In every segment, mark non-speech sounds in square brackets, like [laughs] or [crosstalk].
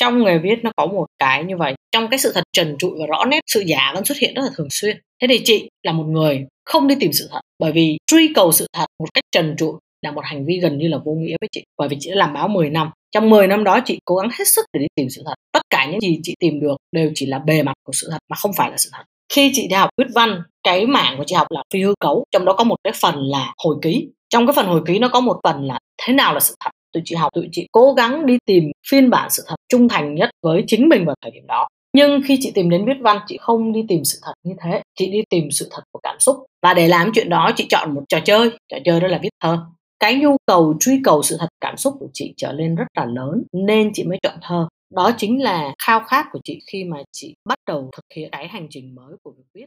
trong nghề viết nó có một cái như vậy, trong cái sự thật trần trụi và rõ nét, sự giả vẫn xuất hiện rất là thường xuyên. Thế thì chị là một người không đi tìm sự thật, bởi vì truy cầu sự thật một cách trần trụi là một hành vi gần như là vô nghĩa với chị, bởi vì chị đã làm báo 10 năm. Trong 10 năm đó chị cố gắng hết sức để đi tìm sự thật. Tất cả những gì chị tìm được đều chỉ là bề mặt của sự thật mà không phải là sự thật. Khi chị đi học viết văn, cái mảng của chị học là phi hư cấu, trong đó có một cái phần là hồi ký. Trong cái phần hồi ký nó có một phần là thế nào là sự thật tụi chị học, tụi chị cố gắng đi tìm phiên bản sự thật trung thành nhất với chính mình vào thời điểm đó. Nhưng khi chị tìm đến viết văn, chị không đi tìm sự thật như thế. Chị đi tìm sự thật của cảm xúc. Và để làm chuyện đó, chị chọn một trò chơi. Trò chơi đó là viết thơ. Cái nhu cầu truy cầu sự thật cảm xúc của chị trở lên rất là lớn, nên chị mới chọn thơ. Đó chính là khao khát của chị khi mà chị bắt đầu thực hiện cái hành trình mới của việc viết.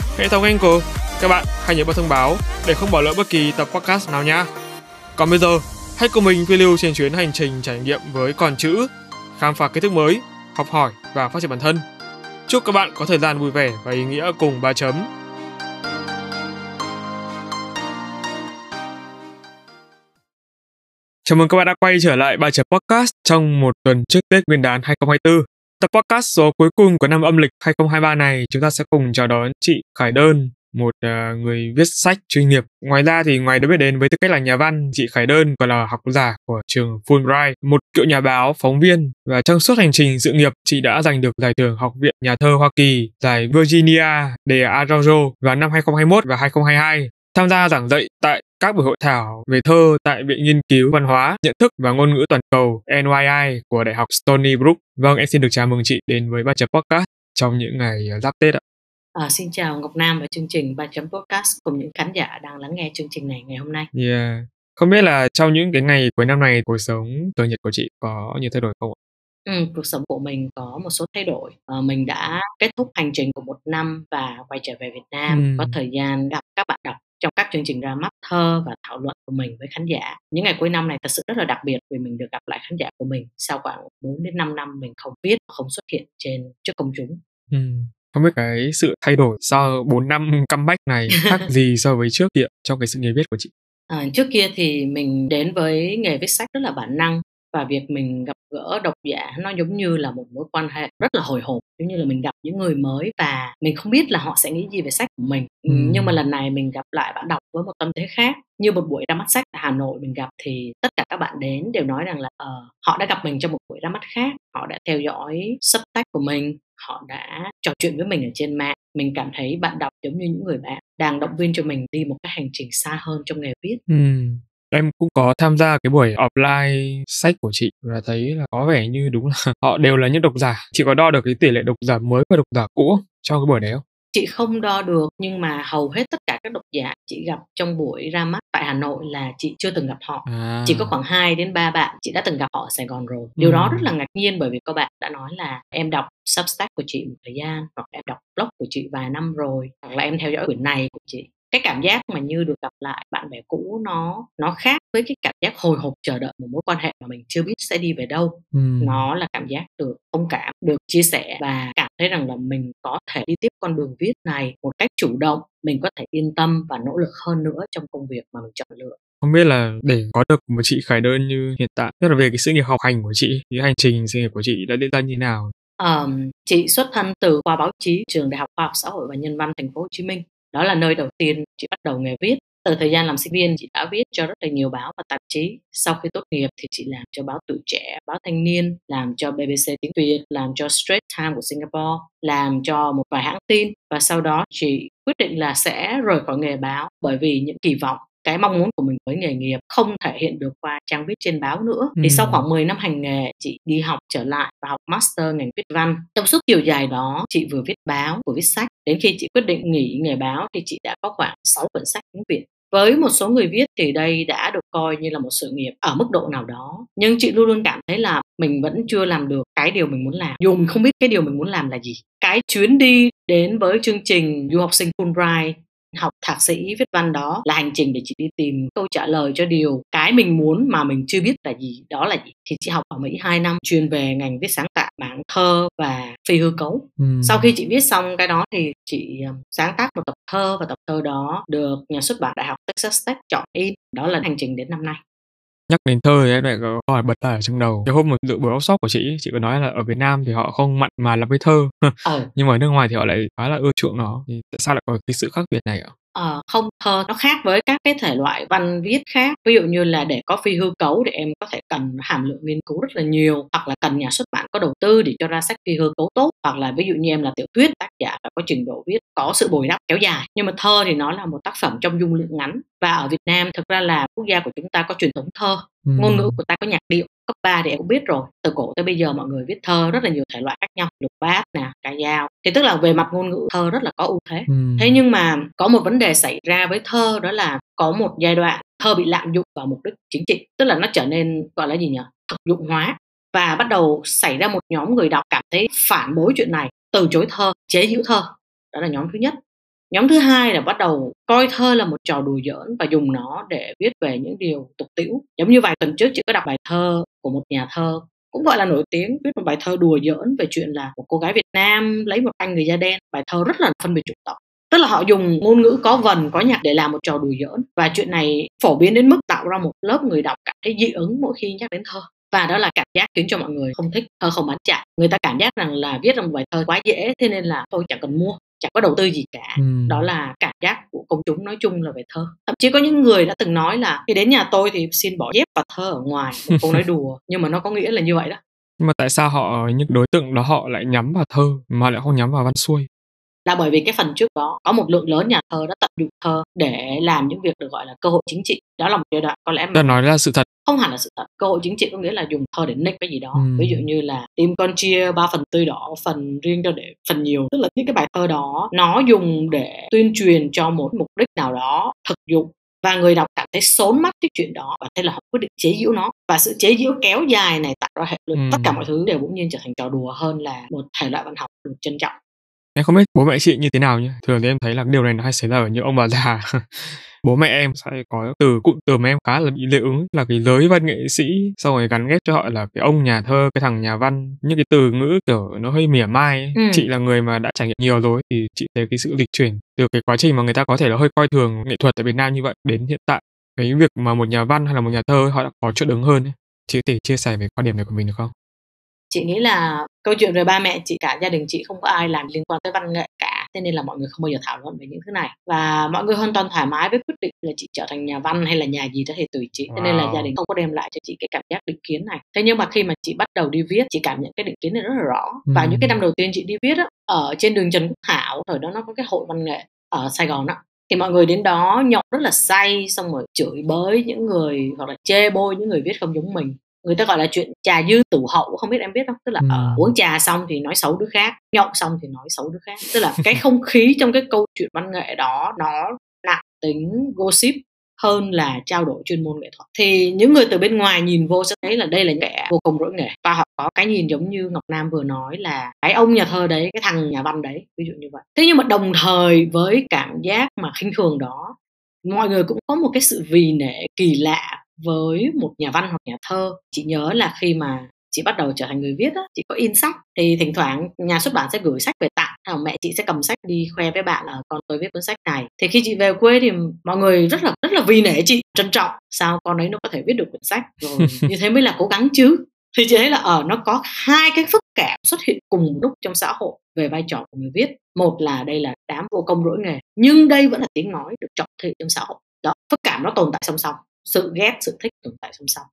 hệ thống Anchor. Các bạn hãy nhớ bật thông báo để không bỏ lỡ bất kỳ tập podcast nào nhé. Còn bây giờ, hãy cùng mình phiêu lưu trên chuyến hành trình trải nghiệm với còn chữ, khám phá kiến thức mới, học hỏi và phát triển bản thân. Chúc các bạn có thời gian vui vẻ và ý nghĩa cùng ba chấm. Chào mừng các bạn đã quay trở lại Ba Chấm Podcast trong một tuần trước Tết Nguyên đán 2024. Tập podcast số cuối cùng của năm âm lịch 2023 này, chúng ta sẽ cùng chào đón chị Khải Đơn, một uh, người viết sách chuyên nghiệp. Ngoài ra thì ngoài được biết đến với tư cách là nhà văn, chị Khải Đơn còn là học giả của trường Fulbright, một cựu nhà báo, phóng viên và trong suốt hành trình sự nghiệp, chị đã giành được giải thưởng Học viện Nhà thơ Hoa Kỳ, giải Virginia de Araujo vào năm 2021 và 2022 tham gia giảng dạy tại các buổi hội thảo về thơ tại Viện Nghiên cứu Văn hóa, Nhận thức và Ngôn ngữ Toàn cầu NYI của Đại học Stony Brook. Vâng, em xin được chào mừng chị đến với Ba Chấm Podcast trong những ngày giáp Tết ạ. À, xin chào Ngọc Nam và chương trình Ba Chấm Podcast cùng những khán giả đang lắng nghe chương trình này ngày hôm nay. Yeah. Không biết là trong những cái ngày cuối năm này cuộc sống thường nhật của chị có nhiều thay đổi không ạ? Ừ, cuộc sống của mình có một số thay đổi. Ờ, mình đã kết thúc hành trình của một năm và quay trở về Việt Nam, có thời gian gặp các bạn đọc trong các chương trình ra mắt thơ và thảo luận của mình với khán giả. Những ngày cuối năm này thật sự rất là đặc biệt vì mình được gặp lại khán giả của mình sau khoảng 4 đến 5 năm mình không viết, không xuất hiện trên trước công chúng. Ừ. Không biết cái sự thay đổi sau 4 năm comeback này [laughs] khác gì so với trước kia trong cái sự nghiệp viết của chị? À, trước kia thì mình đến với nghề viết sách rất là bản năng và việc mình gặp gỡ độc giả nó giống như là một mối quan hệ rất là hồi hộp giống như là mình gặp những người mới và mình không biết là họ sẽ nghĩ gì về sách của mình. Ừ. nhưng mà lần này mình gặp lại bạn đọc với một tâm thế khác như một buổi ra mắt sách ở Hà Nội mình gặp thì tất cả các bạn đến đều nói rằng là uh, họ đã gặp mình trong một buổi ra mắt khác họ đã theo dõi subtext của mình họ đã trò chuyện với mình ở trên mạng. Mình cảm thấy bạn đọc giống như những người bạn đang động viên cho mình đi một cái hành trình xa hơn trong nghề viết. Ừ em cũng có tham gia cái buổi offline sách của chị và thấy là có vẻ như đúng là [laughs] họ đều là những độc giả. Chị có đo được cái tỷ lệ độc giả mới và độc giả cũ cho cái buổi đấy không? Chị không đo được nhưng mà hầu hết tất cả các độc giả chị gặp trong buổi ra mắt tại Hà Nội là chị chưa từng gặp họ. À. chỉ có khoảng 2 đến 3 bạn chị đã từng gặp họ ở Sài Gòn rồi. Điều ừ. đó rất là ngạc nhiên bởi vì các bạn đã nói là em đọc Substack của chị một thời gian hoặc em đọc blog của chị vài năm rồi hoặc là em theo dõi quyển này của chị cái cảm giác mà như được gặp lại bạn bè cũ nó nó khác với cái cảm giác hồi hộp chờ đợi một mối quan hệ mà mình chưa biết sẽ đi về đâu. Ừ. nó là cảm giác được thông cảm được chia sẻ và cảm thấy rằng là mình có thể đi tiếp con đường viết này một cách chủ động mình có thể yên tâm và nỗ lực hơn nữa trong công việc mà mình chọn lựa. Không biết là để có được một chị khải đơn như hiện tại tức là về cái sự nghiệp học hành của chị cái hành trình sự nghiệp của chị đã diễn ra như nào? Um, chị xuất thân từ khoa báo chí trường đại học khoa học xã hội và nhân văn thành phố Hồ Chí Minh đó là nơi đầu tiên chị bắt đầu nghề viết. Từ thời gian làm sinh viên, chị đã viết cho rất là nhiều báo và tạp chí. Sau khi tốt nghiệp thì chị làm cho báo tuổi trẻ, báo thanh niên, làm cho bbc tiếng việt, làm cho Straits Times của singapore, làm cho một vài hãng tin. Và sau đó chị quyết định là sẽ rời khỏi nghề báo bởi vì những kỳ vọng cái mong muốn của mình với nghề nghiệp không thể hiện được qua trang viết trên báo nữa. Ừ. thì sau khoảng 10 năm hành nghề chị đi học trở lại và học master ngành viết văn. Trong suốt chiều dài đó chị vừa viết báo vừa viết sách. Đến khi chị quyết định nghỉ nghề báo thì chị đã có khoảng 6 quyển sách tiếng Việt. Với một số người viết thì đây đã được coi như là một sự nghiệp ở mức độ nào đó. Nhưng chị luôn luôn cảm thấy là mình vẫn chưa làm được cái điều mình muốn làm. Dù mình không biết cái điều mình muốn làm là gì. Cái chuyến đi đến với chương trình du học sinh Fulbright học thạc sĩ viết văn đó là hành trình để chị đi tìm câu trả lời cho điều cái mình muốn mà mình chưa biết là gì. Đó là gì? Thì chị học ở Mỹ 2 năm chuyên về ngành viết sáng tạo mảng thơ và phi hư cấu. Ừ. sau khi chị viết xong cái đó thì chị sáng tác một tập thơ và tập thơ đó được nhà xuất bản đại học Texas Tech chọn in. Đó là hành trình đến năm nay nhắc đến thơ thì em lại có hỏi bật ra ở trong đầu. Cái hôm một dự buổi workshop của chị chị có nói là ở Việt Nam thì họ không mặn mà làm với thơ. Ừ. [laughs] nhưng mà ở nước ngoài thì họ lại khá là ưa chuộng nó. Thì tại sao lại có cái sự khác biệt này ạ Ờ, không thơ nó khác với các cái thể loại văn viết khác. Ví dụ như là để có phi hư cấu thì em có thể cần hàm lượng nghiên cứu rất là nhiều hoặc là cần nhà xuất bản có đầu tư để cho ra sách phi hư cấu tốt. Hoặc là ví dụ như em là tiểu thuyết tác giả phải có trình độ viết có sự bồi đắp kéo dài. Nhưng mà thơ thì nó là một tác phẩm trong dung lượng ngắn. Và ở Việt Nam thực ra là quốc gia của chúng ta có truyền thống thơ ừ. ngôn ngữ của ta có nhạc điệu cấp 3 thì em cũng biết rồi. Từ cổ tới bây giờ mọi người viết thơ rất là nhiều thể loại khác nhau lục bát nè ca dao. Thì tức là về mặt ngôn ngữ thơ rất là có ưu thế. Ừ. thế nhưng mà có một vấn đề xảy ra với thơ đó là có một giai đoạn thơ bị lạm dụng vào mục đích chính trị tức là nó trở nên gọi là gì nhỉ thực dụng hóa. Và bắt đầu xảy ra một nhóm người đọc cảm thấy phản đối chuyện này từ chối thơ chế giễu thơ. Đó là nhóm thứ nhất nhóm thứ hai là bắt đầu coi thơ là một trò đùa giỡn và dùng nó để viết về những điều tục tĩu. Giống như vài tuần trước, chị có đọc bài thơ của một nhà thơ, cũng gọi là nổi tiếng, viết một bài thơ đùa giỡn về chuyện là một cô gái Việt Nam lấy một anh người da đen, bài thơ rất là phân biệt chủng tộc. Tức là họ dùng ngôn ngữ có vần, có nhạc để làm một trò đùa giỡn và chuyện này phổ biến đến mức tạo ra một lớp người đọc cảm thấy dị ứng mỗi khi nhắc đến thơ. Và đó là cảm giác khiến cho mọi người không thích thơ không bán chạy. Người ta cảm giác rằng là viết ra một bài thơ quá dễ, thế nên là tôi chẳng cần mua chẳng có đầu tư gì cả. Ừ. đó là cảm giác của công chúng nói chung là về thơ. Thậm chí có những người đã từng nói là khi đến nhà tôi thì xin bỏ dép và thơ ở ngoài một câu nói [laughs] đùa nhưng mà nó có nghĩa là như vậy đó. Nhưng mà tại sao họ những đối tượng đó họ lại nhắm vào thơ mà lại không nhắm vào văn xuôi? Là bởi vì cái phần trước đó có một lượng lớn nhà thơ đã tận dụng thơ để làm những việc được gọi là cơ hội chính trị. Đó là một giai đoạn có lẽ mà nói là sự thật không hẳn là sự thật. Cơ hội chính trị có nghĩa là dùng thơ để nick cái gì đó. Ừ. ví dụ như là tim con chia ba phần tươi đỏ phần riêng cho để phần nhiều. Tức là những cái bài thơ đó nó dùng để tuyên truyền cho một mục đích nào đó thực dụng. Và người đọc cảm thấy xốn mắt cái chuyện đó và thế là họ quyết định chế giễu nó. Và sự chế giễu kéo dài này tạo ra hệ lực ừ. tất cả mọi thứ đều bỗng nhiên trở thành trò đùa hơn là một thể loại văn học được trân trọng Em không biết bố mẹ chị như thế nào nhé. Thường thì em thấy là điều này nó hay xảy ra ở những ông bà già. [laughs] bố mẹ em sẽ có từ cụm từ mà em khá là bị lệ ứng là cái giới văn nghệ sĩ xong rồi gắn ghép cho họ là cái ông nhà thơ cái thằng nhà văn những cái từ ngữ kiểu nó hơi mỉa mai ấy. Ừ. chị là người mà đã trải nghiệm nhiều rồi thì chị thấy cái sự lịch chuyển từ cái quá trình mà người ta có thể là hơi coi thường nghệ thuật tại Việt Nam như vậy đến hiện tại cái việc mà một nhà văn hay là một nhà thơ họ đã có chỗ đứng hơn ấy. chị có thể chia sẻ về quan điểm này của mình được không chị nghĩ là câu chuyện về ba mẹ chị cả gia đình chị không có ai làm liên quan tới văn nghệ cả thế nên là mọi người không bao giờ thảo luận về những thứ này. Và mọi người hoàn toàn thoải mái với quyết định là chị trở thành nhà văn hay là nhà gì đó thì tùy chị thế nên là gia đình không có đem lại cho chị cái cảm giác định kiến này. Thế nhưng mà khi mà chị bắt đầu đi viết chị cảm nhận cái định kiến này rất là rõ. Ừ. và những cái năm đầu tiên chị đi viết á, ở trên đường Trần Quốc Thảo thời đó nó có cái hội văn nghệ ở Sài Gòn á thì mọi người đến đó nhậu rất là say xong rồi chửi bới những người hoặc là chê bôi những người viết không giống mình người ta gọi là chuyện trà dư tử hậu không biết em biết không? Tức là ừ. uh, uống trà xong thì nói xấu đứa khác nhậu xong thì nói xấu đứa khác. Tức là cái không khí trong cái câu chuyện văn nghệ đó nó nặng tính gossip hơn là trao đổi chuyên môn nghệ thuật. Thì những người từ bên ngoài nhìn vô sẽ thấy là đây là kẻ vô cùng rỗi nghề. Và họ có cái nhìn giống như ngọc nam vừa nói là cái ông nhà thơ đấy cái thằng nhà văn đấy ví dụ như vậy. Thế nhưng mà đồng thời với cảm giác mà khinh thường đó mọi người cũng có một cái sự vì nể kỳ lạ với một nhà văn hoặc nhà thơ. Chị nhớ là khi mà chị bắt đầu trở thành người viết á, chị có in sách. Thì thỉnh thoảng nhà xuất bản sẽ gửi sách về tặng. Hoặc mẹ chị sẽ cầm sách đi khoe với bạn là con tôi viết cuốn sách này. Thì khi chị về quê thì mọi người rất là rất là vì nể chị trân trọng. Sao con ấy nó có thể viết được cuốn sách? Rồi [laughs] như thế mới là cố gắng chứ. Thì chị thấy là ở ờ, nó có hai cái phức cảm xuất hiện cùng một lúc trong xã hội về vai trò của người viết. Một là đây là đám vô công rỗi nghề nhưng đây vẫn là tiếng nói được trọng thị trong xã hội. Đó phức cảm nó tồn tại song song sự ghét sự thích tồn tại song song.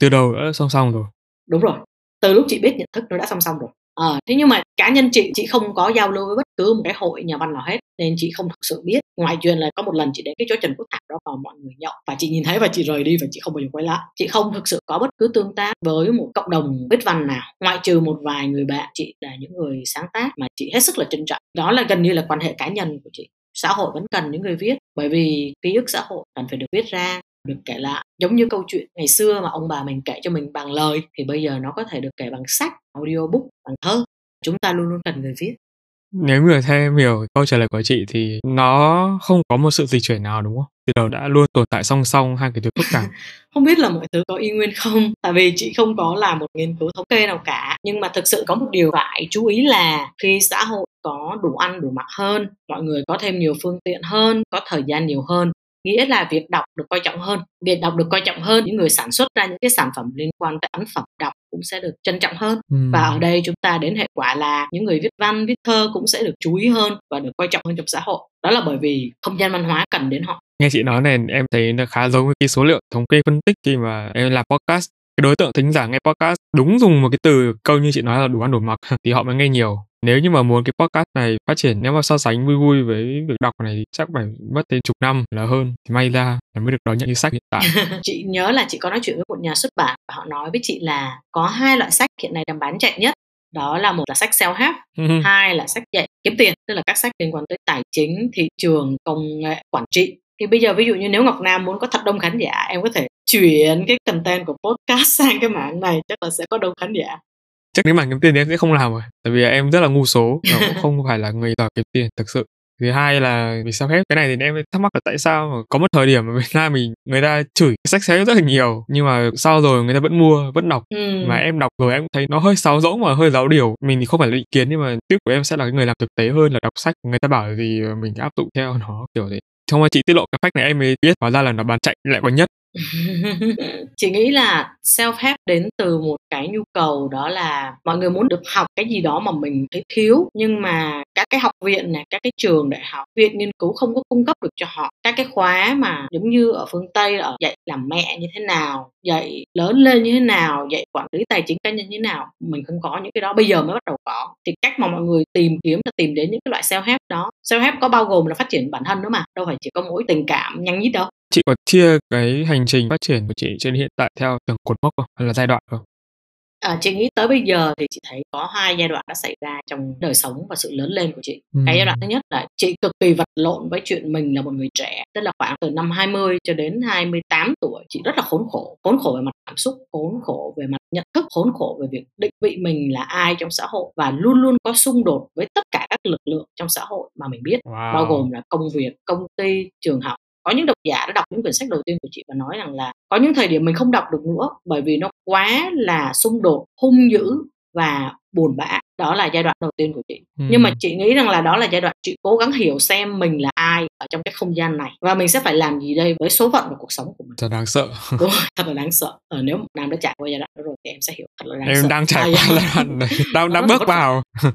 Từ đầu đã song song rồi. Đúng rồi. Từ lúc chị biết nhận thức nó đã song song rồi. À, thế nhưng mà cá nhân chị chị không có giao lưu với bất cứ một cái hội nhà văn nào hết nên chị không thực sự biết. Ngoài chuyện là có một lần chị đến cái chỗ trần quốc thảo đó và mọi người nhậu và chị nhìn thấy và chị rời đi và chị không bao giờ quay lại. Chị không thực sự có bất cứ tương tác với một cộng đồng viết văn nào ngoại trừ một vài người bạn. Chị là những người sáng tác mà chị hết sức là trân trọng. Đó là gần như là quan hệ cá nhân của chị. Xã hội vẫn cần những người viết bởi vì ký ức xã hội cần phải được viết ra được kể lại giống như câu chuyện ngày xưa mà ông bà mình kể cho mình bằng lời thì bây giờ nó có thể được kể bằng sách audiobook bằng thơ chúng ta luôn luôn cần người viết nếu mà theo hiểu câu trả lời của chị thì nó không có một sự dịch chuyển nào đúng không? Từ đầu đã luôn tồn tại song song hai cái thứ phức tạp. [laughs] không biết là mọi thứ có y nguyên không? Tại vì chị không có làm một nghiên cứu thống kê nào cả. Nhưng mà thực sự có một điều phải chú ý là khi xã hội có đủ ăn đủ mặc hơn, mọi người có thêm nhiều phương tiện hơn, có thời gian nhiều hơn nghĩa là việc đọc được coi trọng hơn việc đọc được coi trọng hơn những người sản xuất ra những cái sản phẩm liên quan tới ấn phẩm đọc cũng sẽ được trân trọng hơn. Ừ. và ở đây chúng ta đến hệ quả là những người viết văn viết thơ cũng sẽ được chú ý hơn và được coi trọng hơn trong xã hội. Đó là bởi vì không gian văn hóa cần đến họ. Nghe chị nói này em thấy nó khá giống với cái số liệu thống kê phân tích khi mà em làm podcast. Cái đối tượng thính giả nghe podcast đúng dùng một cái từ câu như chị nói là đủ ăn đủ mặc [laughs] thì họ mới nghe nhiều nếu như mà muốn cái podcast này phát triển nếu mà so sánh vui vui với việc đọc này thì chắc phải mất đến chục năm là hơn. Thì may ra là mới được đón nhận như sách hiện tại. [laughs] Chị nhớ là chị có nói chuyện với một nhà xuất bản và họ nói với chị là có hai loại sách hiện nay đang bán chạy nhất. Đó là một là sách self help ừ. hai là sách dạy kiếm tiền tức là các sách liên quan tới tài chính thị trường công nghệ quản trị. Thì bây giờ ví dụ như nếu Ngọc Nam muốn có thật đông khán giả em có thể chuyển cái content của podcast [laughs] sang cái mạng này chắc là sẽ có đông khán giả chắc nếu mà kiếm tiền thì em sẽ không làm rồi tại vì em rất là ngu số và cũng không [laughs] phải là người giỏi kiếm tiền thực sự. Thứ hai là vì sao hết cái này thì em thắc mắc là tại sao mà có một thời điểm mà Việt Nam mình người ta chửi sách xé rất là nhiều nhưng mà sau rồi người ta vẫn mua vẫn đọc. Ừ. mà em đọc rồi em thấy nó hơi sáo rỗng và hơi giáo điều. Mình thì không phải là ý kiến nhưng mà tiếp của em sẽ là cái người làm thực tế hơn là đọc sách. Người ta bảo gì mình áp dụng theo nó kiểu thế. Trong mà chị tiết lộ cái fact này em mới biết hóa ra là nó bán chạy lại có nhất [laughs] chị nghĩ là self help đến từ một cái nhu cầu đó là mọi người muốn được học cái gì đó mà mình thấy thiếu. Nhưng mà các cái học viện này, các cái trường đại học, viện nghiên cứu không có cung cấp được cho họ. Các cái khóa mà giống như ở phương tây ở dạy làm mẹ như thế nào, dạy lớn lên như thế nào, dạy quản lý tài chính cá nhân như thế nào, mình không có những cái đó. Bây giờ mới bắt đầu có. Thì cách mà mọi người tìm kiếm là tìm đến những cái loại self help đó. Self help có bao gồm là phát triển bản thân nữa mà, đâu phải chỉ có mỗi tình cảm nhanh nhất đâu chị có chia cái hành trình phát triển của chị trên hiện tại theo từng cột mốc không hay là giai đoạn không À, chị nghĩ tới bây giờ thì chị thấy có hai giai đoạn đã xảy ra trong đời sống và sự lớn lên của chị. Ừ. Cái giai đoạn thứ nhất là chị cực kỳ vật lộn với chuyện mình là một người trẻ, tức là khoảng từ năm 20 cho đến 28 tuổi, chị rất là khốn khổ, khốn khổ về mặt cảm xúc, khốn khổ về mặt nhận thức, khốn khổ về việc định vị mình là ai trong xã hội và luôn luôn có xung đột với tất cả các lực lượng trong xã hội mà mình biết, wow. bao gồm là công việc, công ty, trường học có những độc giả đã đọc những quyển sách đầu tiên của chị và nói rằng là có những thời điểm mình không đọc được nữa bởi vì nó quá là xung đột, hung dữ và buồn bã đó là giai đoạn đầu tiên của chị. Ừ. nhưng mà chị nghĩ rằng là đó là giai đoạn chị cố gắng hiểu xem mình là ai ở trong cái không gian này và mình sẽ phải làm gì đây với số phận và cuộc sống của mình. Thật đáng sợ. Đúng rồi thật là đáng sợ. Ờ, nếu nam đã trải qua giai đoạn đó rồi thì em sẽ hiểu thật là đáng em sợ. đang trải qua giai đoạn này. [laughs] Đang đang bước vào. [laughs]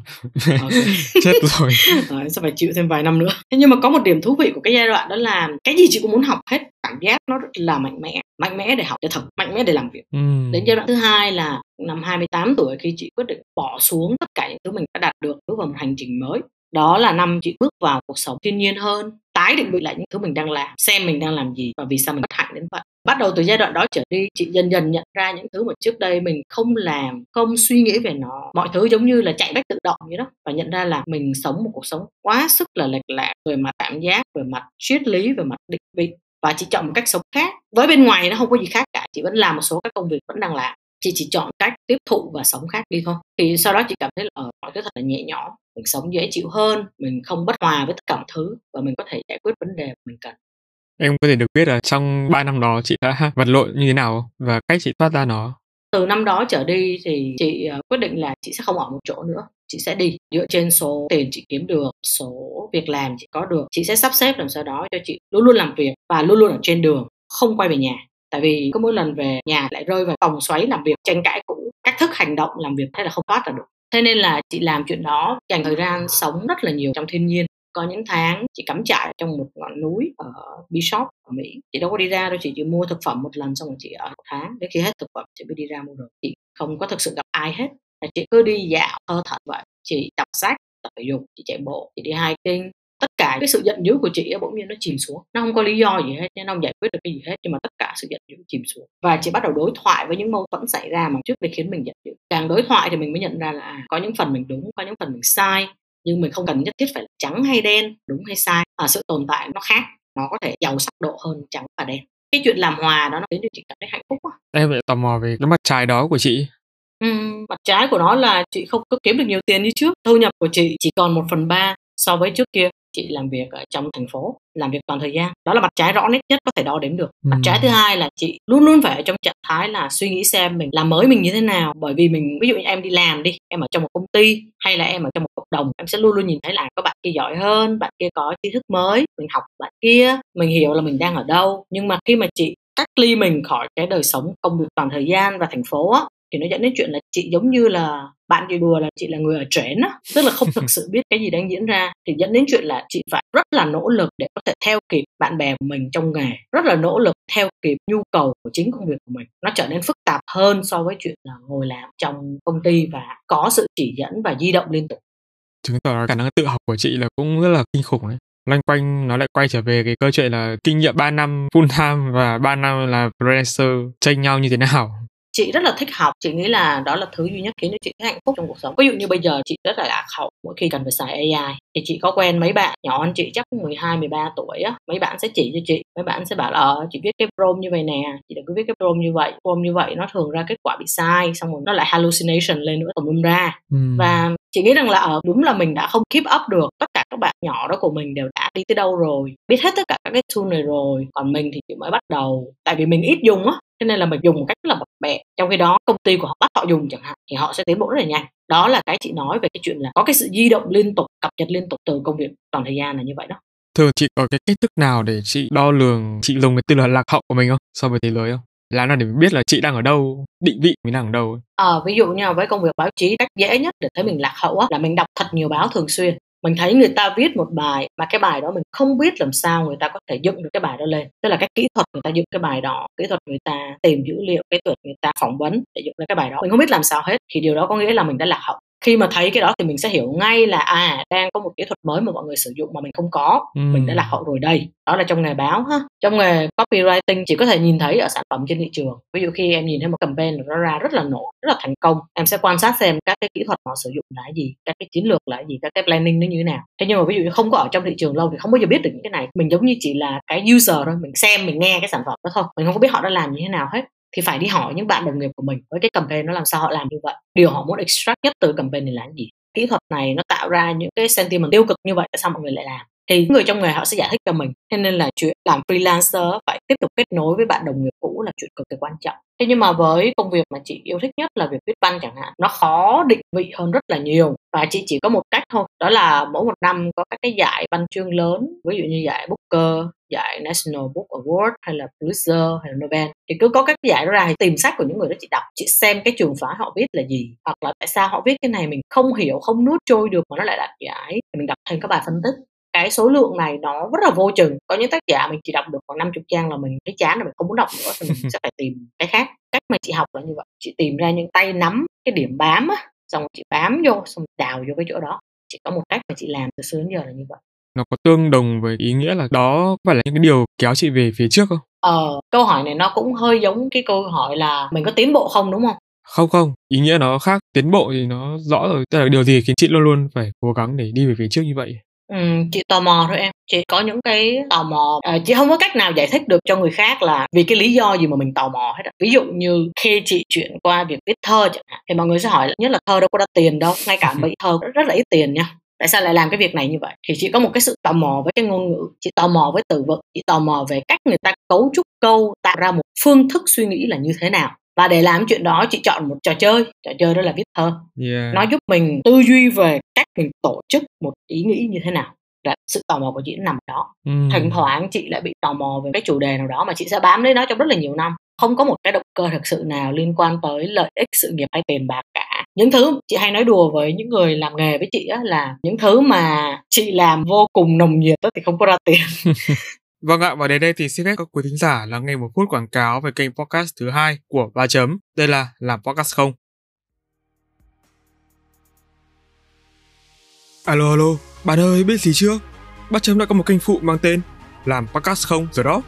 Chết rồi. Ờ, sẽ phải chịu thêm vài năm nữa. Thế nhưng mà có một điểm thú vị của cái giai đoạn đó là cái gì chị cũng muốn học hết cảm giác nó rất là mạnh mẽ mạnh mẽ để học để thực mạnh mẽ để làm việc. Ừ. đến giai đoạn thứ hai là năm 28 tuổi khi chị quyết định bỏ xuống tất cả những thứ mình đã đạt được bước vào một hành trình mới. Đó là năm chị bước vào cuộc sống thiên nhiên hơn tái định vị lại những thứ mình đang làm xem mình đang làm gì và vì sao mình bất hạnh đến vậy. Bắt đầu từ giai đoạn đó trở đi chị dần dần nhận ra những thứ mà trước đây mình không làm không suy nghĩ về nó. Mọi thứ giống như là chạy bách tự động như đó và nhận ra là mình sống một cuộc sống quá sức là lệch lạc về mặt cảm giác về mặt triết lý về mặt định vị và chị chọn một cách sống khác. Với bên ngoài nó không có gì khác cả chị vẫn làm một số các công việc vẫn đang làm. Chị chỉ chọn cách tiếp thụ và sống khác đi thôi. Thì sau đó chị cảm thấy là ở ờ, mọi thứ thật là nhẹ nhõm mình sống dễ chịu hơn mình không bất hòa với tất cả mọi thứ và mình có thể giải quyết vấn đề mình cần. Em có thể được biết là trong 3 năm đó chị đã vật lộn như thế nào và cách chị thoát ra nó? Từ năm đó trở đi thì chị uh, quyết định là chị sẽ không ở một chỗ nữa chị sẽ đi. Dựa trên số tiền chị kiếm được, số việc làm chị có được, chị sẽ sắp xếp làm sao đó cho chị luôn luôn làm việc và luôn luôn ở trên đường, không quay về nhà. Tại vì có mỗi lần về nhà lại rơi vào vòng xoáy làm việc, tranh cãi cũ, cách thức hành động làm việc thế là không thoát ra được. Thế nên là chị làm chuyện đó dành thời gian sống rất là nhiều trong thiên nhiên. Có những tháng chị cắm trại trong một ngọn núi ở Bishop ở Mỹ. Chị đâu có đi ra đâu, chị chỉ mua thực phẩm một lần xong rồi chị ở một tháng. Đến khi hết thực phẩm, chị mới đi ra mua được chị không có thực sự gặp ai hết chị cứ đi dạo thơ thật vậy. Chị đọc sách tập thể dục chị chạy bộ chị đi hiking. Tất cả cái sự giận dữ của chị bỗng nhiên nó chìm xuống. Nó không có lý do gì hết nó không giải quyết được cái gì hết nhưng mà tất cả sự giận dữ chìm xuống. Và chị bắt đầu đối thoại với những mâu thuẫn xảy ra mà trước đây khiến mình giận dữ. Càng đối thoại thì mình mới nhận ra là à, có những phần mình đúng có những phần mình sai nhưng mình không cần nhất thiết phải là trắng hay đen đúng hay sai. À, sự tồn tại nó khác nó có thể giàu sắc độ hơn trắng và đen. Cái chuyện làm hòa đó nó khiến cho chị cảm thấy hạnh phúc quá em lại tò mò về cái mặt trái đó của chị. Ừm, mặt trái của nó là chị không có kiếm được nhiều tiền như trước. Thu nhập của chị chỉ còn 1 phần 3 so với trước kia. Chị làm việc ở trong thành phố, làm việc toàn thời gian. Đó là mặt trái rõ nét nhất có thể đo đếm được. Mặt Ừm. trái thứ hai là chị luôn luôn phải ở trong trạng thái là suy nghĩ xem mình làm mới mình như thế nào. Bởi vì mình ví dụ như em đi làm đi, em ở trong một công ty hay là em ở trong một cộng đồng, em sẽ luôn luôn nhìn thấy là có bạn kia giỏi hơn, bạn kia có tri thức mới, mình học bạn kia, mình hiểu là mình đang ở đâu. Nhưng mà khi mà chị cách ly mình khỏi cái đời sống công việc toàn thời gian và thành phố á, thì nó dẫn đến chuyện là chị giống như là bạn chị đùa là chị là người ở trển á tức là không thực [laughs] sự biết cái gì đang diễn ra. Thì dẫn đến chuyện là chị phải rất là nỗ lực để có thể theo kịp bạn bè của mình trong nghề rất là nỗ lực theo kịp nhu cầu của chính công việc của mình. Nó trở nên phức tạp hơn so với chuyện là ngồi làm trong công ty và có sự chỉ dẫn và di động liên tục. Chứng tỏ khả năng tự học của chị là cũng rất là kinh khủng đấy. Loanh quanh nó lại quay trở về cái câu chuyện là kinh nghiệm 3 năm full time và 3 năm là freelancer tranh nhau như thế nào chị rất là thích học. Chị nghĩ là đó là thứ duy nhất khiến cho chị thấy hạnh phúc trong cuộc sống. Ví dụ như bây giờ chị rất là lạc hậu mỗi khi cần phải xài AI thì chị có quen mấy bạn nhỏ hơn chị chắc 12 13 tuổi á. Mấy bạn sẽ chỉ cho chị mấy bạn sẽ bảo là ờ chị viết cái prompt như vậy nè chị đừng có viết cái prompt như vậy. Prompt như vậy nó thường ra kết quả bị sai xong rồi nó lại hallucination lên nữa tùm lum ra. Ừm. và chị nghĩ rằng là ở đúng là mình đã không keep up được, tất cả các bạn nhỏ đó của mình đều đã đi tới đâu rồi, biết hết tất cả các cái tool này rồi, còn mình thì chỉ mới bắt đầu. Tại vì mình ít dùng á, cho nên là mình dùng một cách rất là bập bẹ. Trong khi đó, công ty của họ bắt họ dùng chẳng hạn, thì họ sẽ tiến bộ rất là nhanh. Đó là cái chị nói về cái chuyện là có cái sự di động liên tục, cập nhật liên tục từ công việc toàn thời gian là như vậy đó. Thường chị có cái cách thức nào để chị đo lường, chị dùng cái từ là lạc hậu của mình không? So với thế giới không? Làm nào để mình biết là chị đang ở đâu định vị mình đang ở đâu ờ à, ví dụ như là với công việc báo chí cách dễ nhất để thấy mình lạc hậu á là mình đọc thật nhiều báo thường xuyên. Mình thấy người ta viết một bài mà cái bài đó mình không biết làm sao người ta có thể dựng được cái bài đó lên. Tức là cái kỹ thuật người ta dựng cái bài đó kỹ thuật người ta tìm dữ liệu kỹ thuật người ta phỏng vấn để dựng ra cái bài đó. Mình không biết làm sao hết thì điều đó có nghĩa là mình đã lạc hậu khi mà thấy cái đó thì mình sẽ hiểu ngay là à đang có một kỹ thuật mới mà mọi người sử dụng mà mình không có. Ừm. mình đã lạc hậu rồi đây. Đó là trong nghề báo ha. Trong nghề copywriting chỉ có thể nhìn thấy ở sản phẩm trên thị trường. Ví dụ khi em nhìn thấy một campaign nó ra rất là nổi rất là thành công em sẽ quan sát xem các cái kỹ thuật họ sử dụng là gì các cái chiến lược là gì các cái planning nó như thế nào. Thế nhưng mà ví dụ như không có ở trong thị trường lâu thì không bao giờ biết được những cái này. Mình giống như chỉ là cái user thôi mình xem mình nghe cái sản phẩm đó thôi. Mình không có biết họ đã làm như thế nào hết thì phải đi hỏi những bạn đồng nghiệp của mình với cái campaign nó làm sao họ làm như vậy. Điều họ muốn extract nhất từ campaign này là gì? Kỹ thuật này nó tạo ra những cái sentiment tiêu cực như vậy, tại sao mọi người lại làm? Thì người trong nghề họ sẽ giải thích cho mình. Thế nên là chuyện làm freelancer phải tiếp tục kết nối với bạn đồng nghiệp cũ là chuyện cực kỳ quan trọng. Thế nhưng mà với công việc mà chị yêu thích nhất là việc viết văn chẳng hạn, nó khó định vị hơn rất là nhiều. Và chị chỉ có một cách thôi, đó là mỗi một năm có các cái giải văn chương lớn, ví dụ như giải Booker, giải National Book Award hay là Pulitzer hay là Nobel. Thì cứ có các cái giải đó ra thì tìm sách của những người đó chị đọc, chị xem cái trường phái họ viết là gì, hoặc là tại sao họ viết cái này mình không hiểu, không nuốt trôi được mà nó lại đạt giải. Thì mình đọc thêm các bài phân tích cái số lượng này nó rất là vô chừng. Có những tác giả mình chỉ đọc được khoảng 50 trang là mình thấy chán rồi mình không muốn đọc nữa thì mình sẽ phải tìm cái khác. Cách mà chị học là như vậy. Chị tìm ra những tay nắm cái điểm bám á xong chị bám vô xong đào vô cái chỗ đó. Chỉ có một cách mà chị làm từ xưa đến giờ là như vậy. Nó có tương đồng với ý nghĩa là đó có phải là những cái điều kéo chị về phía trước không? Ờ câu hỏi này nó cũng hơi giống cái câu hỏi là mình có tiến bộ không đúng không? Không không. Ý nghĩa nó khác. Tiến bộ thì nó rõ rồi. Tức là điều gì khiến chị luôn luôn phải cố gắng để đi về phía trước như vậy Ừ, chị tò mò thôi em. Chị có những cái tò mò. À, chị không có cách nào giải thích được cho người khác là vì cái lý do gì mà mình tò mò hết á. ví dụ như khi chị chuyển qua việc viết thơ chẳng hạn thì mọi người sẽ hỏi nhất là thơ đâu có đắt tiền đâu ngay cả [laughs] mấy thơ rất, rất là ít tiền nha. Tại sao lại làm cái việc này như vậy? Thì chị có một cái sự tò mò với cái ngôn ngữ. Chị tò mò với từ vựng. Chị tò mò về cách người ta cấu trúc câu tạo ra một phương thức suy nghĩ là như thế nào và để làm chuyện đó chị chọn một trò chơi. Trò chơi đó là viết thơ. Yeah. nó giúp mình tư duy về cách mình tổ chức một ý nghĩ như thế nào. Là sự tò mò của chị nằm đó. Ừm. thỉnh thoảng chị lại bị tò mò về cái chủ đề nào đó mà chị sẽ bám lấy nó trong rất là nhiều năm. Không có một cái động cơ thực sự nào liên quan tới lợi ích sự nghiệp hay tiền bạc cả. Những thứ chị hay nói đùa với những người làm nghề với chị á là những thứ mà chị làm vô cùng nồng nhiệt á thì không có ra tiền [laughs] Vâng ạ, và đến đây thì xin phép các quý thính giả lắng nghe một phút quảng cáo về kênh podcast thứ hai của Ba Chấm. Đây là Làm Podcast Không. Alo, alo, bạn ơi, biết gì chưa? Ba Chấm đã có một kênh phụ mang tên Làm Podcast Không rồi đó.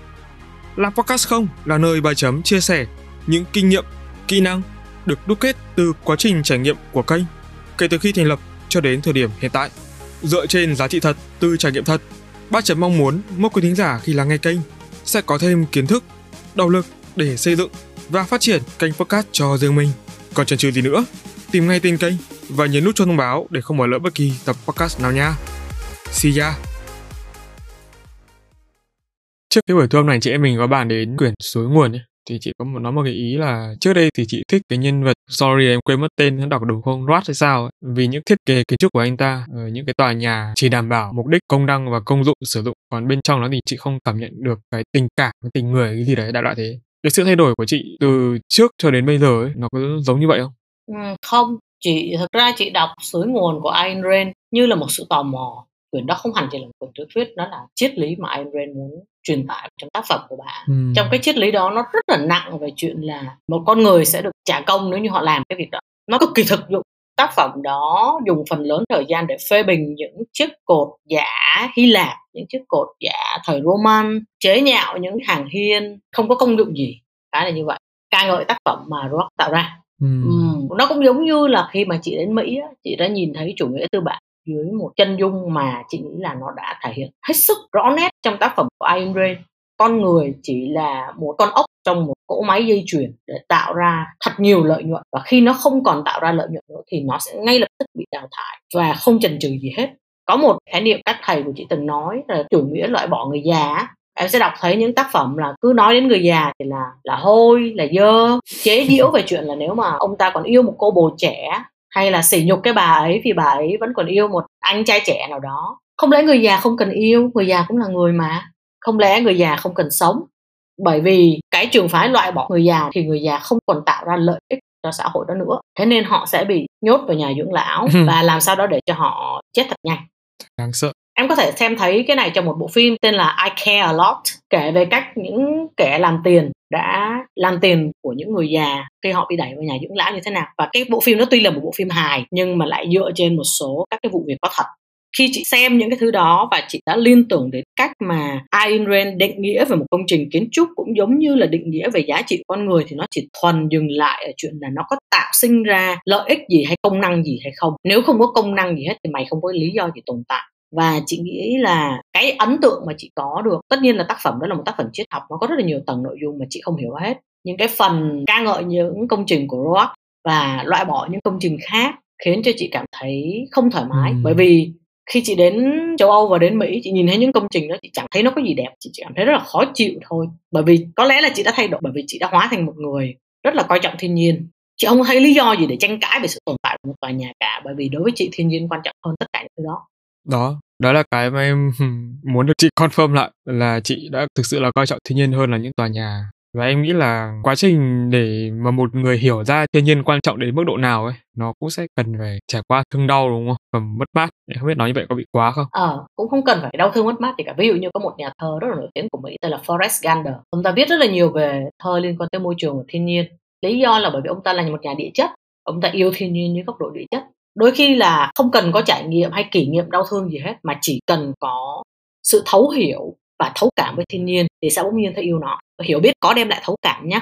Làm Podcast Không là nơi Ba Chấm chia sẻ những kinh nghiệm, kỹ năng được đúc kết từ quá trình trải nghiệm của kênh kể từ khi thành lập cho đến thời điểm hiện tại. dựa trên giá trị thật từ trải nghiệm thật. Bác chấm mong muốn mỗi quý thính giả khi lắng nghe kênh sẽ có thêm kiến thức, động lực để xây dựng và phát triển kênh podcast cho riêng mình. Còn chần chừ gì nữa, tìm ngay tên kênh và nhấn nút cho thông báo để không bỏ lỡ bất kỳ tập podcast nào nha. See ya! Trước cái buổi thu âm này chị em mình có bàn đến quyển suối nguồn ấy. Thì chị có một nói một cái ý là trước đây thì chị thích cái nhân vật sorry em quên mất tên đọc đúng không? Ross hay sao ấy. vì những thiết kế kiến trúc của anh ta ở những cái tòa nhà chỉ đảm bảo mục đích công năng và công dụng sử dụng. Còn bên trong nó thì chị không cảm nhận được cái tình cảm cái tình người cái gì đấy đại loại thế. Cái sự thay đổi của chị từ trước cho đến bây giờ ấy nó có giống như vậy không? Ừ, không. Chị thực ra chị đọc suối nguồn của Ayn Rand như là một sự tò mò quyển đó không hẳn chỉ là một quyển tiểu thuyết nó là triết lý mà Ayn Rand muốn truyền tải trong tác phẩm của bạn ừ. trong cái triết lý đó nó rất là nặng về chuyện là một con người sẽ được trả công nếu như họ làm cái việc đó nó cực kỳ thực dụng tác phẩm đó dùng phần lớn thời gian để phê bình những chiếc cột giả Hy Lạp, những chiếc cột giả thời Roman, chế nhạo những hàng hiên không có công dụng gì. Cái là như vậy. ca ngợi tác phẩm mà Rock tạo ra. Ừ. Ừ. Nó cũng giống như là khi mà chị đến Mỹ, chị đã nhìn thấy chủ nghĩa tư bản dưới một chân dung mà chị nghĩ là nó đã thể hiện hết sức rõ nét trong tác phẩm của Ayn Rand. Con người chỉ là một con ốc trong một cỗ máy dây chuyền để tạo ra thật nhiều lợi nhuận. Và khi nó không còn tạo ra lợi nhuận nữa thì nó sẽ ngay lập tức bị đào thải và không chần chừ gì hết. Có một khái niệm các thầy của chị từng nói là chủ nghĩa loại bỏ người già em sẽ đọc thấy những tác phẩm là cứ nói đến người già thì là là hôi, là dơ. Chế giễu về chuyện là nếu mà ông ta còn yêu một cô bồ trẻ hay là sỉ nhục cái bà ấy vì bà ấy vẫn còn yêu một anh trai trẻ nào đó. Không lẽ người già không cần yêu người già cũng là người mà. Không lẽ người già không cần sống? Bởi vì cái trường phái loại bỏ người già thì người già không còn tạo ra lợi ích cho xã hội đó nữa. Thế nên họ sẽ bị nhốt vào nhà dưỡng lão và làm sao đó để cho họ chết thật nhanh. Đáng sợ. Em có thể xem thấy cái này trong một bộ phim tên là I Care a Lot kể về cách những kẻ làm tiền đã làm tiền của những người già khi họ bị đẩy vào nhà dưỡng lão như thế nào. Và cái bộ phim nó tuy là một bộ phim hài, nhưng mà lại dựa trên một số các cái vụ việc có thật. Khi chị xem những cái thứ đó và chị đã liên tưởng đến cách mà Ayn Rand định nghĩa về một công trình kiến trúc cũng giống như là định nghĩa về giá trị con người, thì nó chỉ thuần dừng lại ở chuyện là nó có tạo sinh ra lợi ích gì hay công năng gì hay không. Nếu không có công năng gì hết thì mày không có lý do gì tồn tại và chị nghĩ là cái ấn tượng mà chị có được tất nhiên là tác phẩm đó là một tác phẩm triết học nó có rất là nhiều tầng nội dung mà chị không hiểu hết. Những cái phần ca ngợi những công trình của Rock và loại bỏ những công trình khác khiến cho chị cảm thấy không thoải mái. Ừ. bởi vì khi chị đến châu Âu và đến Mỹ chị nhìn thấy những công trình đó chị chẳng thấy nó có gì đẹp chị chỉ cảm thấy rất là khó chịu thôi. Bởi vì có lẽ là chị đã thay đổi bởi vì chị đã hóa thành một người rất là coi trọng thiên nhiên. Chị không thấy lý do gì để tranh cãi về sự tồn tại của một tòa nhà cả bởi vì đối với chị thiên nhiên quan trọng hơn tất cả những thứ đó. Đó đó là cái mà em [laughs] muốn được chị confirm lại là chị đã thực sự là coi trọng thiên nhiên hơn là những tòa nhà. Và em nghĩ là quá trình để mà một người hiểu ra thiên nhiên quan trọng đến mức độ nào ấy, nó cũng sẽ cần phải trải qua thương đau, đúng không? Và mất mát. Em không biết nói như vậy có bị quá không? Ờ cũng không cần phải đau thương mất mát thì cả. Ví dụ như có một nhà thơ rất là nổi tiếng của mỹ tên là Forrest Gander ông ta viết rất là nhiều về thơ liên quan tới môi trường và thiên nhiên. Lý do là bởi vì ông ta là một nhà địa chất. Ông ta yêu thiên nhiên như góc độ địa chất đôi khi là không cần có trải nghiệm hay kỷ niệm đau thương gì hết mà chỉ cần có sự thấu hiểu và thấu cảm với thiên nhiên thì sẽ bỗng nhiên thấy yêu nó. Hiểu biết có đem lại thấu cảm nhé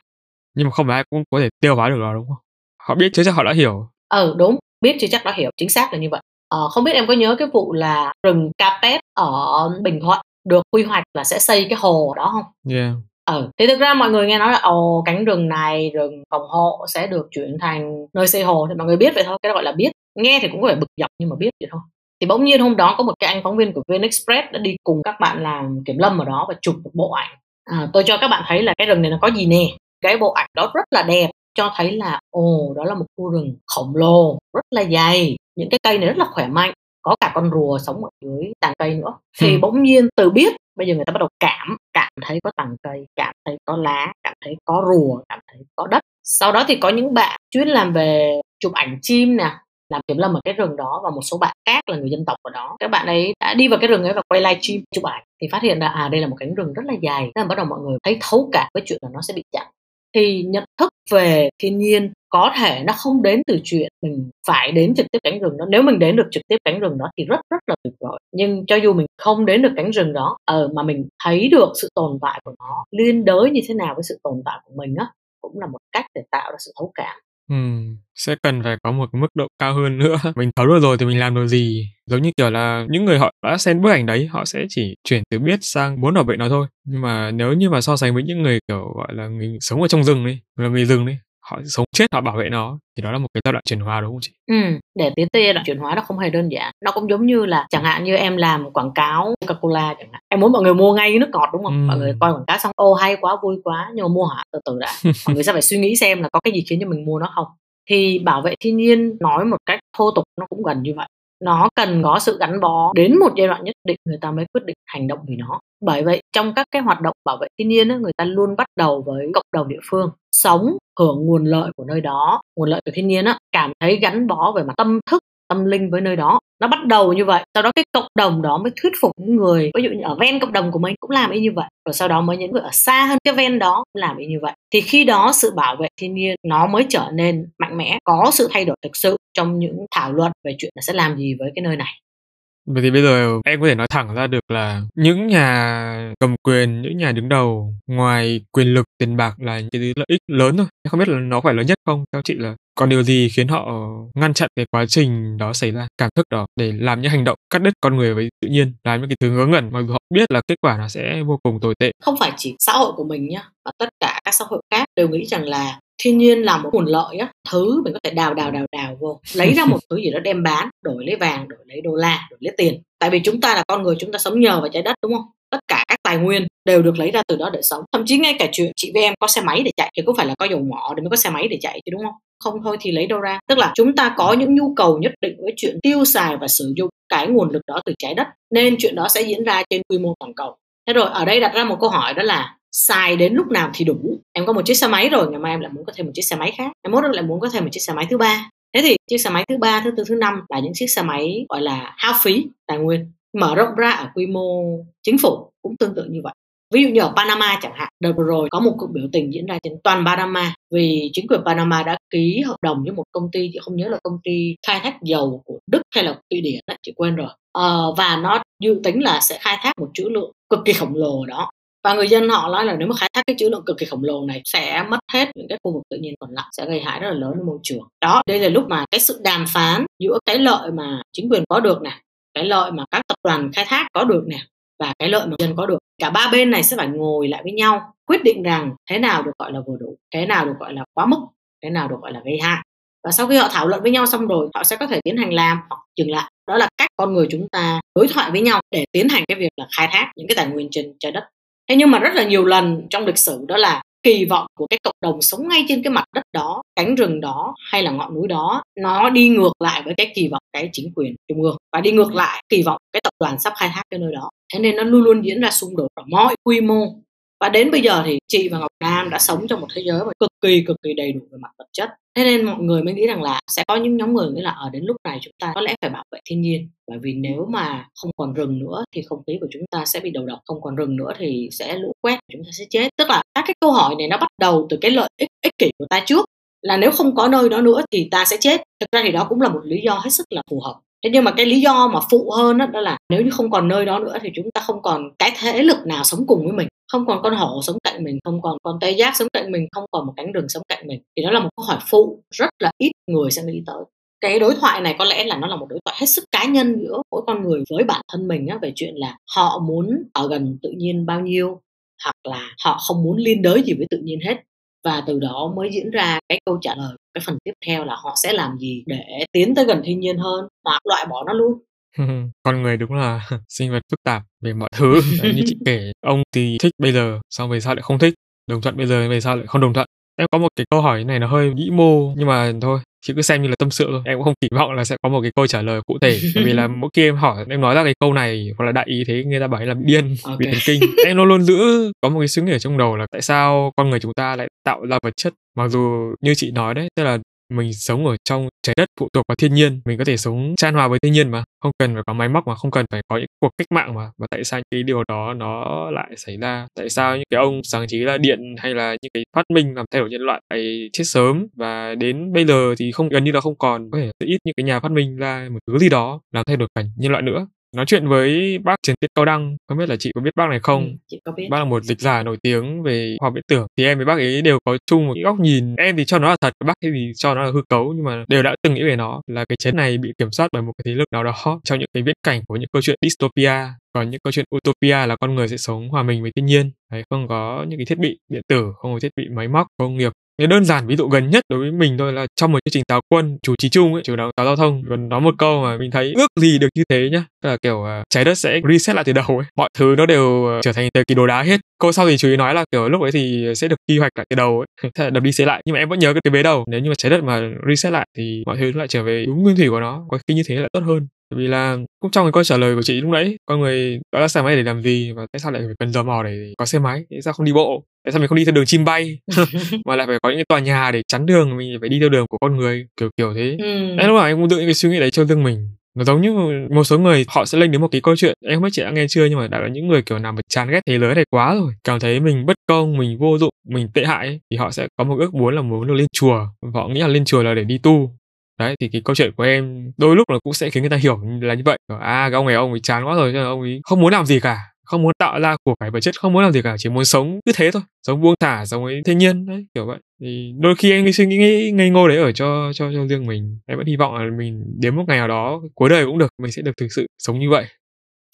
nhưng mà không phải ai cũng có thể tiêu hóa được nó đúng không? Họ biết chứ chắc họ đã hiểu. Ừ đúng. Biết chứ chắc đã hiểu. Chính xác là như vậy. Ờ, không biết em có nhớ cái vụ là rừng Capet ở Bình Thuận được quy hoạch là sẽ xây cái hồ đó không? Yeah ừ thì thực ra mọi người nghe nói là ồ cánh rừng này rừng phòng hộ sẽ được chuyển thành nơi xây hồ thì mọi người biết vậy thôi cái đó gọi là biết. Nghe thì cũng có phải bực dọc nhưng mà biết vậy thôi. Thì bỗng nhiên hôm đó có một cái anh phóng viên của VN Express đã đi cùng các bạn làm kiểm lâm ở đó và chụp một bộ ảnh. À, tôi cho các bạn thấy là cái rừng này nó có gì nè? Cái bộ ảnh đó rất là đẹp cho thấy là ồ đó là một khu rừng khổng lồ rất là dày. Những cái cây này rất là khỏe mạnh có cả con rùa sống ở dưới tàn cây nữa. Thì ừ. bỗng nhiên từ biết bây giờ người ta bắt đầu cảm cảm thấy có tàn cây cảm thấy có lá cảm thấy có rùa cảm thấy có đất. Sau đó thì có những bạn chuyên làm về chụp ảnh chim nè làm kiểm lâm ở cái rừng đó và một số bạn khác là người dân tộc ở đó. Các bạn ấy đã đi vào cái rừng ấy và quay live stream chụp ảnh thì phát hiện ra à đây là một cánh rừng rất là dài. Nên bắt đầu mọi người thấy thấu cảm với chuyện là nó sẽ bị chặn. Thì nhận thức về thiên nhiên có thể nó không đến từ chuyện mình phải đến trực tiếp cánh rừng đó nếu mình đến được trực tiếp cánh rừng đó thì rất rất là tuyệt vời nhưng cho dù mình không đến được cánh rừng đó ờ mà mình thấy được sự tồn tại của nó liên đới như thế nào với sự tồn tại của mình á cũng là một cách để tạo ra sự thấu cảm Ừ, sẽ cần phải có một mức độ cao hơn nữa. [laughs] Mình thấu được rồi thì mình làm được gì? Giống như kiểu là những người họ đã xem bức ảnh đấy, họ sẽ chỉ chuyển từ biết sang muốn bảo vệ nó thôi. Nhưng mà nếu như mà so sánh với những người kiểu gọi là người sống ở trong rừng đi, là người rừng đi, họ sống chết họ bảo vệ nó thì đó là một cái giai đoạn chuyển hóa đúng không chị? Ừ, để tiến tới giai đoạn chuyển hóa nó không hề đơn giản. Nó cũng giống như là chẳng hạn như em làm quảng cáo Coca-Cola chẳng hạn. Em muốn mọi người mua ngay nước ngọt đúng không? Ừ. Mọi người coi quảng cáo xong ô hay quá vui quá nhưng mà mua hả từ từ đã. [laughs] mọi người sẽ phải suy nghĩ xem là có cái gì khiến cho mình mua nó không. Thì bảo vệ thiên nhiên nói một cách thô tục nó cũng gần như vậy nó cần có sự gắn bó đến một giai đoạn nhất định người ta mới quyết định hành động vì nó. Bởi vậy, trong các cái hoạt động bảo vệ thiên nhiên người ta luôn bắt đầu với cộng đồng địa phương, sống hưởng nguồn lợi của nơi đó, nguồn lợi từ thiên nhiên á, cảm thấy gắn bó về mặt tâm thức tâm linh với nơi đó. Nó bắt đầu như vậy, sau đó cái cộng đồng đó mới thuyết phục những người, ví dụ như ở ven cộng đồng của mình cũng làm y như vậy, rồi sau đó mới những người ở xa hơn cái ven đó cũng làm y như vậy. Thì khi đó sự bảo vệ thiên nhiên nó mới trở nên mạnh mẽ, có sự thay đổi thực sự trong những thảo luận về chuyện là sẽ làm gì với cái nơi này. Vậy thì bây giờ em có thể nói thẳng ra được là những nhà cầm quyền, những nhà đứng đầu ngoài quyền lực, tiền bạc là những cái lợi ích lớn thôi. Em không biết là nó phải lớn nhất không? Theo chị là còn điều gì khiến họ ngăn chặn cái quá trình đó xảy ra, cảm thức đó để làm những hành động cắt đứt con người với tự nhiên, làm những cái thứ ngớ ngẩn mà họ biết là kết quả nó sẽ vô cùng tồi tệ. Không phải chỉ xã hội của mình nhá, mà tất cả các xã hội khác đều nghĩ rằng là thiên nhiên là một nguồn lợi á thứ mình có thể đào đào đào đào vô. [laughs] Lấy ra một thứ gì đó đem bán đổi lấy vàng đổi lấy đô la đổi lấy tiền. Tại vì chúng ta là con người chúng ta sống nhờ vào trái đất đúng không? Tất cả các tài nguyên đều được lấy ra từ đó để sống. Thậm chí ngay cả chuyện chị với em có xe máy để chạy thì cũng phải là có dầu mỏ để mới có xe máy để chạy chứ đúng không? Không thôi thì lấy đâu ra tức là chúng ta có những nhu cầu nhất định với chuyện tiêu xài và sử dụng cái nguồn lực đó từ trái đất. Nên chuyện đó sẽ diễn ra trên quy mô toàn cầu. Thế rồi ở đây đặt ra một câu hỏi đó là xài đến lúc nào thì đủ. Em có một chiếc xe máy rồi ngày mai em lại muốn có thêm một chiếc xe máy khác. Em mốt lại muốn có thêm một chiếc xe máy thứ ba. Thế thì chiếc xe máy thứ ba thứ tư thứ năm là những chiếc xe máy gọi là hao phí tài nguyên mở rộng ra ở quy mô chính phủ cũng tương tự như vậy. Ví dụ như ở Panama chẳng hạn đợt vừa rồi có một cuộc biểu tình diễn ra trên toàn Panama vì chính quyền Panama đã ký hợp đồng với một công ty chị không nhớ là công ty khai thác dầu của Đức hay là Thụy Điển chị quên rồi. Ờ, và nó dự tính là sẽ khai thác một trữ lượng cực kỳ khổng lồ đó và người dân họ nói là nếu mà khai thác cái chữ lượng cực kỳ khổng lồ này sẽ mất hết những cái khu vực tự nhiên còn lại, sẽ gây hại rất là lớn đến môi trường. Đó, đây là lúc mà cái sự đàm phán giữa cái lợi mà chính quyền có được này cái lợi mà các tập đoàn khai thác có được nè, và cái lợi mà dân có được. Cả ba bên này sẽ phải ngồi lại với nhau, quyết định rằng thế nào được gọi là vừa đủ, thế nào được gọi là quá mức, thế nào được gọi là gây hại. Và sau khi họ thảo luận với nhau xong rồi, họ sẽ có thể tiến hành làm hoặc dừng lại. Đó là cách con người chúng ta đối thoại với nhau để tiến hành cái việc là khai thác những cái tài nguyên trên trái đất thế nhưng mà rất là nhiều lần trong lịch sử đó là kỳ vọng của cái cộng đồng sống ngay trên cái mặt đất đó, cánh rừng đó hay là ngọn núi đó, nó đi ngược lại với cái kỳ vọng cái chính quyền trung ương và đi ngược lại kỳ vọng cái tập đoàn sắp khai thác cái nơi đó. Thế nên nó luôn luôn diễn ra xung đột ở mọi quy mô và đến bây giờ thì chị và Ngọc Nam đã sống trong một thế giới mà cực kỳ cực kỳ đầy đủ về mặt vật chất. Thế nên mọi người mới nghĩ rằng là sẽ có những nhóm người nghĩ là ở đến lúc này chúng ta có lẽ phải bảo vệ thiên nhiên. Bởi vì nếu mà không còn rừng nữa thì không khí của chúng ta sẽ bị đầu độc không còn rừng nữa thì sẽ lũ quét chúng ta sẽ chết. Tức là các cái câu hỏi này nó bắt đầu từ cái lợi ích ích kỷ của ta trước là nếu không có nơi đó nữa thì ta sẽ chết. Thực ra thì đó cũng là một lý do hết sức là phù hợp. Thế nhưng mà cái lý do mà phụ hơn đó, đó là nếu như không còn nơi đó nữa thì chúng ta không còn cái thế lực nào sống cùng với mình không còn con hổ sống cạnh mình không còn con tê giác sống cạnh mình không còn một cánh rừng sống cạnh mình. Thì đó là một câu hỏi phụ rất là ít người sẽ nghĩ tới. Cái đối thoại này có lẽ là nó là một đối thoại hết sức cá nhân giữa mỗi con người với bản thân mình á, về chuyện là họ muốn ở gần tự nhiên bao nhiêu hoặc là họ không muốn liên đới gì với tự nhiên hết. Và từ đó mới diễn ra cái câu trả lời. Cái phần tiếp theo là họ sẽ làm gì để tiến tới gần thiên nhiên hơn hoặc loại bỏ nó luôn. [laughs] con người đúng là [laughs] sinh vật phức tạp về mọi thứ. [laughs] Như chị kể ông thì thích bây giờ xong về sau lại không thích. Đồng thuận bây giờ về sau lại không đồng thuận. Em có một cái câu hỏi này nó hơi vĩ mô nhưng mà thôi chị cứ xem như là tâm sự thôi. Em cũng không kỳ vọng là sẽ có một cái câu trả lời cụ thể bởi vì là mỗi khi em hỏi em nói ra cái câu này hoặc là đại ý thế người ta bảo là điên okay. bị thần kinh. Em luôn luôn giữ có một cái suy nghĩ ở trong đầu là tại sao con người chúng ta lại tạo ra vật chất mặc dù như chị nói đấy tức là mình sống ở trong trái đất phụ thuộc vào thiên nhiên, mình có thể sống chan hòa với thiên nhiên mà. Không cần phải có máy móc mà, không cần phải có những cuộc cách mạng mà. Và tại sao cái điều đó nó lại xảy ra? Tại sao những cái ông sáng chế là điện hay là những cái phát minh làm thay đổi nhân loại lại chết sớm? Và đến bây giờ thì không, gần như là không còn. Có thể ít những cái nhà phát minh ra một thứ gì đó làm thay đổi cảnh nhân loại nữa nói chuyện với bác Trần Tiết Cao Đăng không biết là chị có biết bác này không? ừ, chị có biết. Bác là một dịch giả nổi tiếng về khoa học viễn tưởng. Thì em với bác ấy đều có chung một góc nhìn. Em thì cho nó là thật bác thì cho nó là hư cấu nhưng mà đều đã từng nghĩ về nó là cái chết này bị kiểm soát bởi một cái thế lực nào đó trong những cái viễn cảnh của những câu chuyện dystopia. Còn những câu chuyện utopia là con người sẽ sống hòa mình với thiên nhiên. Đấy không có những cái thiết bị điện tử không có thiết bị máy móc công nghiệp cái đơn giản ví dụ gần nhất đối với mình thôi là trong một chương trình táo quân chủ trì chung ấy chủ đạo táo giao thông còn nói một câu mà mình thấy ước gì được như thế nhá. Là kiểu uh, trái đất sẽ reset lại từ đầu ấy. Mọi thứ nó đều uh, trở thành từ kỳ đồ đá hết. Câu sau thì chú ý nói là kiểu lúc ấy thì sẽ được quy hoạch lại từ đầu ấy. [laughs] Thế là đập đi xế lại. Nhưng mà em vẫn nhớ cái cái bế đầu. Nếu như mà trái đất mà reset lại thì mọi thứ lại trở về đúng nguyên thủy của nó. Có khi như thế là tốt hơn vì là cũng trong cái câu trả lời của chị lúc nãy con người gọi là xe máy để làm gì và tại sao lại phải cần dò mò để có xe máy? Tại sao không đi bộ? Tại sao mình không đi theo đường chim bay? [laughs] [laughs] Mà lại phải có những cái tòa nhà để chắn đường mình phải đi theo đường của con người kiểu kiểu thế. Ừ. em lúc nào em cũng tự những cái suy nghĩ đấy cho riêng mình. Nó giống như một số người họ sẽ lên đến một cái câu chuyện em không biết chị đã nghe chưa nhưng mà đã có những người kiểu nào mà chán ghét thế giới này quá rồi. Cảm thấy mình bất công mình vô dụng mình tệ hại ấy, thì họ sẽ có một ước muốn là muốn được lên chùa. Họ nghĩ là lên chùa là để đi tu đấy, thì cái câu chuyện của em đôi lúc là cũng sẽ khiến người ta hiểu là như vậy. À cái ông này, ông ấy chán quá rồi cho nên ông ấy không muốn làm gì cả, không muốn tạo ra của cải vật chất, không muốn làm gì cả, chỉ muốn sống cứ thế thôi, sống buông thả, sống với thiên nhiên, đấy, kiểu vậy. Thì đôi khi em suy nghĩ, ngây ngô đấy ở cho cho cho riêng mình. Em vẫn hy vọng là mình đến một ngày nào đó, cuối đời cũng được, mình sẽ được thực sự sống như vậy.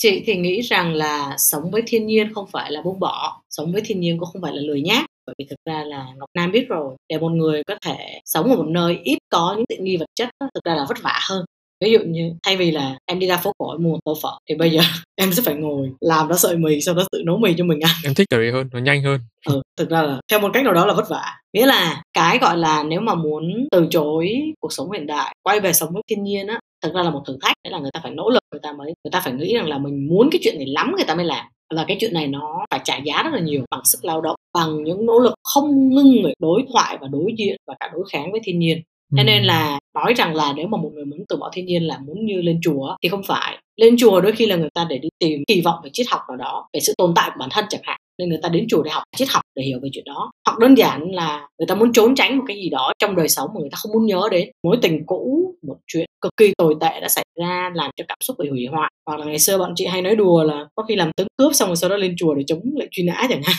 Chị thì nghĩ rằng là sống với thiên nhiên không phải là buông bỏ, sống với thiên nhiên cũng không phải là lười nhác bởi vì thực ra là ngọc nam biết rồi để một người có thể sống ở một nơi ít có những tiện nghi vật chất đó, thực ra là vất vả hơn. Ví dụ như thay vì là em đi ra phố cổ mua một tô phở thì bây giờ [laughs] em sẽ phải ngồi làm ra sợi mì sau đó tự nấu mì cho mình ăn. Em thích cái hơn nó nhanh hơn. Ừ, thực ra là theo một cách nào đó là vất vả. Nghĩa là cái gọi là nếu mà muốn từ chối cuộc sống hiện đại quay về sống với thiên nhiên á thực ra là một thử thách đấy là người ta phải nỗ lực người ta mới người ta phải nghĩ rằng là mình muốn cái chuyện này lắm người ta mới làm. Là cái chuyện này nó phải trả giá rất là nhiều bằng sức lao động bằng những nỗ lực không ngưng để đối thoại và đối diện và cả đối kháng với thiên nhiên. Cho nên là nói rằng là nếu mà một người muốn từ bỏ thiên nhiên là muốn như lên chùa thì không phải. Lên chùa đôi khi là người ta để đi tìm kỳ vọng về triết học nào đó về sự tồn tại của bản thân chẳng hạn nên người ta đến chùa để học triết học để hiểu về chuyện đó. Hoặc đơn giản là người ta muốn trốn tránh một cái gì đó trong đời sống mà người ta không muốn nhớ đến. Mối tình cũ một chuyện cực kỳ tồi tệ đã xảy ra làm cho cảm xúc bị hủy hoại. Hoặc là ngày xưa bọn chị hay nói đùa là có khi làm tướng cướp xong rồi sau đó lên chùa để chống lệnh truy nã chẳng hạn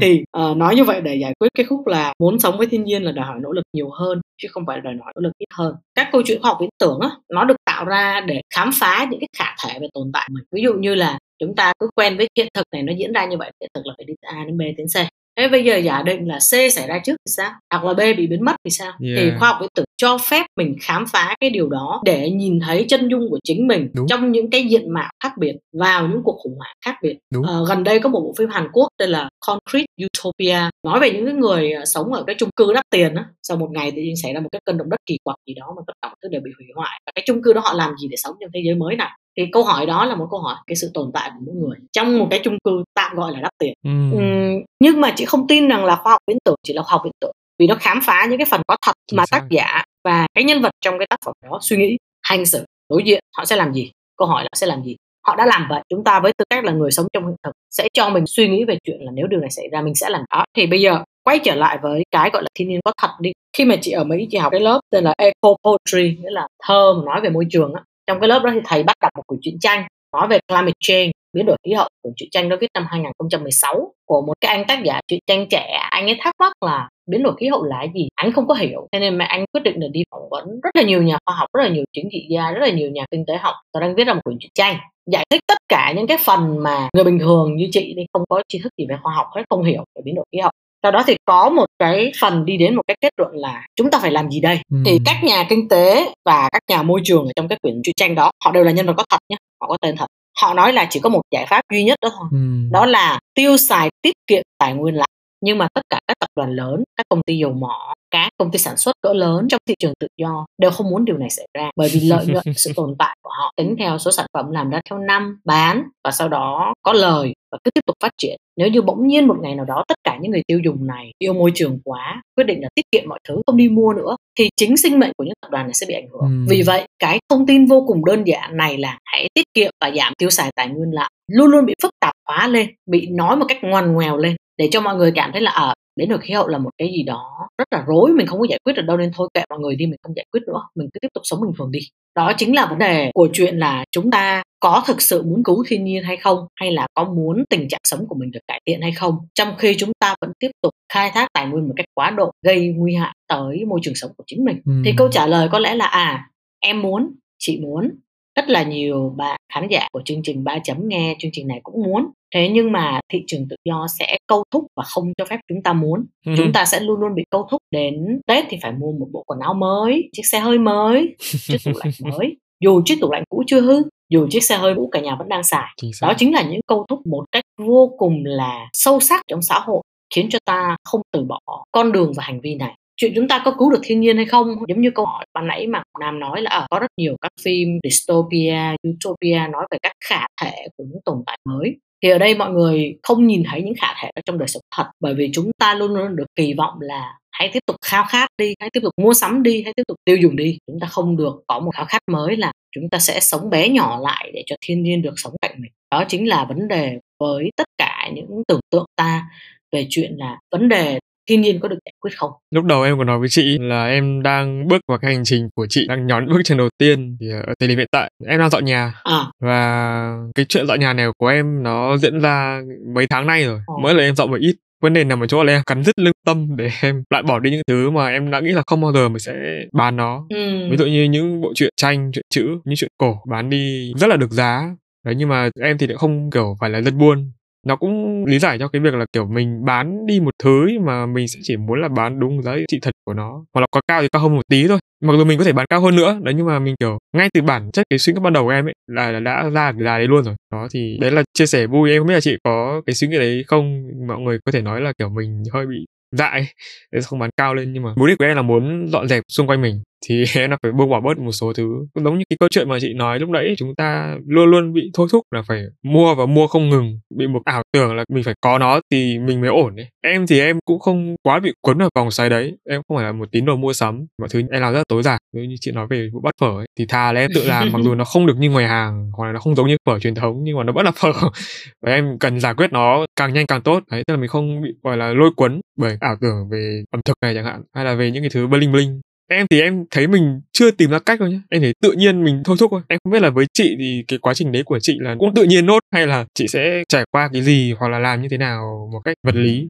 thì uh, [laughs] nói như vậy để giải quyết cái khúc là muốn sống với thiên nhiên là đòi hỏi nỗ lực nhiều hơn chứ không phải đòi hỏi nỗ lực ít hơn. Các câu chuyện khoa học viễn tưởng á nó được tạo ra để khám phá những cái khả thể về tồn tại mình. Ví dụ như là chúng ta cứ quen với hiện thực này nó diễn ra như vậy hiện thực là phải đi từ a đến b đến c thế bây giờ giả định là c xảy ra trước thì sao hoặc là b bị biến mất thì sao yeah. thì khoa học viễn tưởng cho phép mình khám phá cái điều đó để nhìn thấy chân dung của chính mình Đúng. trong những cái diện mạo khác biệt vào những cuộc khủng hoảng khác biệt Đúng. À, gần đây có một bộ phim Hàn Quốc tên là Concrete Utopia nói về những cái người ờ, sống ở cái chung cư đắt tiền á sau một ngày tự nhiên xảy ra một cái cơn động đất kỳ quặc gì đó mà tất cả mọi thứ đều bị hủy hoại và cái chung cư đó họ làm gì để sống trong thế giới mới này thì câu hỏi đó là một câu hỏi cái sự tồn tại của mỗi người trong một cái chung cư tạm gọi là đắt tiền ừ. Uhm, nhưng mà chị không tin rằng là khoa học viễn tưởng chỉ là khoa học viễn tưởng vì nó khám phá những cái phần có thật Chính mà xác. tác giả và cái nhân vật trong cái tác phẩm đó suy nghĩ hành xử đối diện họ sẽ làm gì câu hỏi là sẽ làm gì họ đã làm vậy chúng ta với tư cách là người sống trong hiện thực sẽ cho mình suy nghĩ về chuyện là nếu điều này xảy ra mình sẽ làm đó thì bây giờ quay trở lại với cái gọi là thiên nhiên có thật đi khi mà chị ở mỹ chị học cái lớp tên là eco poetry nghĩa là thơ mà nói về môi trường á trong cái lớp đó thì thầy bắt đọc một quyển truyện tranh, nói về climate change, biến đổi khí hậu. Của truyện tranh đó viết năm 2016 của một cái anh tác giả truyện tranh trẻ. Anh ấy thắc mắc là biến đổi khí hậu là gì? Anh không có hiểu, cho nên mà anh quyết định là đi phỏng vấn rất là nhiều nhà khoa học, rất là nhiều chính trị gia, rất là nhiều nhà kinh tế học. Và đang viết ra một quyển truyện tranh, giải thích tất cả những cái phần mà người bình thường như chị thì không có tri thức gì về khoa học hết, không hiểu về biến đổi khí hậu sau đó thì có một cái phần đi đến một cái kết luận là chúng ta phải làm gì đây ừ. thì các nhà kinh tế và các nhà môi trường ở trong cái quyển truyện tranh đó họ đều là nhân vật có thật nhé họ có tên thật họ nói là chỉ có một giải pháp duy nhất đó thôi ừ. đó là tiêu xài tiết kiệm tài nguyên lại nhưng mà tất cả các tập đoàn lớn các công ty dầu mỏ các công ty sản xuất cỡ lớn trong thị trường tự do đều không muốn điều này xảy ra bởi vì lợi nhuận sự [laughs] tồn tại họ tính theo số sản phẩm làm ra theo năm bán và sau đó có lời và cứ tiếp tục phát triển. Nếu như bỗng nhiên một ngày nào đó tất cả những người tiêu dùng này yêu môi trường quá quyết định là tiết kiệm mọi thứ không đi mua nữa thì chính sinh mệnh của những tập đoàn này sẽ bị ảnh hưởng. Ừ. vì vậy cái thông tin vô cùng đơn giản này là hãy tiết kiệm và giảm tiêu xài tài nguyên lại. Luôn luôn bị phức tạp hóa lên bị nói một cách ngoằn ngoèo lên để cho mọi người cảm thấy là ở à, biến đổi khí hậu là một cái gì đó rất là rối mình không có giải quyết được đâu nên thôi kệ mọi người đi mình không giải quyết nữa mình cứ tiếp tục sống bình thường đi đó chính là vấn đề của chuyện là chúng ta có thực sự muốn cứu thiên nhiên hay không hay là có muốn tình trạng sống của mình được cải thiện hay không trong khi chúng ta vẫn tiếp tục khai thác tài nguyên một cách quá độ gây nguy hại tới môi trường sống của chính mình ừ. thì câu trả lời có lẽ là à em muốn chị muốn rất là nhiều bạn khán giả của chương trình 3 chấm nghe chương trình này cũng muốn. Thế nhưng mà thị trường tự do sẽ câu thúc và không cho phép chúng ta muốn. Ừ. chúng ta sẽ luôn luôn bị câu thúc đến tết thì phải mua một bộ quần áo mới chiếc xe hơi mới chiếc tủ lạnh [laughs] mới. Dù chiếc tủ lạnh cũ chưa hư dù chiếc xe hơi cũ cả nhà vẫn đang xài. Đó chính là những câu thúc một cách vô cùng là sâu sắc trong xã hội khiến cho ta không từ bỏ con đường và hành vi này chuyện chúng ta có cứu được thiên nhiên hay không? Giống như câu hỏi ban nãy mà nam nói là ở có rất nhiều các phim dystopia, utopia nói về các khả thể của những tồn tại mới. Thì ở đây mọi người không nhìn thấy những khả thể ở trong đời sống thật, bởi vì chúng ta luôn luôn được kỳ vọng là hãy tiếp tục khao khát đi, hãy tiếp tục mua sắm đi, hãy tiếp tục tiêu dùng đi. Chúng ta không được có một khao khát mới là chúng ta sẽ sống bé nhỏ lại để cho thiên nhiên được sống cạnh mình. Đó chính là vấn đề với tất cả những tưởng tượng ta về chuyện là vấn đề thiên nhiên có được giải quyết không lúc đầu em có nói với chị là em đang bước vào cái hành trình của chị đang nhón bước chân đầu tiên thì ở thời điểm hiện tại em đang dọn nhà à. và cái chuyện dọn nhà này của em nó diễn ra mấy tháng nay rồi à. mới là em dọn một ít vấn đề nằm ở chỗ là em cắn rứt lương tâm để em loại bỏ đi những thứ mà em đã nghĩ là không bao giờ mình sẽ bán nó ừ. ví dụ như những bộ truyện tranh truyện chữ những chuyện cổ bán đi rất là được giá đấy nhưng mà em thì lại không kiểu phải là dân buôn nó cũng lý giải cho cái việc là kiểu mình bán đi một thứ mà mình sẽ chỉ muốn là bán đúng giá trị thật của nó hoặc là có cao thì cao hơn một tí thôi. Mặc dù mình có thể bán cao hơn nữa đấy nhưng mà mình kiểu ngay từ bản chất cái suy nghĩ ban đầu của em ấy là, là đã ra cái giá đấy luôn rồi. Đó thì đấy là chia sẻ vui em không biết là chị có cái suy nghĩ đấy không? Mọi người có thể nói là kiểu mình hơi bị dại để không bán cao lên nhưng mà mục đích của em là muốn dọn dẹp xung quanh mình thì [laughs] em là phải buông bỏ bớt một số thứ. Cũng giống như cái câu chuyện mà chị nói lúc nãy chúng ta luôn luôn bị thôi thúc là phải mua và mua không ngừng bị một ảo tưởng là mình phải có nó thì mình mới ổn ấy. Em thì em cũng không quá bị cuốn vào vòng xoáy đấy. Em không phải là một tín đồ mua sắm mọi thứ em làm rất là tối giản. Nếu như chị nói về vụ bắt phở ấy, thì thà là em tự làm mặc dù nó không được như ngoài hàng hoặc là nó không giống như phở truyền thống nhưng mà nó vẫn là phở. [laughs] Và em cần giải quyết nó càng nhanh càng tốt. Đấy tức là mình không bị gọi là lôi cuốn bởi ảo tưởng về ẩm thực này chẳng hạn hay là về những cái thứ bling bling em thì em thấy mình chưa tìm ra cách đâu nhé em thấy tự nhiên mình thôi thúc thôi. Em không biết là với chị thì cái quá trình đấy của chị là cũng tự nhiên nốt hay là chị sẽ trải qua cái gì hoặc là làm như thế nào một cách vật lý?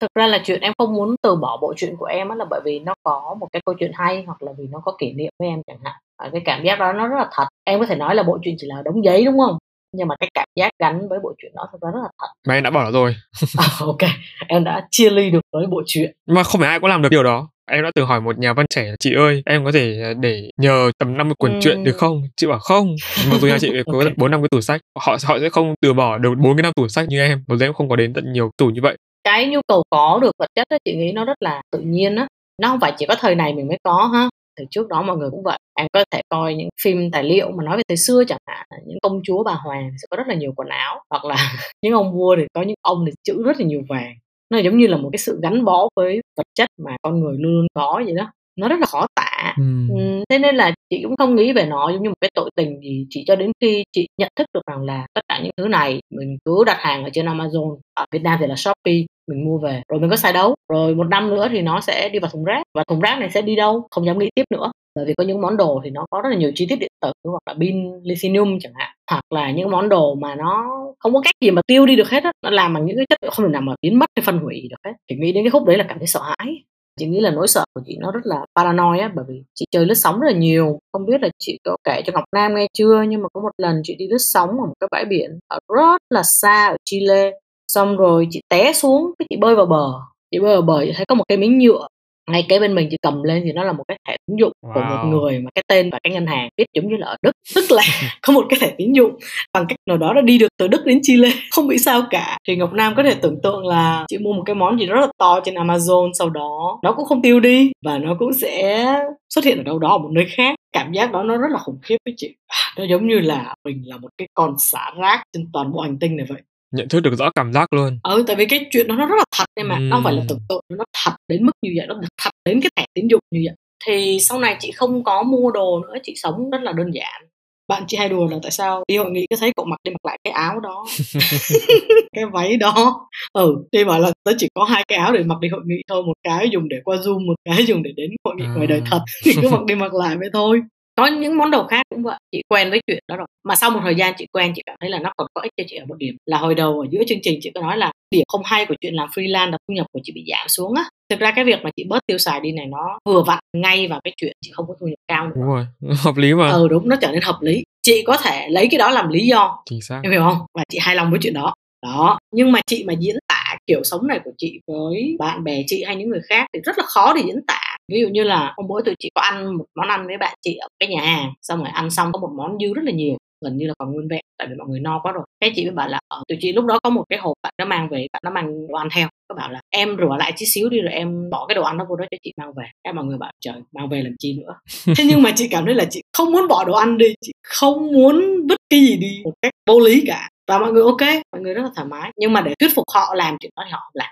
Thực ra là chuyện em không muốn từ bỏ bộ chuyện của em là bởi vì nó có một cái câu chuyện hay hoặc là vì nó có kỷ niệm với em chẳng hạn. Và cái cảm giác đó nó rất là thật. Em có thể nói là bộ chuyện chỉ là đống giấy đúng không? Nhưng mà cái cảm giác gắn với bộ chuyện đó thực ra rất là thật. Mà em đã bỏ rồi. [laughs] À, ok. Em đã chia ly được với bộ chuyện. Mà không phải ai cũng làm được điều đó em đã từng hỏi một nhà văn trẻ chị ơi em có thể à, để nhờ tầm 50 cuốn ừ. truyện được không? Chị bảo không. Mặc dù nhà chị có okay. bốn năm cái tủ sách họ họ sẽ không từ bỏ được bốn cái năm tủ sách như em bởi vì em không có đến tận nhiều tủ như vậy. Cái nhu cầu có được vật chất đó chị nghĩ nó rất là tự nhiên á. Nó không phải chỉ có thời này mình mới có ha từ trước đó mọi người cũng vậy. Em có thể coi những phim tài liệu mà nói về thời xưa chẳng hạn những công chúa bà hoàng sẽ có rất là nhiều quần áo hoặc là [laughs] những ông vua thì có những ông thì chữ rất là nhiều vàng. Nó giống như là một cái sự gắn bó với vật chất mà con người luôn luôn có vậy đó nó rất là khó tả. Ừ. thế nên là chị cũng không nghĩ về nó giống như một cái tội tình gì chỉ cho đến khi chị nhận thức được rằng là tất cả những thứ này mình cứ đặt hàng ở trên Amazon ở Việt Nam thì là Shopee mình mua về rồi mình có xài đấu rồi một năm nữa thì nó sẽ đi vào thùng rác và thùng rác này sẽ đi đâu không dám nghĩ tiếp nữa bởi vì có những món đồ thì nó có rất là nhiều chi tiết điện tử, hoặc là pin lithium chẳng hạn, hoặc là những món đồ mà nó không có cách gì mà tiêu đi được hết á, nó làm bằng những cái chất không thể nào mà biến mất hay phân hủy được hết. Chị nghĩ đến cái khúc đấy là cảm thấy sợ hãi. Chị nghĩ là nỗi sợ của chị nó rất là paranoid á, bởi vì chị chơi lướt sóng rất là nhiều. Không biết là chị có kể cho ngọc nam nghe chưa, nhưng mà có một lần chị đi lướt sóng ở một cái bãi biển ở rất là xa ở chile, xong rồi chị té xuống, cái chị bơi vào bờ. Chị bơi vào bờ, chị thấy có một cái miếng nhựa ngay kế bên mình chị cầm lên thì nó là một cái thẻ tín dụng wow. của một người mà cái tên và cái ngân hàng viết giống như là ở Đức. Tức là [laughs] có một cái thẻ tín dụng bằng cách nào đó đã đi được từ Đức đến Chile. Không bị sao cả. Thì Ngọc Nam có thể tưởng tượng là chị mua một cái món gì rất là to trên Amazon sau đó nó cũng không tiêu đi và nó cũng sẽ xuất hiện ở đâu đó ở một nơi khác. Cảm giác đó nó rất là khủng khiếp với chị. Nó giống như là mình là một cái con xả rác trên toàn bộ hành tinh này vậy nhận thức được rõ cảm giác luôn. Ừ tại vì cái chuyện đó nó rất là thật em mà. Uhm. nó không phải là tưởng tượng nó thật đến mức như vậy nó thật đến cái thẻ tín dụng như vậy. Thì sau này chị không có mua đồ nữa chị sống rất là đơn giản. Bạn chị hay đùa là tại sao đi hội nghị cứ thấy cậu mặc đi mặc lại cái áo đó. [laughs] Cái váy đó. Ừ đi bảo là tớ chỉ có hai cái áo để mặc đi hội nghị thôi một cái dùng để qua zoom một cái dùng để đến hội nghị à. ngoài đời thật. Thì cứ mặc đi mặc lại vậy thôi có những món đồ khác cũng vậy chị quen với chuyện đó rồi. Mà sau một thời gian chị quen chị cảm thấy là nó còn có ích cho chị ở một điểm là hồi đầu ở giữa chương trình chị có nói là điểm không hay của chuyện làm freelance là thu nhập của chị bị giảm xuống á. Thực ra cái việc mà chị bớt tiêu xài đi này nó vừa vặn ngay vào cái chuyện chị không có thu nhập cao nữa. Đúng rồi [laughs] hợp lý mà. Ừ đúng nó trở nên hợp lý. Chị có thể lấy cái đó làm lý do. Chính xác. Em hiểu không? Và chị hài lòng với chuyện đó. Đó nhưng mà chị mà diễn tả kiểu sống này của chị với bạn bè chị hay những người khác thì rất là khó để diễn tả ví dụ như là hôm bữa tôi chị có ăn một món ăn với bạn chị ở cái nhà hàng, xong rồi ăn xong có một món dư rất là nhiều, gần như là còn nguyên vẹn, tại vì mọi người no quá rồi. Cái chị mới bảo là ở tụi chị lúc đó có một cái hộp bạn nó mang về, bạn nó mang đồ ăn theo. Có bảo là, em rửa lại chút xíu đi rồi em bỏ cái đồ ăn đó vô đó cho chị mang về. Em mọi người bảo, trời, mang về làm chi nữa? Thế nhưng mà chị cảm thấy là chị không muốn bỏ đồ ăn đi, chị không muốn vứt cái gì đi một cách vô lý cả. Và mọi người ok, mọi người rất là thoải mái. Nhưng mà để thuyết phục họ làm chuyện đó thì họ làm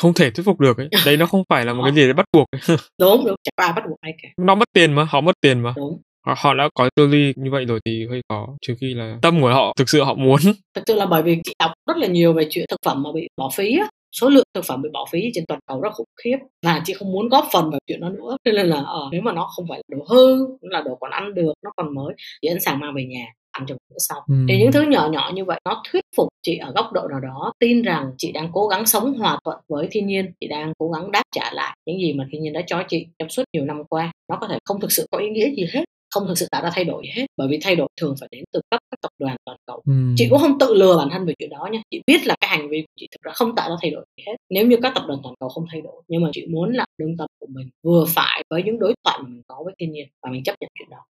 không thể thuyết phục được ấy. Đấy nó không phải là một cái gì để bắt buộc ấy. [laughs] đúng đúng có ai bắt buộc ai cả. Nó mất tiền mà họ mất tiền mà. Đúng. Họ, họ đã có tư duy như vậy rồi thì hơi khó trừ khi là tâm của họ thực sự họ muốn. [laughs] Thực sự là bởi vì chị đọc rất là nhiều về chuyện thực phẩm mà bị bỏ phí á. Số lượng thực phẩm bị bỏ phí trên toàn cầu rất khủng khiếp. Và chị không muốn góp phần vào chuyện đó nữa. Nên là ờ, nếu mà nó không phải là đồ hư là đồ còn ăn được nó còn mới thì anh sàng mang về nhà ăn trong bữa sau ừ. thì những thứ nhỏ nhỏ như vậy nó thuyết phục chị ở góc độ nào đó tin rằng chị đang cố gắng sống hòa thuận với thiên nhiên chị đang cố gắng đáp trả lại những gì mà thiên nhiên đã cho chị trong suốt nhiều năm qua nó có thể không thực sự có ý nghĩa gì hết không thực sự tạo ra thay đổi gì hết bởi vì thay đổi thường phải đến từ cấp các tập đoàn toàn cầu ừ. chị cũng không tự lừa bản thân về chuyện đó nha chị biết là cái hành vi của chị thực ra không tạo ra thay đổi gì hết nếu như các tập đoàn toàn cầu không thay đổi nhưng mà chị muốn là lương tâm của mình vừa phải với những đối thoại mà mình có với thiên nhiên và mình chấp nhận chuyện đó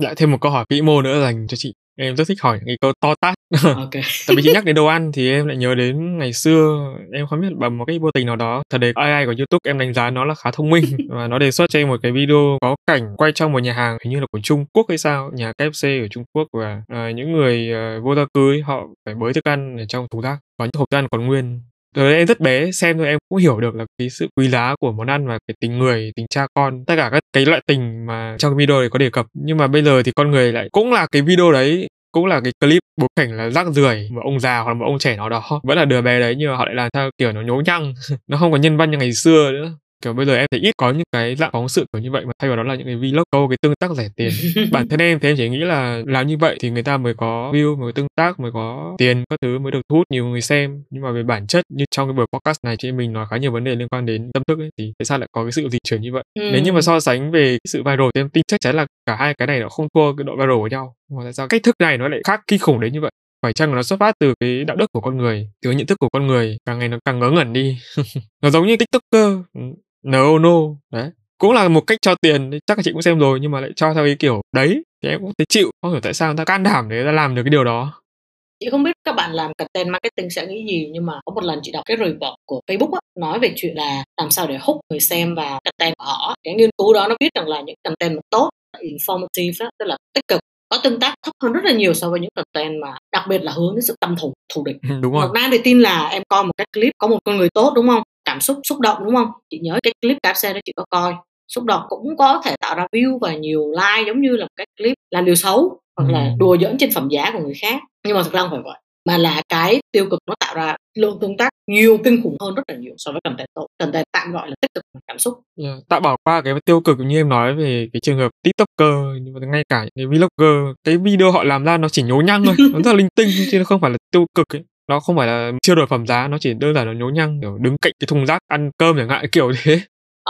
lại thêm một câu hỏi vĩ mô nữa dành cho chị. Em rất thích hỏi những câu to tát. [laughs] Okay. tại vì chị nhắc đến đồ ăn thì em lại nhớ đến ngày xưa em không biết bằng một cái vô tình nào đó. Thật đề AI của YouTube em đánh giá nó là khá thông minh [laughs] và nó đề xuất cho em một cái video có cảnh quay trong một nhà hàng hình như là của Trung Quốc hay sao? Nhà KFC ở Trung Quốc và uh, những người uh, vô gia cư họ phải bới thức ăn ở trong thùng rác. Có những hộp thức ăn còn nguyên rồi em rất bé, xem thôi em cũng hiểu được là cái sự quý giá của món ăn và cái tình người tình cha con, tất cả các cái loại tình mà trong cái video này có đề cập. Nhưng mà bây giờ thì con người lại cũng là cái video đấy, cũng là cái clip bối cảnh là rác rưởi, một ông già hoặc là một ông trẻ nào đó, vẫn là đứa bé đấy nhưng mà họ lại làm theo kiểu nó nhố nhăng, [laughs] nó không có nhân văn như ngày xưa nữa kiểu bây giờ em thấy ít có những cái dạng phóng sự kiểu như vậy mà thay vào đó là những cái vlog câu cái tương tác rẻ tiền. [laughs] Bản thân em thì em chỉ nghĩ là làm như vậy thì người ta mới có view mới có tương tác mới có tiền các thứ mới được thu hút nhiều người xem. Nhưng mà về bản chất như trong cái buổi podcast này chị mình nói khá nhiều vấn đề liên quan đến tâm thức ấy thì tại sao lại có cái sự di chuyển như vậy? Ừ. nếu như mà so sánh về cái sự viral thì em tin chắc chắn là cả hai cái này nó không thua cái độ viral của nhau. Mà tại sao cách thức này nó lại khác kinh khủng đến như vậy? Phải chăng nó xuất phát từ cái đạo đức của con người từ cái nhận thức của con người càng ngày nó càng ngớ ngẩn đi. [laughs] Nó giống như tiktoker. Ừ, no no. Đấy. Cũng là một cách cho tiền chắc là chị cũng xem rồi nhưng mà lại cho theo cái kiểu đấy thì em cũng thấy chịu không hiểu tại sao người ta can đảm để ta làm được cái điều đó. Chị không biết các bạn làm content marketing sẽ nghĩ gì nhưng mà có một lần chị đọc cái report của Facebook á, nói về chuyện là làm sao để hút người xem vào content của họ. Cái nghiên cứu đó nó biết rằng là những content mà tốt informative đó, tức là tích cực có tương tác thấp hơn rất là nhiều so với những content mà đặc biệt là hướng đến sự tâm thủ thù địch. Đúng rồi. Ngọc Nam thì tin là em coi một cái clip có một con người tốt đúng không cảm xúc xúc động đúng không? Chị nhớ cái clip cáp xe đó chị có coi. Xúc động cũng có thể tạo ra view và nhiều like giống như là một cái clip làm điều xấu hoặc ừ. là đùa giỡn trên phẩm giá của người khác. Nhưng mà thực ra không phải vậy mà là cái tiêu cực nó tạo ra lượng tương tác nhiều kinh khủng hơn rất là nhiều so với content tốt content tạm gọi là tích cực cảm xúc. Yeah. tạ bỏ qua cái tiêu cực như em nói về cái trường hợp tiktoker nhưng mà ngay cả những cái vlogger cái video họ làm ra nó chỉ nhố nhăng thôi nó rất là linh tinh chứ nó không phải là tiêu cực ấy nó không phải là chưa đổi phẩm giá nó chỉ đơn giản là nhố nhăng kiểu đứng cạnh cái thùng rác ăn cơm chẳng hạn [laughs] kiểu thế.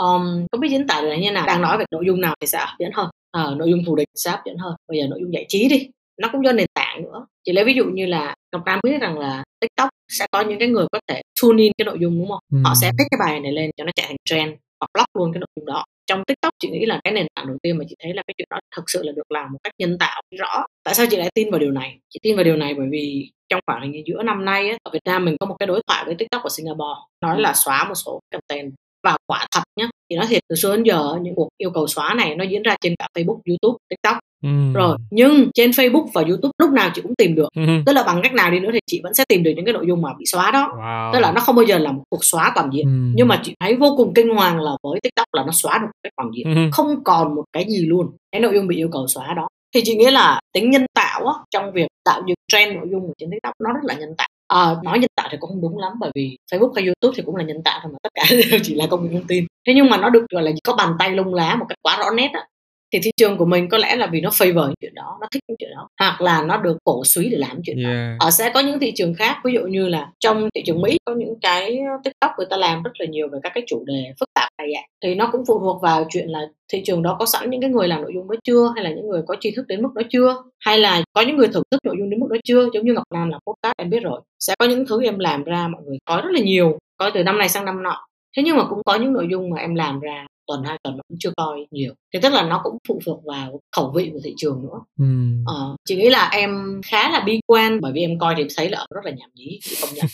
Um, không biết diễn tả là như nào. Đang nói về nội dung nào thì sẽ hấp dẫn hơn. À, nội dung thù địch sẽ hấp dẫn hơn. Bây giờ nội dung giải trí đi. Nó cũng do nền tảng nữa. Chỉ lấy ví dụ như là ngọc nam biết rằng là tiktok sẽ có những cái người có thể tune in cái nội dung đúng không? Ừ. họ sẽ pick cái bài này lên cho nó chạy thành trend hoặc block luôn cái nội dung đó. Trong tiktok chị nghĩ là cái nền tảng đầu tiên mà chị thấy là cái chuyện đó thực sự là được làm một cách nhân tạo rõ. Tại sao chị lại tin vào điều này? Chị tin vào điều này bởi vì trong khoảng hình như giữa năm nay á, ở Việt Nam mình có một cái đối thoại với TikTok ở Singapore nói là xóa một số content và quả thật nhá thì nói thiệt từ xưa đến giờ những cuộc yêu cầu xóa này nó diễn ra trên cả Facebook, YouTube, TikTok Ừ. rồi nhưng trên Facebook và YouTube lúc nào chị cũng tìm được ừ. tức là bằng cách nào đi nữa thì chị vẫn sẽ tìm được những cái nội dung mà bị xóa đó wow. tức là nó không bao giờ là một cuộc xóa toàn diện ừ. nhưng mà chị thấy vô cùng kinh hoàng là với TikTok là nó xóa được cách toàn diện ừ. không còn một cái gì luôn cái nội dung bị yêu cầu xóa đó thì chị nghĩ là tính nhân tạo á, trong việc tạo dựng trend nội dung ở trên TikTok nó rất là nhân tạo. À, nói nhân tạo thì cũng không đúng lắm bởi vì Facebook hay YouTube thì cũng là nhân tạo thôi mà tất cả [laughs] đều chỉ là công nghệ thông tin. Thế nhưng mà nó được gọi là có bàn tay lung lá một cách quá rõ nét á thì thị trường của mình có lẽ là vì nó favor những chuyện đó nó thích những chuyện đó hoặc là nó được cổ suý để làm chuyện yeah. đó ở sẽ có những thị trường khác ví dụ như là trong thị trường mỹ có những cái tiktok người ta làm rất là nhiều về các cái chủ đề phức này thì nó cũng phụ thuộc vào chuyện là thị trường đó có sẵn những cái người làm nội dung đó chưa, hay là những người có tri thức đến mức đó chưa, hay là có những người thưởng thức nội dung đến mức đó chưa. Giống như ngọc nam là podcast, em biết rồi, sẽ có những thứ em làm ra mọi người có rất là nhiều, coi từ năm này sang năm nọ. Thế nhưng mà cũng có những nội dung mà em làm ra tuần hai tuần mà cũng chưa coi nhiều. Thì tức là nó cũng phụ thuộc vào khẩu vị của thị trường nữa. Ừ. ờ, chị nghĩ là em khá là bi quan bởi vì em coi thì em thấy là rất là nhảm nhí chị công nhận.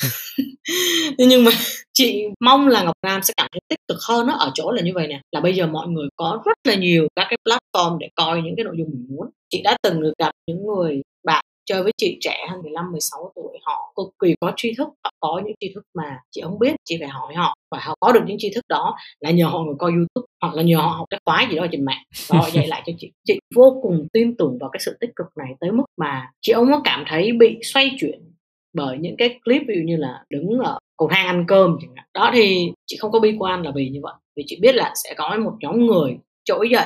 [laughs] Nhưng mà chị mong là ngọc nam sẽ cảm thấy tích cực hơn nó ở chỗ là như vậy nè. Là bây giờ mọi người có rất là nhiều các cái platform để coi những cái nội dung mình muốn. Chị đã từng được gặp những người chơi với chị trẻ hơn 15 16 tuổi, họ cực kỳ có tri thức, họ có những tri thức mà chị không biết, chị phải hỏi họ. Và họ có được những tri thức đó là nhờ họ người coi youtube, hoặc là nhờ họ học cái khóa gì đó trên mạng. Và họ dạy lại cho chị. Chị vô cùng tin tưởng vào cái sự tích cực này tới mức mà chị không có cảm thấy bị xoay chuyển bởi những cái clip ví dụ như là đứng ở cầu thang ăn cơm chẳng hạn. Đó thì chị không có bi quan là vì như vậy. Vì chị biết là sẽ có một nhóm người trỗi dậy,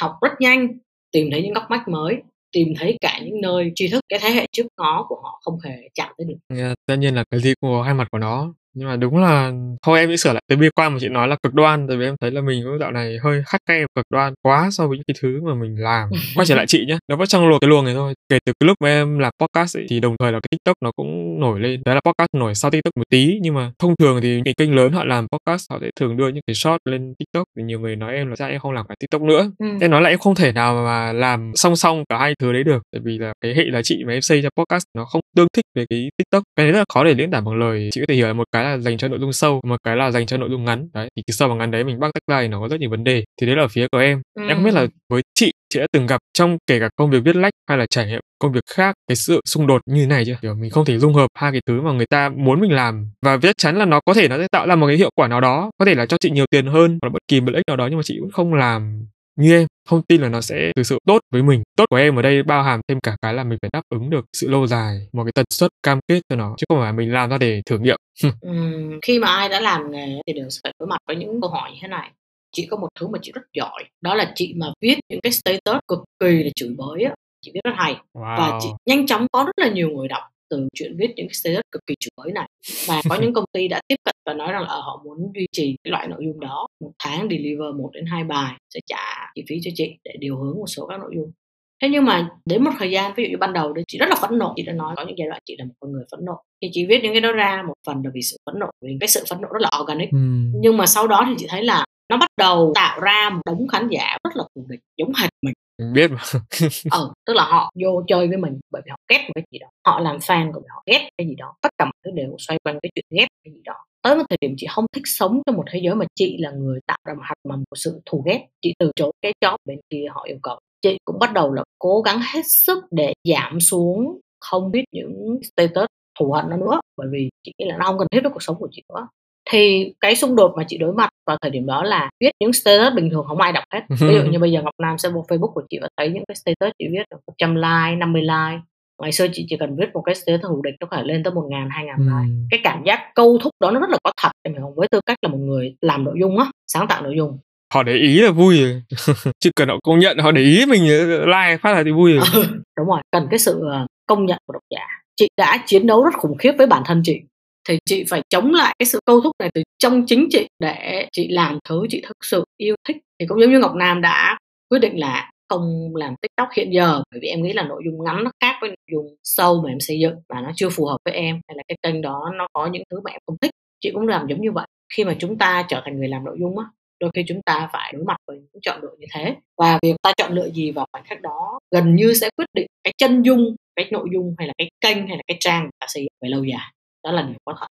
học rất nhanh, tìm thấy những góc mách mới tìm thấy cả những nơi tri thức cái thế hệ trước nó của họ không hề chạm tới được. Yeah, tất nhiên là cái gì cũng có hai mặt của nó nhưng mà đúng là thôi em nghĩ sửa lại. Cái bi quan mà chị nói là cực đoan tại vì em thấy là mình cũng dạo này hơi khắt khe cực đoan quá so với những cái thứ mà mình làm. [laughs] Quay trở lại chị nhé nó vẫn trong luồng cái luồng này thôi. Kể từ cái lúc mà em làm podcast ấy, thì đồng thời là cái tiktok nó cũng nổi lên. Đấy là podcast nổi sau tiktok một tí nhưng mà thông thường thì những kênh lớn họ làm podcast họ sẽ thường đưa những cái short lên tiktok. Thì nhiều người nói em là sao em không làm cả tiktok nữa. Ừ. em nói là em không thể nào mà làm song song cả hai thứ đấy được tại vì là cái hệ giá trị mà em xây cho podcast nó không tương thích với cái tiktok. Cái đấy rất là khó để diễn tả bằng lời. Chị có thể hiểu một cái cái là dành cho nội dung sâu một cái là dành cho nội dung ngắn. Đấy thì cái sâu và ngắn đấy mình bắt tagline nó có rất nhiều vấn đề. Thì đấy là ở phía của em. Ừ. em không biết là với chị chị đã từng gặp trong kể cả công việc viết lách hay là trải nghiệm công việc khác cái sự xung đột như này chưa? Kiểu mình không thể dung hợp hai cái thứ mà người ta muốn mình làm và chắc chắn là nó có thể nó sẽ tạo ra một cái hiệu quả nào đó có thể là cho chị nhiều tiền hơn hoặc là bất kỳ một ích nào đó nhưng mà chị cũng không làm như em không tin là nó sẽ thực sự tốt với mình. Tốt của em ở đây bao hàm thêm cả cái là mình phải đáp ứng được sự lâu dài một cái tần suất cam kết cho nó chứ không phải mình làm ra để thử nghiệm. [laughs] Khi mà ai đã làm nghề thì đều phải đối mặt với những câu hỏi như thế này. Chị có một thứ mà chị rất giỏi đó là chị mà viết những cái status cực kỳ là chửi bới á. Chị viết rất hay. Wow. và chị nhanh chóng có rất là nhiều người đọc từ chuyện viết những cái status cực kỳ chửi bới này. Và có những công ty đã tiếp cận và nói rằng là ờ, họ muốn duy trì cái loại nội dung đó một tháng deliver một đến hai bài sẽ trả chi phí cho chị để điều hướng một số các nội dung. Thế nhưng mà đến một thời gian ví dụ như ban đầu thì chị rất là phẫn nộ chị đã nói có những giai đoạn chị là một con người phẫn nộ. Thì chị viết những cái đó ra một phần là vì sự phẫn nộ vì cái sự phẫn nộ rất là organic. Ừ. nhưng mà sau đó thì chị thấy là nó bắt đầu tạo ra một đống khán giả rất là thù địch giống hệt mình. Biết mà. Ờ [laughs] tức là họ vô chơi với mình bởi vì họ ghét một cái gì đó. Họ làm fan của mình họ ghét cái gì đó. Tất cả mọi thứ đều xoay quanh cái chuyện ghét cái gì đó. Tới một thời điểm chị không thích sống trong một thế giới mà chị là người tạo ra một hạt mầm của sự thù ghét. Chị từ chối cái job bên kia họ yêu cầu. Chị cũng bắt đầu là cố gắng hết sức để giảm xuống không biết những status thù hận nó nữa bởi vì chị nghĩ là nó không cần thiết với cuộc sống của chị nữa thì cái xung đột mà chị đối mặt vào thời điểm đó là viết những status bình thường không ai đọc hết. Ví dụ như [laughs] bây giờ Ngọc Nam sẽ vô Facebook của chị và thấy những cái status chị viết 100 like 50 like. Ngày xưa chị chỉ cần viết một cái status thù địch nó có thể lên tới một ngàn hai ngàn like. Cái cảm giác câu thúc đó nó rất là có thật em hiểu không? Với tư cách là một người làm nội dung á sáng tạo nội dung. Họ để ý là vui rồi. [laughs] Chứ cần họ công nhận họ để ý mình like phát là thì vui rồi. [laughs] Đúng rồi cần cái sự ờ, công nhận của độc giả. Chị đã chiến đấu rất khủng khiếp với bản thân chị thì chị phải chống lại cái sự câu thúc này từ trong chính chị để chị làm thứ chị thực sự yêu thích. Thì cũng giống như ngọc nam đã quyết định là không làm tiktok hiện giờ, bởi vì em nghĩ là nội dung ngắn nó khác với nội dung sâu mà em xây dựng và nó chưa phù hợp với em, hay là cái kênh đó nó có những thứ mà em không thích. Chị cũng làm giống như vậy. Khi mà chúng ta trở thành người làm nội dung á, đôi khi chúng ta phải đối mặt với những chọn lựa như thế. Và việc ta chọn lựa gì vào khoảnh khắc đó gần như sẽ quyết định cái chân dung, cái nội dung hay là cái kênh hay là cái trang ta xây dựng về lâu dài đó là điều có thật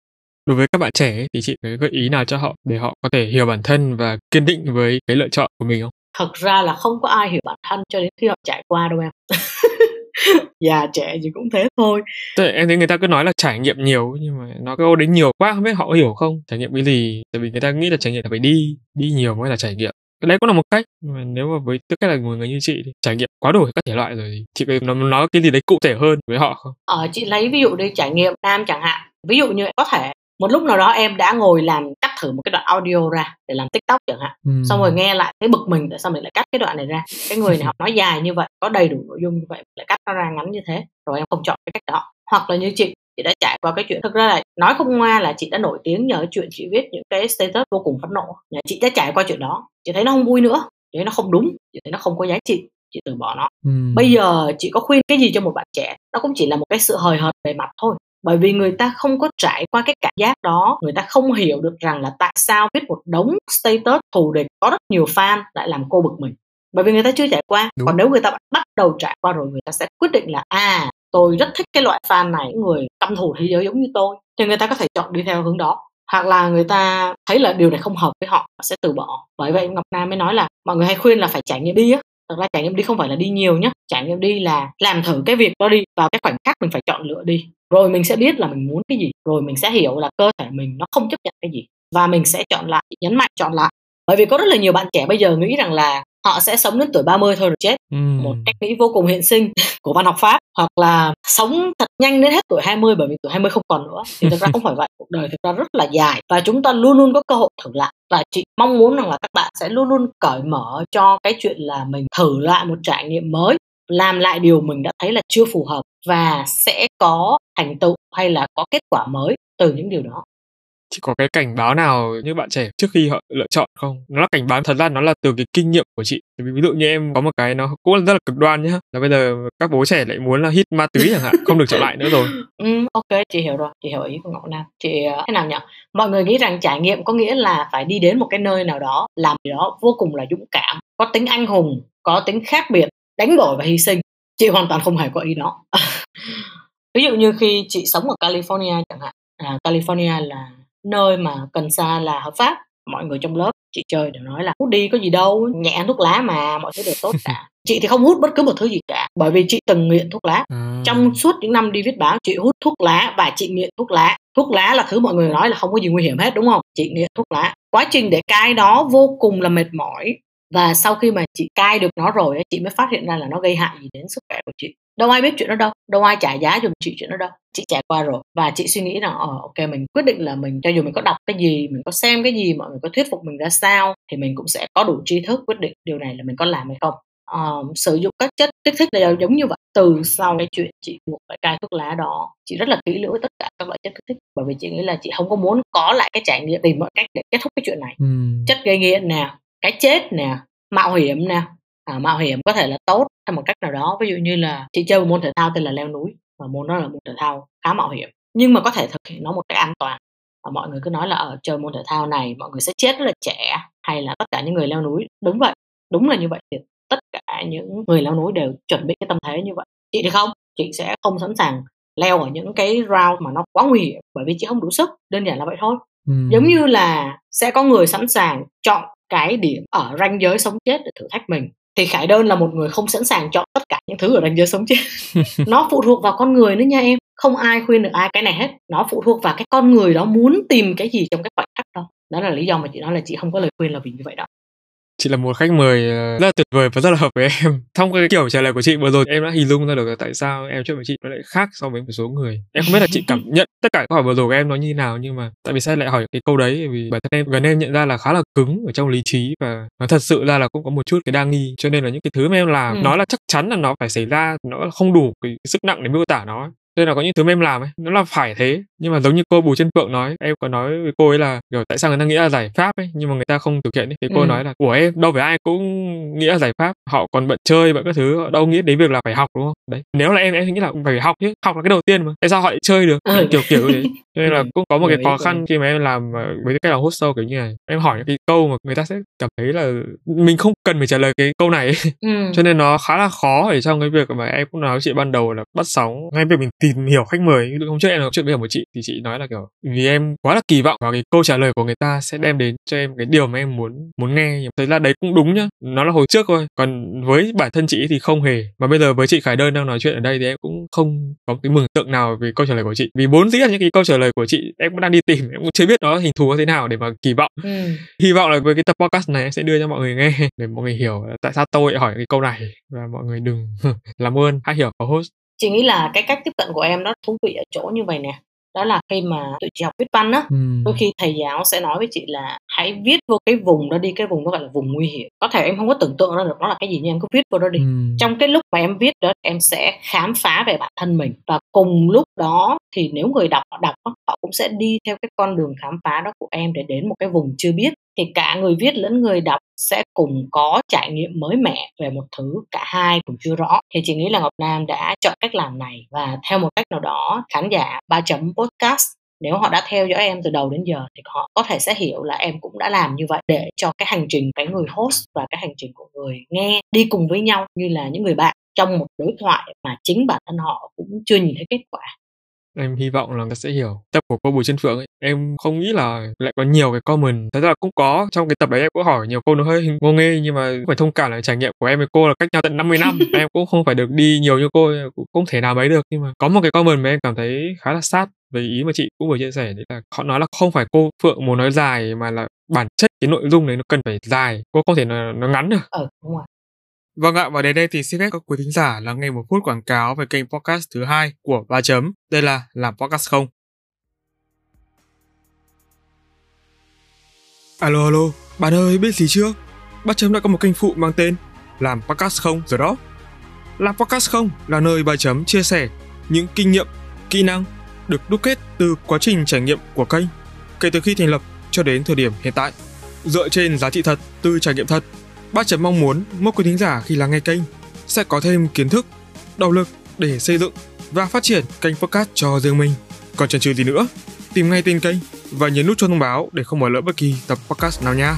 đối với các bạn trẻ thì chị có gợi ý nào cho họ để họ có thể hiểu bản thân và kiên định với cái lựa chọn của mình không? Thật ra là không có ai hiểu bản thân cho đến khi họ trải qua đâu em. [laughs] Già trẻ gì cũng thế thôi. Thế em thấy người ta cứ nói là trải nghiệm nhiều nhưng mà nó cái ô đến nhiều quá không biết họ hiểu không? Trải nghiệm cái gì? Tại vì người ta nghĩ là trải nghiệm là phải đi đi nhiều mới là trải nghiệm. Cái đấy cũng là một cách nhưng mà nếu mà với tư cách là một người như chị thì trải nghiệm quá đủ các thể loại rồi chị có nói, nói cái gì đấy cụ thể hơn với họ không? Ờ chị lấy ví dụ đi trải nghiệm nam chẳng hạn ví dụ như có thể một lúc nào đó em đã ngồi làm cắt thử một cái đoạn audio ra để làm tiktok chẳng hạn. Ừ. xong rồi nghe lại thấy bực mình tại sao mình lại cắt cái đoạn này ra? Cái người này học nói dài như vậy có đầy đủ nội dung như vậy lại cắt nó ra ngắn như thế rồi em không chọn cái cách đó. Hoặc là như chị chị đã trải qua cái chuyện thực ra là nói không ngoa là chị đã nổi tiếng nhờ chuyện chị viết những cái status vô cùng phẫn nộ. Chị đã trải qua chuyện đó chị thấy nó không vui nữa chị thấy nó không đúng chị thấy nó không có giá trị chị từ bỏ nó. Ừ. bây giờ chị có khuyên cái gì cho một bạn trẻ? Nó cũng chỉ là một cái sự hời hợt bề mặt thôi bởi vì người ta không có trải qua cái cảm giác đó người ta không hiểu được rằng là tại sao viết một đống status thù địch có rất nhiều fan lại làm cô bực mình. Bởi vì người ta chưa trải qua. Đúng. còn nếu người ta bắt đầu trải qua rồi người ta sẽ quyết định là à tôi rất thích cái loại fan này người căm thù thế giới giống như tôi thì người ta có thể chọn đi theo hướng đó. Hoặc là người ta thấy là điều này không hợp với họ họ sẽ từ bỏ. Bởi vậy ngọc nam mới nói là mọi người hay khuyên là phải trải nghiệm đi á thật ra trải nghiệm đi không phải là đi nhiều nhé trải nghiệm đi là làm thử cái việc đó đi vào cái khoảnh khắc mình phải chọn lựa đi. Rồi mình sẽ biết là mình muốn cái gì, rồi mình sẽ hiểu là cơ thể mình nó không chấp nhận cái gì và mình sẽ chọn lại, nhấn mạnh chọn lại. Bởi vì có rất là nhiều bạn trẻ bây giờ nghĩ rằng là họ sẽ sống đến tuổi 30 thôi rồi chết. Ừ. một cách nghĩ vô cùng hiện sinh [laughs] của văn học pháp. Hoặc là sống thật nhanh đến hết tuổi 20 bởi vì tuổi 20 không còn nữa. Thì thực ra [laughs] không phải vậy. Cuộc đời thực ra rất là dài. Và chúng ta luôn luôn có cơ hội thử lại. Và chị mong muốn rằng là các bạn sẽ luôn luôn cởi mở cho cái chuyện là mình thử lại một trải nghiệm mới. Làm lại điều mình đã thấy là chưa phù hợp. Và sẽ có thành tựu hay là có kết quả mới từ những điều đó chỉ có cái cảnh báo nào như bạn trẻ trước khi họ lựa chọn không? Nó là cảnh báo thật ra nó là từ cái kinh nghiệm của chị. Ví dụ như em có một cái nó cũng rất là cực đoan nhá là bây giờ các bố trẻ lại muốn là hít ma túy chẳng hạn không được trở lại nữa rồi. [laughs] Ừ, ok chị hiểu rồi chị hiểu ý của ngọc nam. Chị ờ, thế nào nhỉ? Mọi người nghĩ rằng trải nghiệm có nghĩa là phải đi đến một cái nơi nào đó làm gì đó vô cùng là dũng cảm có tính anh hùng có tính khác biệt đánh đổi và hy sinh. Chị hoàn toàn không hề có ý đó. [laughs] Ví dụ như khi chị sống ở California chẳng hạn à, California là nơi mà cần sa là hợp pháp mọi người trong lớp chị chơi đều nói là hút đi có gì đâu nhẹ thuốc lá mà mọi thứ đều tốt cả. [laughs] Chị thì không hút bất cứ một thứ gì cả bởi vì chị từng nghiện thuốc lá. À. trong suốt những năm đi viết báo chị hút thuốc lá và chị nghiện thuốc lá. Thuốc lá là thứ mọi người nói là không có gì nguy hiểm hết đúng không? Chị nghiện thuốc lá. Quá trình để cai đó vô cùng là mệt mỏi và sau khi mà chị cai được nó rồi chị mới phát hiện ra là nó gây hại gì đến sức khỏe của chị. Đâu ai biết chuyện đó đâu đâu ai trả giá giùm chị chuyện đó đâu. Chị trải qua rồi. Và chị suy nghĩ rằng ờ ok mình quyết định là mình cho dù mình có đọc cái gì mình có xem cái gì mọi người có thuyết phục mình ra sao thì mình cũng sẽ có đủ tri thức quyết định điều này là mình có làm hay không. Uh, sử dụng các chất kích thích đều giống như vậy. Từ sau cái chuyện chị buộc phải cai thuốc lá đó chị rất là kỹ lưỡng với tất cả các loại chất kích thích. Bởi vì chị nghĩ là chị không có muốn có lại cái trải nghiệm tìm mọi cách để kết thúc cái chuyện này. Ừ. chất gây nghiện nè cái chết nè mạo hiểm nè. À, mạo hiểm có thể là tốt theo một cách nào đó ví dụ như là chị chơi một môn thể thao tên là leo núi và môn đó là môn thể thao khá mạo hiểm nhưng mà có thể thực hiện nó một cách an toàn. Và mọi người cứ nói là ở ờ, chơi môn thể thao này mọi người sẽ chết rất là trẻ hay là tất cả những người leo núi. Đúng vậy đúng là như vậy thì tất cả những người leo núi đều chuẩn bị cái tâm thế như vậy. Chị thì không chị sẽ không sẵn sàng leo ở những cái round mà nó quá nguy hiểm bởi vì chị không đủ sức đơn giản là vậy thôi. Ừ. giống như là sẽ có người sẵn sàng chọn cái điểm ở ranh giới sống chết để thử thách mình. Thì khải đơn là một người không sẵn sàng chọn tất cả những thứ ở ranh giới sống chết. [laughs] Nó phụ thuộc vào con người nữa nha em. Không ai khuyên được ai cái này hết. Nó phụ thuộc vào cái con người đó muốn tìm cái gì trong cái khoảnh khắc đó. Đó là lý do mà chị nói là chị không có lời khuyên là vì như vậy đó chị là một khách mời ờ, rất là tuyệt vời và rất là hợp với em. [laughs] Trong cái kiểu trả lời của chị vừa rồi em đã hình dung ra được tại sao em chuyện với chị nó lại khác so với một số người. Em không biết là chị cảm nhận tất cả câu hỏi vừa rồi của em nó như thế nào nhưng mà tại vì sao lại hỏi cái câu đấy vì bản thân em gần em nhận ra là khá là cứng ở trong lý trí và nó thật sự ra là cũng có một chút cái đa nghi cho nên là những cái thứ mà em làm ừ. nó là chắc chắn là nó phải xảy ra nó không đủ cái sức nặng để miêu tả nó. Nên là có những thứ mà em làm ấy nó là phải thế nhưng mà giống như cô bùi chân phượng nói em có nói với cô ấy là kiểu tại sao người ta nghĩ là giải pháp ấy nhưng mà người ta không thực hiện ấy. Thì cô ừ. nói là của em đâu phải ai cũng nghĩ là giải pháp họ còn bận chơi bận các thứ đâu nghĩ đến việc là phải học đúng không? Đấy nếu là em em nghĩ là phải học chứ học là cái đầu tiên mà tại sao họ lại chơi được? Ừ. kiểu kiểu thế. [laughs] Cho nên là cũng có một cái khó khăn khi mà em làm ờ, với cái làm hostel kiểu như này. Em hỏi những cái câu mà người ta sẽ cảm thấy là mình không cần phải trả lời cái câu này [laughs] ừ. cho nên nó khá là khó ở trong cái việc mà em cũng nói với chị ban đầu là bắt sóng ngay việc mình tìm hiểu khách mời hôm trước em nói chuyện với một chị thì chị nói là kiểu vì em quá là kỳ vọng vào cái câu trả lời của người ta sẽ đem đến cho em cái điều mà em muốn muốn nghe. Thấy là đấy cũng đúng nhá nó là hồi trước thôi. Còn với bản thân chị thì không hề. Mà bây giờ với chị khải đơn đang nói chuyện ở đây thì em cũng không có cái mừng tượng nào về câu trả lời của chị. Vì bốn dĩ là những cái câu trả lời của chị em cũng đang đi tìm em cũng chưa biết nó hình thù thế nào để mà kỳ vọng. Ừ. hy vọng là với cái tập podcast này em sẽ đưa cho mọi người nghe [laughs] để mọi người hiểu tại sao tôi lại hỏi cái câu này. Và mọi người đừng [laughs] làm ơn. Hãy hiểu có host. Chị nghĩ là cái cách tiếp cận của em nó thú vị ở chỗ như vậy nè đó là khi mà tụi chị học viết văn á ừ. đôi khi thầy giáo sẽ nói với chị là hãy viết vô cái vùng đó đi cái vùng đó gọi là vùng nguy hiểm có thể em không có tưởng tượng ra được nó là cái gì nhưng em cứ viết vô đó đi Ừ. trong cái lúc mà em viết đó em sẽ khám phá về bản thân mình và cùng lúc đó thì nếu người đọc họ đọc họ cũng sẽ đi theo cái con đường khám phá đó của em để đến một cái vùng chưa biết thì cả người viết lẫn người đọc sẽ cùng có trải nghiệm mới mẻ về một thứ cả hai cũng chưa rõ. Thì chị nghĩ là Ngọc Nam đã chọn cách làm này và theo một cách nào đó, khán giả ba chấm podcast, nếu họ đã theo dõi em từ đầu đến giờ thì họ có thể sẽ hiểu là em cũng đã làm như vậy để cho cái hành trình cái người host và cái hành trình của người nghe đi cùng với nhau như là những người bạn trong một đối thoại mà chính bản thân họ cũng chưa nhìn thấy kết quả em hy vọng là người ta sẽ hiểu. Tập của cô Bùi Chân Phượng ấy em không nghĩ là lại có nhiều cái comment. Thật ra là cũng có trong cái tập đấy em cũng hỏi nhiều câu nó hơi ngô nghê nhưng mà phải thông cảm là trải nghiệm của em với cô là cách nhau tận 50 năm. [laughs] Em cũng không phải được đi nhiều như cô cũng không thể nào mấy được. Nhưng mà có một cái comment mà em cảm thấy khá là sát về ý mà chị cũng vừa chia sẻ đấy là họ nói là không phải cô Phượng muốn nói dài mà là bản chất cái nội dung đấy nó cần phải dài. Cô không thể nó, nó ngắn được. Ừ đúng rồi Vâng ạ, và đến đây thì xin phép các quý thính giả lắng nghe một phút quảng cáo về kênh podcast thứ hai của Ba Chấm. Đây là Làm Podcast Không. Alo alo, bạn ơi biết gì chưa? Ba Chấm đã có một kênh phụ mang tên Làm Podcast Không rồi đó. Làm Podcast Không là nơi Ba Chấm chia sẻ những kinh nghiệm, kỹ năng được đúc kết từ quá trình trải nghiệm của kênh kể từ khi thành lập cho đến thời điểm hiện tại. Dựa trên giá trị thật từ trải nghiệm thật Ba chấm mong muốn mỗi quý thính giả khi lắng nghe kênh sẽ có thêm kiến thức, động lực để xây dựng và phát triển kênh podcast cho riêng mình. Còn chần chừ gì nữa, tìm ngay tên kênh và nhấn nút cho thông báo để không bỏ lỡ bất kỳ tập podcast nào nha.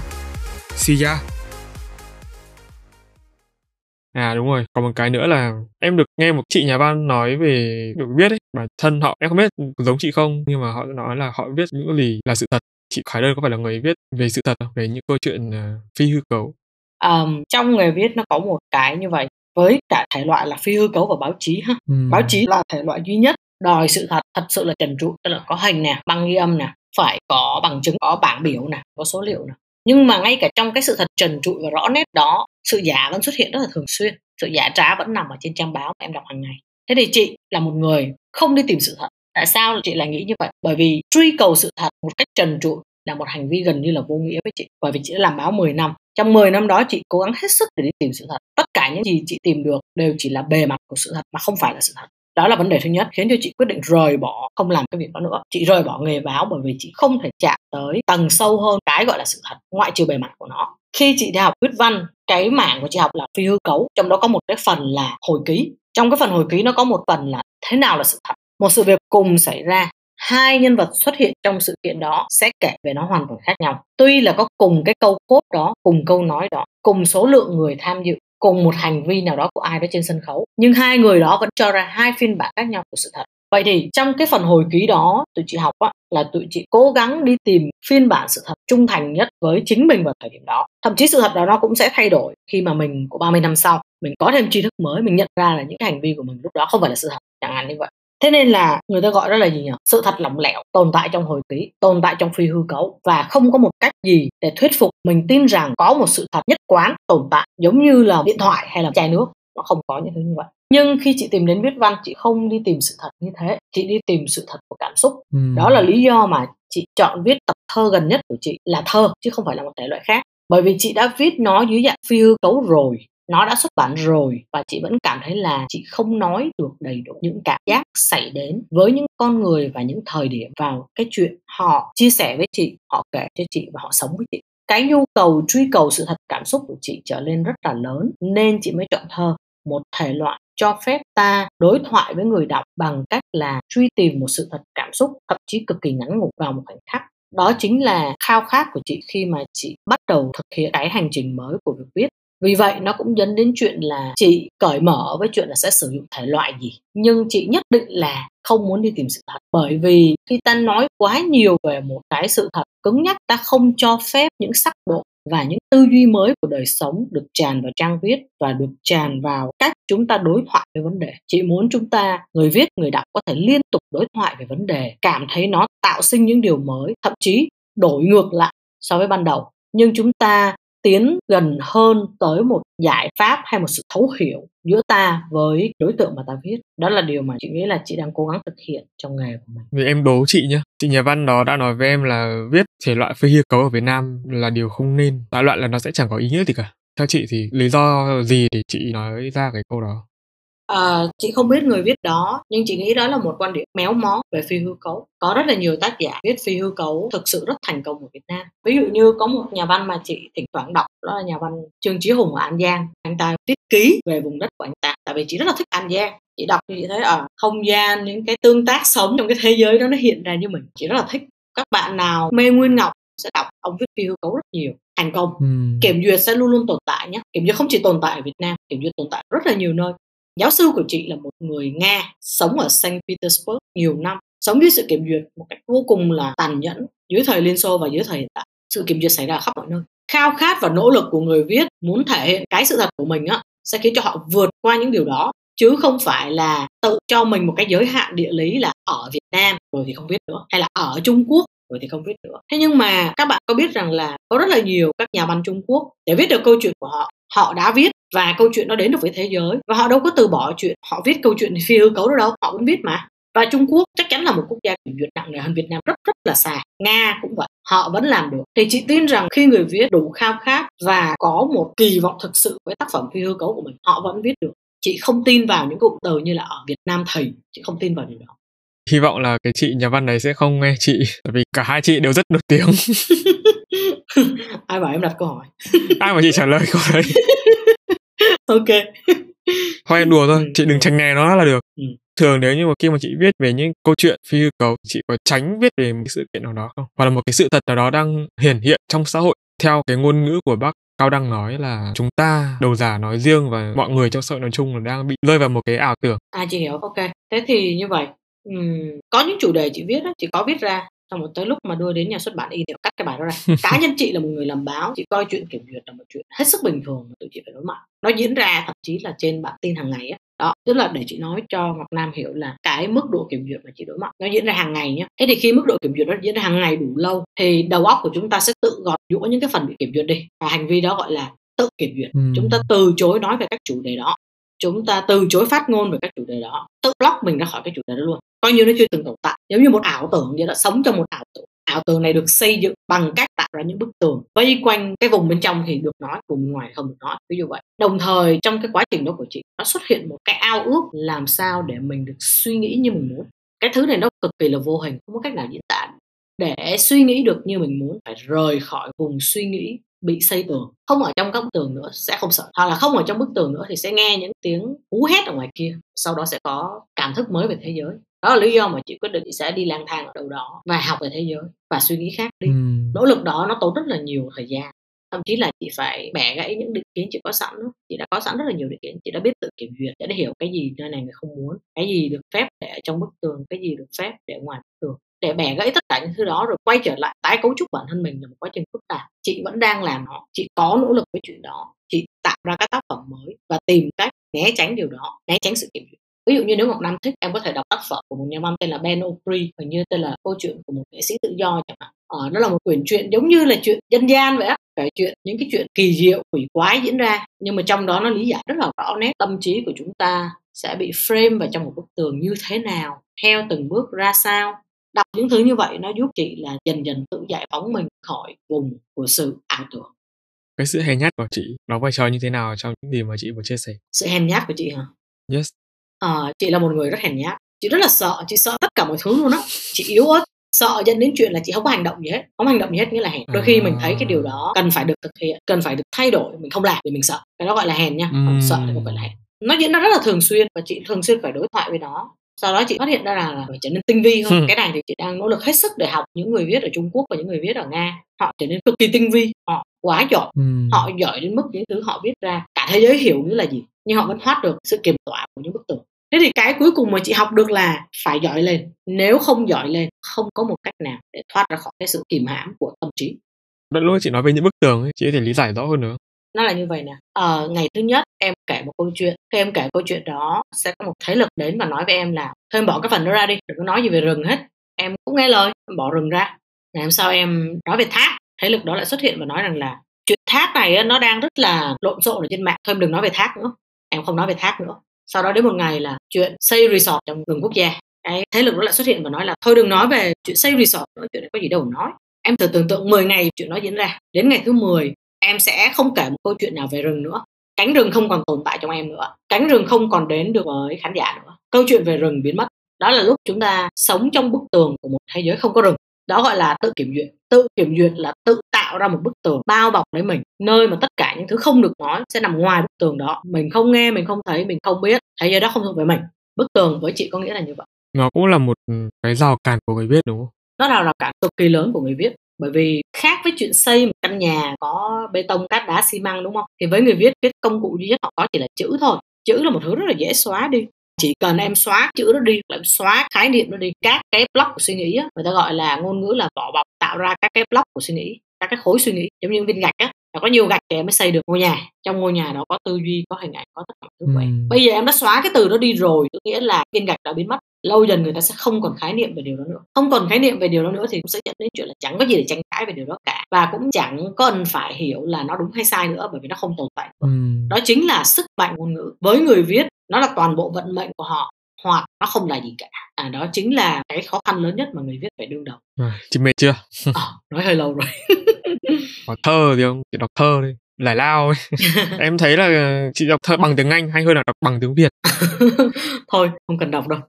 See ya! À đúng rồi, còn một cái nữa là em được nghe một chị nhà văn nói về được viết ấy, bản thân họ em không biết giống chị không nhưng mà họ nói là họ viết những gì là sự thật. Chị Khải Đơn có phải là người viết về sự thật không? Về những câu chuyện uh, phi hư cấu? Um, trong nghề viết nó có một cái như vậy với cả thể loại là phi hư cấu và báo chí ha. Ừ. báo chí là thể loại duy nhất đòi sự thật thật sự là trần trụ tức là có hình nè băng ghi âm nè phải có bằng chứng có bảng biểu nè có số liệu nè. Nhưng mà ngay cả trong cái sự thật trần trụi và rõ nét đó sự giả vẫn xuất hiện rất là thường xuyên sự giả trá vẫn nằm ở trên trang báo mà em đọc hàng ngày. Thế thì chị là một người không đi tìm sự thật. Tại sao chị lại nghĩ như vậy? Bởi vì truy cầu sự thật một cách trần trụi là một hành vi gần như là vô nghĩa với chị. Bởi vì chị đã làm báo 10 năm. Trong 10 năm đó, chị cố gắng hết sức để đi tìm sự thật. Tất cả những gì chị tìm được đều chỉ là bề mặt của sự thật, mà không phải là sự thật. Đó là vấn đề thứ nhất, khiến cho chị quyết định rời bỏ, không làm cái việc đó nữa. Chị rời bỏ nghề báo bởi vì chị không thể chạm tới tầng sâu hơn cái gọi là sự thật, ngoại trừ bề mặt của nó. Khi chị đi học viết văn, cái mảng của chị học là phi hư cấu. Trong đó có một cái phần là hồi ký. Trong cái phần hồi ký nó có một phần là thế nào là sự thật? Một sự việc cùng xảy ra hai nhân vật xuất hiện trong sự kiện đó sẽ kể về nó hoàn toàn khác nhau. Tuy là có cùng cái câu cốt đó cùng câu nói đó cùng số lượng người tham dự cùng một hành vi nào đó của ai đó trên sân khấu nhưng hai người đó vẫn cho ra hai phiên bản khác nhau của sự thật. Vậy thì trong cái phần hồi ký đó tụi chị học á, là tụi chị cố gắng đi tìm phiên bản sự thật trung thành nhất với chính mình vào thời điểm đó. Thậm chí sự thật đó nó cũng sẽ thay đổi khi mà mình của 30 năm sau mình có thêm tri thức mới mình nhận ra là những cái hành vi của mình lúc đó không phải là sự thật chẳng hạn như vậy thế nên là người ta gọi đó là gì nhỉ? Sự thật lỏng lẻo tồn tại trong hồi ký tồn tại trong phi hư cấu và không có một cách gì để thuyết phục mình tin rằng có một sự thật nhất quán tồn tại giống như là điện thoại hay là chai nước. Nó không có những thứ như vậy. Nhưng khi chị tìm đến viết văn chị không đi tìm sự thật như thế chị đi tìm sự thật của cảm xúc. Ừ. đó là lý do mà chị chọn viết tập thơ gần nhất của chị là thơ chứ không phải là một thể loại khác. Bởi vì chị đã viết nó dưới dạng phi hư cấu rồi nó đã xuất bản rồi và chị vẫn cảm thấy là chị không nói được đầy đủ những cảm giác xảy đến với những con người và những thời điểm vào cái chuyện họ chia sẻ với chị, họ kể cho chị và họ sống với chị. Cái nhu cầu truy cầu sự thật cảm xúc của chị trở lên rất là lớn nên chị mới chọn thơ một thể loại cho phép ta đối thoại với người đọc bằng cách là truy tìm một sự thật cảm xúc thậm chí cực kỳ ngắn ngủn vào một khoảnh khắc. Đó chính là khao khát của chị khi mà chị bắt đầu thực hiện cái hành trình mới của việc viết vì vậy, nó cũng dẫn đến chuyện là chị cởi mở với chuyện là sẽ sử dụng thể loại gì. Nhưng chị nhất định là không muốn đi tìm sự thật. Bởi vì khi ta nói quá nhiều về một cái sự thật cứng nhắc, ta không cho phép những sắc độ và những tư duy mới của đời sống được tràn vào trang viết và được tràn vào cách chúng ta đối thoại với vấn đề. Chị muốn chúng ta, người viết, người đọc có thể liên tục đối thoại về vấn đề, cảm thấy nó tạo sinh những điều mới, thậm chí đổi ngược lại so với ban đầu. Nhưng chúng ta tiến gần hơn tới một giải pháp hay một sự thấu hiểu giữa ta với đối tượng mà ta viết. Đó là điều mà chị nghĩ là chị đang cố gắng thực hiện trong nghề của mình. Vì em đố chị nhé chị nhà văn đó đã nói với em là viết thể loại phi hư cấu ở Việt Nam là điều không nên. Đại loại là nó sẽ chẳng có ý nghĩa gì cả. Theo chị thì lý do gì để chị nói ra cái câu đó? À, chị không biết người viết đó nhưng chị nghĩ đó là một quan điểm méo mó về phi hư cấu. Có rất là nhiều tác giả viết phi hư cấu thực sự rất thành công ở Việt Nam. Ví dụ như có một nhà văn mà chị thỉnh thoảng đọc đó là nhà văn Trương Chí Hùng ở An Giang. Anh ta viết ký về vùng đất của anh ta tại vì chị rất là thích An Giang. Chị đọc thì chị thấy ở à, không gian những cái tương tác sống trong cái thế giới đó nó hiện ra như mình. Chị rất là thích. Các bạn nào mê Nguyên Ngọc sẽ đọc ông viết phi hư cấu rất nhiều thành công. Ừ. kiểm duyệt sẽ luôn luôn tồn tại nhé. Kiểm duyệt không chỉ tồn tại ở Việt Nam kiểm duyệt tồn tại rất là nhiều nơi Giáo sư của chị là một người Nga sống ở Saint Petersburg nhiều năm, sống dưới sự kiểm duyệt một cách vô cùng là tàn nhẫn dưới thời Liên Xô và dưới thời hiện tại. Sự kiểm duyệt xảy ra khắp mọi nơi. Khao khát và nỗ lực của người viết muốn thể hiện cái sự thật của mình á sẽ khiến cho họ vượt qua những điều đó chứ không phải là tự cho mình một cái giới hạn địa lý là ở Việt Nam rồi thì không viết nữa hay là ở Trung Quốc rồi thì không viết nữa. Thế nhưng mà các bạn có biết rằng là có rất là nhiều các nhà văn Trung Quốc để viết được câu chuyện của họ họ đã viết và câu chuyện nó đến được với thế giới. Và họ đâu có từ bỏ chuyện họ viết câu chuyện phi hư cấu đó đâu họ vẫn viết mà. Và Trung Quốc chắc chắn là một quốc gia kiểm duyệt nặng nề hơn Việt Nam rất rất là xa. Nga cũng vậy họ vẫn làm được. Thì chị tin rằng khi người viết đủ khao khát và có một kỳ vọng thực sự với tác phẩm phi hư cấu của mình họ vẫn viết được. Chị không tin vào những cụm từ như là ở Việt Nam thầy chị không tin vào điều đó. Hy vọng là cái chị nhà văn này sẽ không nghe chị vì cả hai chị đều rất nổi tiếng. [laughs] Ai bảo em đặt câu hỏi? Ai mà chị trả lời câu đấy [laughs] ok [laughs] thôi em đùa thôi ừ. chị đừng tránh nghe nó là được ừ. thường nếu như mà khi mà chị viết về những câu chuyện phi hư cấu chị có tránh viết về một sự kiện nào đó không hoặc là một cái sự thật nào đó đang hiển hiện trong xã hội theo cái ngôn ngữ của bác Cao Đăng nói là chúng ta đầu giả nói riêng và mọi người trong xã hội nói chung là đang bị rơi vào một cái ảo tưởng. À chị hiểu, ok. Thế thì như vậy, um, có những chủ đề chị viết đó, chị có viết ra xong rồi tới lúc mà đưa đến nhà xuất bản y đều cắt cái bài đó ra. [laughs] Cá nhân chị là một người làm báo chị coi chuyện kiểm duyệt là một chuyện hết sức bình thường mà tụi chị phải đối mặt. Nó diễn ra thậm chí là trên bản tin hàng ngày á. Đó tức là để chị nói cho ngọc nam hiểu là cái mức độ kiểm duyệt mà chị đối mặt nó diễn ra hàng ngày nhé thế thì khi mức độ kiểm duyệt nó diễn ra hàng ngày đủ lâu thì đầu óc của chúng ta sẽ tự gọt giũa những cái phần bị kiểm duyệt đi. Và hành vi đó gọi là tự kiểm duyệt. Ừ. chúng ta từ chối nói về các chủ đề đó. Chúng ta từ chối phát ngôn về các chủ đề đó. Tự block mình ra khỏi cái chủ đề đó luôn coi như nó chưa từng tồn tại. Giống như một ảo tưởng vậy đó, sống trong một ảo tưởng. Ảo tưởng này được xây dựng bằng cách tạo ra những bức tường. Vây quanh cái vùng bên trong thì được nói, vùng ngoài không được nói ví dụ vậy. Đồng thời, trong cái quá trình đó của chị, nó xuất hiện một cái ao ước làm sao để mình được suy nghĩ như mình muốn. Cái thứ này nó cực kỳ là vô hình, không có cách nào diễn tả để suy nghĩ được như mình muốn, phải rời khỏi vùng suy nghĩ bị xây tường. Không ở trong các bức tường nữa, sẽ không sợ. Hoặc là không ở trong bức tường nữa thì sẽ nghe những tiếng hú hét ở ngoài kia. Sau đó sẽ có cảm thức mới về thế giới đó là lý do mà chị quyết định sẽ đi lang thang ở đâu đó và học về thế giới và suy nghĩ khác đi. Ừ. nỗ lực đó nó tốn rất là nhiều thời gian. Thậm chí là chị phải bẻ gãy những định kiến chị có sẵn đó. chị đã có sẵn rất là nhiều định kiến chị đã biết tự kiểm duyệt để hiểu cái gì nơi này người không muốn cái gì được phép để trong bức tường cái gì được phép để ngoài bức tường. Để bẻ gãy tất cả những thứ đó rồi quay trở lại tái cấu trúc bản thân mình là một quá trình phức tạp. Chị vẫn đang làm nó chị có nỗ lực với chuyện đó. Chị tạo ra các tác phẩm mới và tìm cách né tránh điều đó né tránh sự kiểm duyệt ví dụ như nếu ngọc nam thích em có thể đọc tác phẩm của một nhà văn tên là Ben Opry hình như tên là câu chuyện của một nghệ sĩ tự do chẳng hạn. Ờ, nó là một quyển truyện giống như là chuyện dân gian vậy á kể chuyện những cái chuyện kỳ diệu quỷ quái diễn ra. Nhưng mà trong đó nó lý giải rất là rõ nét tâm trí của chúng ta sẽ bị frame vào trong một bức tường như thế nào theo từng bước ra sao. Đọc những thứ như vậy nó giúp chị là dần dần tự giải phóng mình khỏi vùng của sự ảo tưởng. Cái sự hèn nhát của chị nó vai trò như thế nào trong những gì mà chị vừa chia sẻ? Sự hèn nhát của chị hả? Yes à, chị là một người rất hèn nhát. Chị rất là sợ chị sợ tất cả mọi thứ luôn á. Chị yếu ớt sợ dẫn đến chuyện là chị không có hành động gì hết. Không hành động gì hết nghĩa là hèn. Đôi khi mình thấy cái điều đó cần phải được thực hiện cần phải được thay đổi mình không làm vì mình sợ. Cái đó gọi là hèn nha không sợ thì không phải là hèn. Nó diễn ra rất là thường xuyên và chị thường xuyên phải đối thoại với nó. Sau đó chị phát hiện ra là phải trở nên tinh vi hơn. Cái này thì chị đang nỗ lực hết sức để học những người viết ở Trung Quốc và những người viết ở Nga. Họ trở nên cực kỳ tinh vi họ quá giỏi. Họ giỏi đến mức những thứ họ viết ra cả thế giới hiểu nghĩa là gì nhưng họ vẫn thoát được sự kiềm tỏa của những bức tường thế thì cái cuối cùng mà chị học được là phải giỏi lên. Nếu không giỏi lên không có một cách nào để thoát ra khỏi cái sự kìm hãm của tâm trí. Đợi lúc chị nói về những bức tường ấy, chị có thể lý giải rõ hơn nữa nó là như vậy nè. Ờ, ngày thứ nhất em kể một câu chuyện. Khi em kể câu chuyện đó sẽ có một thế lực đến và nói với em là thôi em bỏ cái phần đó ra đi đừng có nói gì về rừng hết. Em cũng nghe lời em bỏ rừng ra. Ngày hôm sau em nói về thác. Thế lực đó lại xuất hiện và nói rằng là chuyện thác này nó đang rất là lộn xộn ở trên mạng. Thôi em đừng nói về thác nữa. Em không nói về thác nữa sau đó đến một ngày là chuyện xây resort trong vườn quốc gia. Cái thế lực đó lại xuất hiện và nói là thôi đừng nói về chuyện xây resort nữa, chuyện này có gì đâu nói. Em thử tưởng tượng 10 ngày chuyện đó diễn ra. Đến ngày thứ 10 em sẽ không kể một câu chuyện nào về rừng nữa. Cánh rừng không còn tồn tại trong em nữa. Cánh rừng không còn đến được với khán giả nữa. Câu chuyện về rừng biến mất. Đó là lúc chúng ta sống trong bức tường của một thế giới không có rừng đó gọi là tự kiểm duyệt. Tự kiểm duyệt là tự tạo ra một bức tường bao bọc lấy mình nơi mà tất cả những thứ không được nói sẽ nằm ngoài bức tường đó. Mình không nghe mình không thấy mình không biết. Thế giới đó không thuộc về mình. Bức tường với chị có nghĩa là như vậy. Nó cũng là một cái rào cản của người viết đúng không? Nó là rào cản cực kỳ lớn của người viết. Bởi vì khác với chuyện xây một căn nhà có bê tông cát đá xi măng đúng không? Thì với người viết cái công cụ duy nhất họ có chỉ là chữ thôi. Chữ là một thứ rất là dễ xóa đi chỉ cần em xóa chữ đó đi lại xóa khái niệm nó đi. Các cái block của suy nghĩ á người ta gọi là ngôn ngữ là vỏ bọc tạo ra các cái block của suy nghĩ các cái khối suy nghĩ giống như viên gạch á. Và có nhiều gạch thì em mới xây được ngôi nhà. Trong ngôi nhà đó có tư duy có hình ảnh có tất cả thứ vậy. Ừ. bây giờ em đã xóa cái từ đó đi rồi tức nghĩa là viên gạch đã biến mất. Lâu dần người ta sẽ không còn khái niệm về điều đó nữa. Không còn khái niệm về điều đó nữa thì cũng sẽ dẫn đến chuyện là chẳng có gì để tranh cãi về điều đó cả. Và cũng chẳng cần phải hiểu là nó đúng hay sai nữa bởi vì nó không tồn tại nữa. Ừ. đó chính là sức mạnh ngôn ngữ. Với người viết nó là toàn bộ vận mệnh của họ hoặc nó không là gì cả. À đó chính là cái khó khăn lớn nhất mà người viết phải đương đầu. À, chị mệt chưa? À, nói hơi lâu rồi. [laughs] Có thơ thì không? Chị đọc thơ đi. Giải lao ấy. [laughs] em thấy là chị đọc thơ bằng tiếng anh hay hơn là đọc bằng tiếng việt? [laughs] Thôi không cần đọc đâu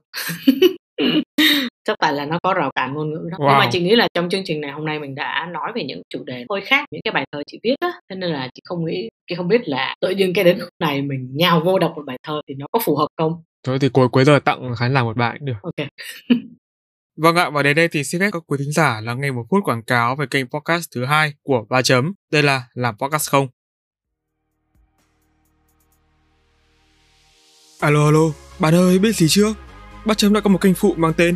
chắc tại là nó có rào cản ngôn ngữ đó wow. nhưng mà chị nghĩ là trong chương trình này hôm nay mình đã nói về những chủ đề hơi khác những cái bài thơ chị viết á cho nên là chị không nghĩ chị không biết là tự nhiên cái đến khúc này mình nhào vô đọc một bài thơ thì nó có phù hợp không thôi thì cuối cuối giờ tặng khán giả một bài cũng được ok [laughs] Vâng ạ, và đến đây thì xin phép các quý thính giả lắng nghe một phút quảng cáo về kênh podcast thứ hai của Ba Chấm. Đây là Làm Podcast Không. Alo alo, bạn ơi biết gì chưa? Ba Chấm đã có một kênh phụ mang tên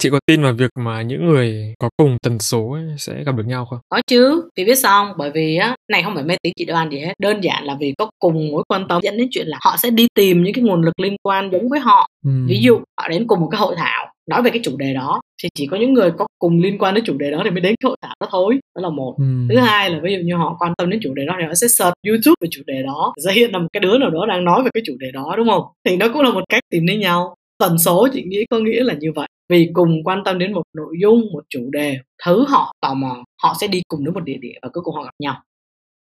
Chị có tin vào việc mà những người có cùng tần số ấy sẽ gặp được nhau không? Có chứ, vì biết sao không? Bởi vì á, này không phải mê tín chị đoan gì hết. Đơn giản là vì có cùng mối quan tâm dẫn đến chuyện là họ sẽ đi tìm những cái nguồn lực liên quan giống với họ. Ừ. Ví dụ, họ đến cùng một cái hội thảo nói về cái chủ đề đó thì chỉ có những người có cùng liên quan đến chủ đề đó thì mới đến cái hội thảo đó thôi đó là một ừ. thứ hai là ví dụ như họ quan tâm đến chủ đề đó thì họ sẽ search youtube về chủ đề đó sẽ hiện là một cái đứa nào đó đang nói về cái chủ đề đó đúng không thì nó cũng là một cách tìm đến nhau tần số chị nghĩ, có nghĩa là như vậy. Vì cùng quan tâm đến một nội dung, một chủ đề, thứ họ tò mò, họ sẽ đi cùng đến một địa điểm và cuối cùng họ gặp nhau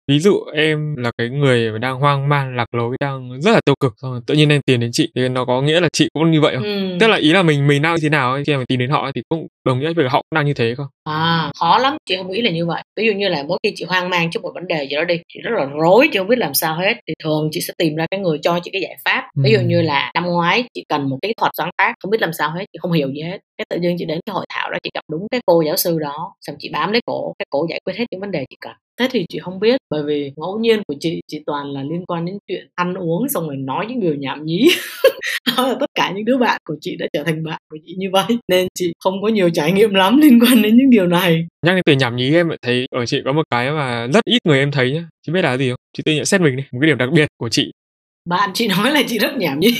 ví dụ em là cái người đang hoang mang lạc lối đang rất là tiêu cực xong rồi tự nhiên em tìm đến chị thì nó có nghĩa là chị cũng như vậy không? Ừ. tức là ý là mình mình đang như thế nào ấy, khi mà tìm đến họ thì cũng đồng nghĩa với họ cũng đang như thế không? À khó lắm chị không nghĩ là như vậy. Ví dụ như là mỗi khi chị hoang mang trước một vấn đề gì đó đi chị rất là rối chị không biết làm sao hết. Thì thường chị sẽ tìm ra cái người cho chị cái giải pháp. Ừ. ví dụ như là năm ngoái chị cần một kỹ thuật sáng tác không biết làm sao hết chị không hiểu gì hết. Cái tự nhiên chị đến cái hội thảo đó chị gặp đúng cái cô giáo sư đó xong chị bám lấy cổ cái cổ giải quyết hết những vấn đề chị cần thế thì chị không biết, bởi vì ngẫu nhiên của chị chị toàn là liên quan đến chuyện ăn uống xong rồi nói những điều nhảm nhí. [laughs] Là tất cả những đứa bạn của chị đã trở thành bạn của chị như vậy. Nên chị không có nhiều trải nghiệm lắm liên quan đến những điều này. Nhắc đến từ nhảm nhí em, thấy ở chị có một cái mà rất ít người em thấy nhá. Chị biết là gì không? Chị tự nhận xét mình đi, một cái điểm đặc biệt của chị bạn chị nói là chị rất nhảm nhí.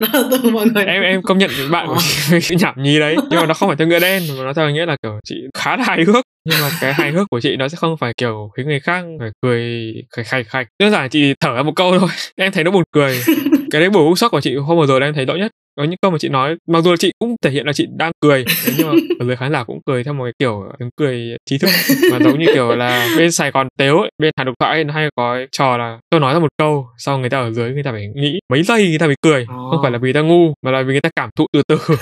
[laughs] Từ mọi người. Em em công nhận bạn của ờ. chị nhảm nhí đấy. Nhưng mà nó không phải theo nghĩa đen mà nó theo nghĩa là kiểu chị khá là hài hước. Nhưng mà cái hài hước của chị nó sẽ không phải kiểu khiến người khác phải cười khạch khạch khạch. Đơn giản chị thở ra một câu thôi. Em thấy nó buồn cười. [laughs] Cái đấy bổ sốc của chị hôm vừa rồi em thấy rõ nhất có những câu mà chị nói mặc dù chị cũng thể hiện là chị đang cười nhưng mà ở dưới khán giả cũng cười theo một cái kiểu tiếng cười trí thức. Mà giống như kiểu là bên sài gòn tếu ấy, bên hàn độc thoại hay có trò là tôi nói ra một câu sau người ta ở dưới người ta phải nghĩ mấy giây người ta mới cười. Oh. không phải là vì ta ngu mà là vì người ta cảm thụ từ từ. [laughs]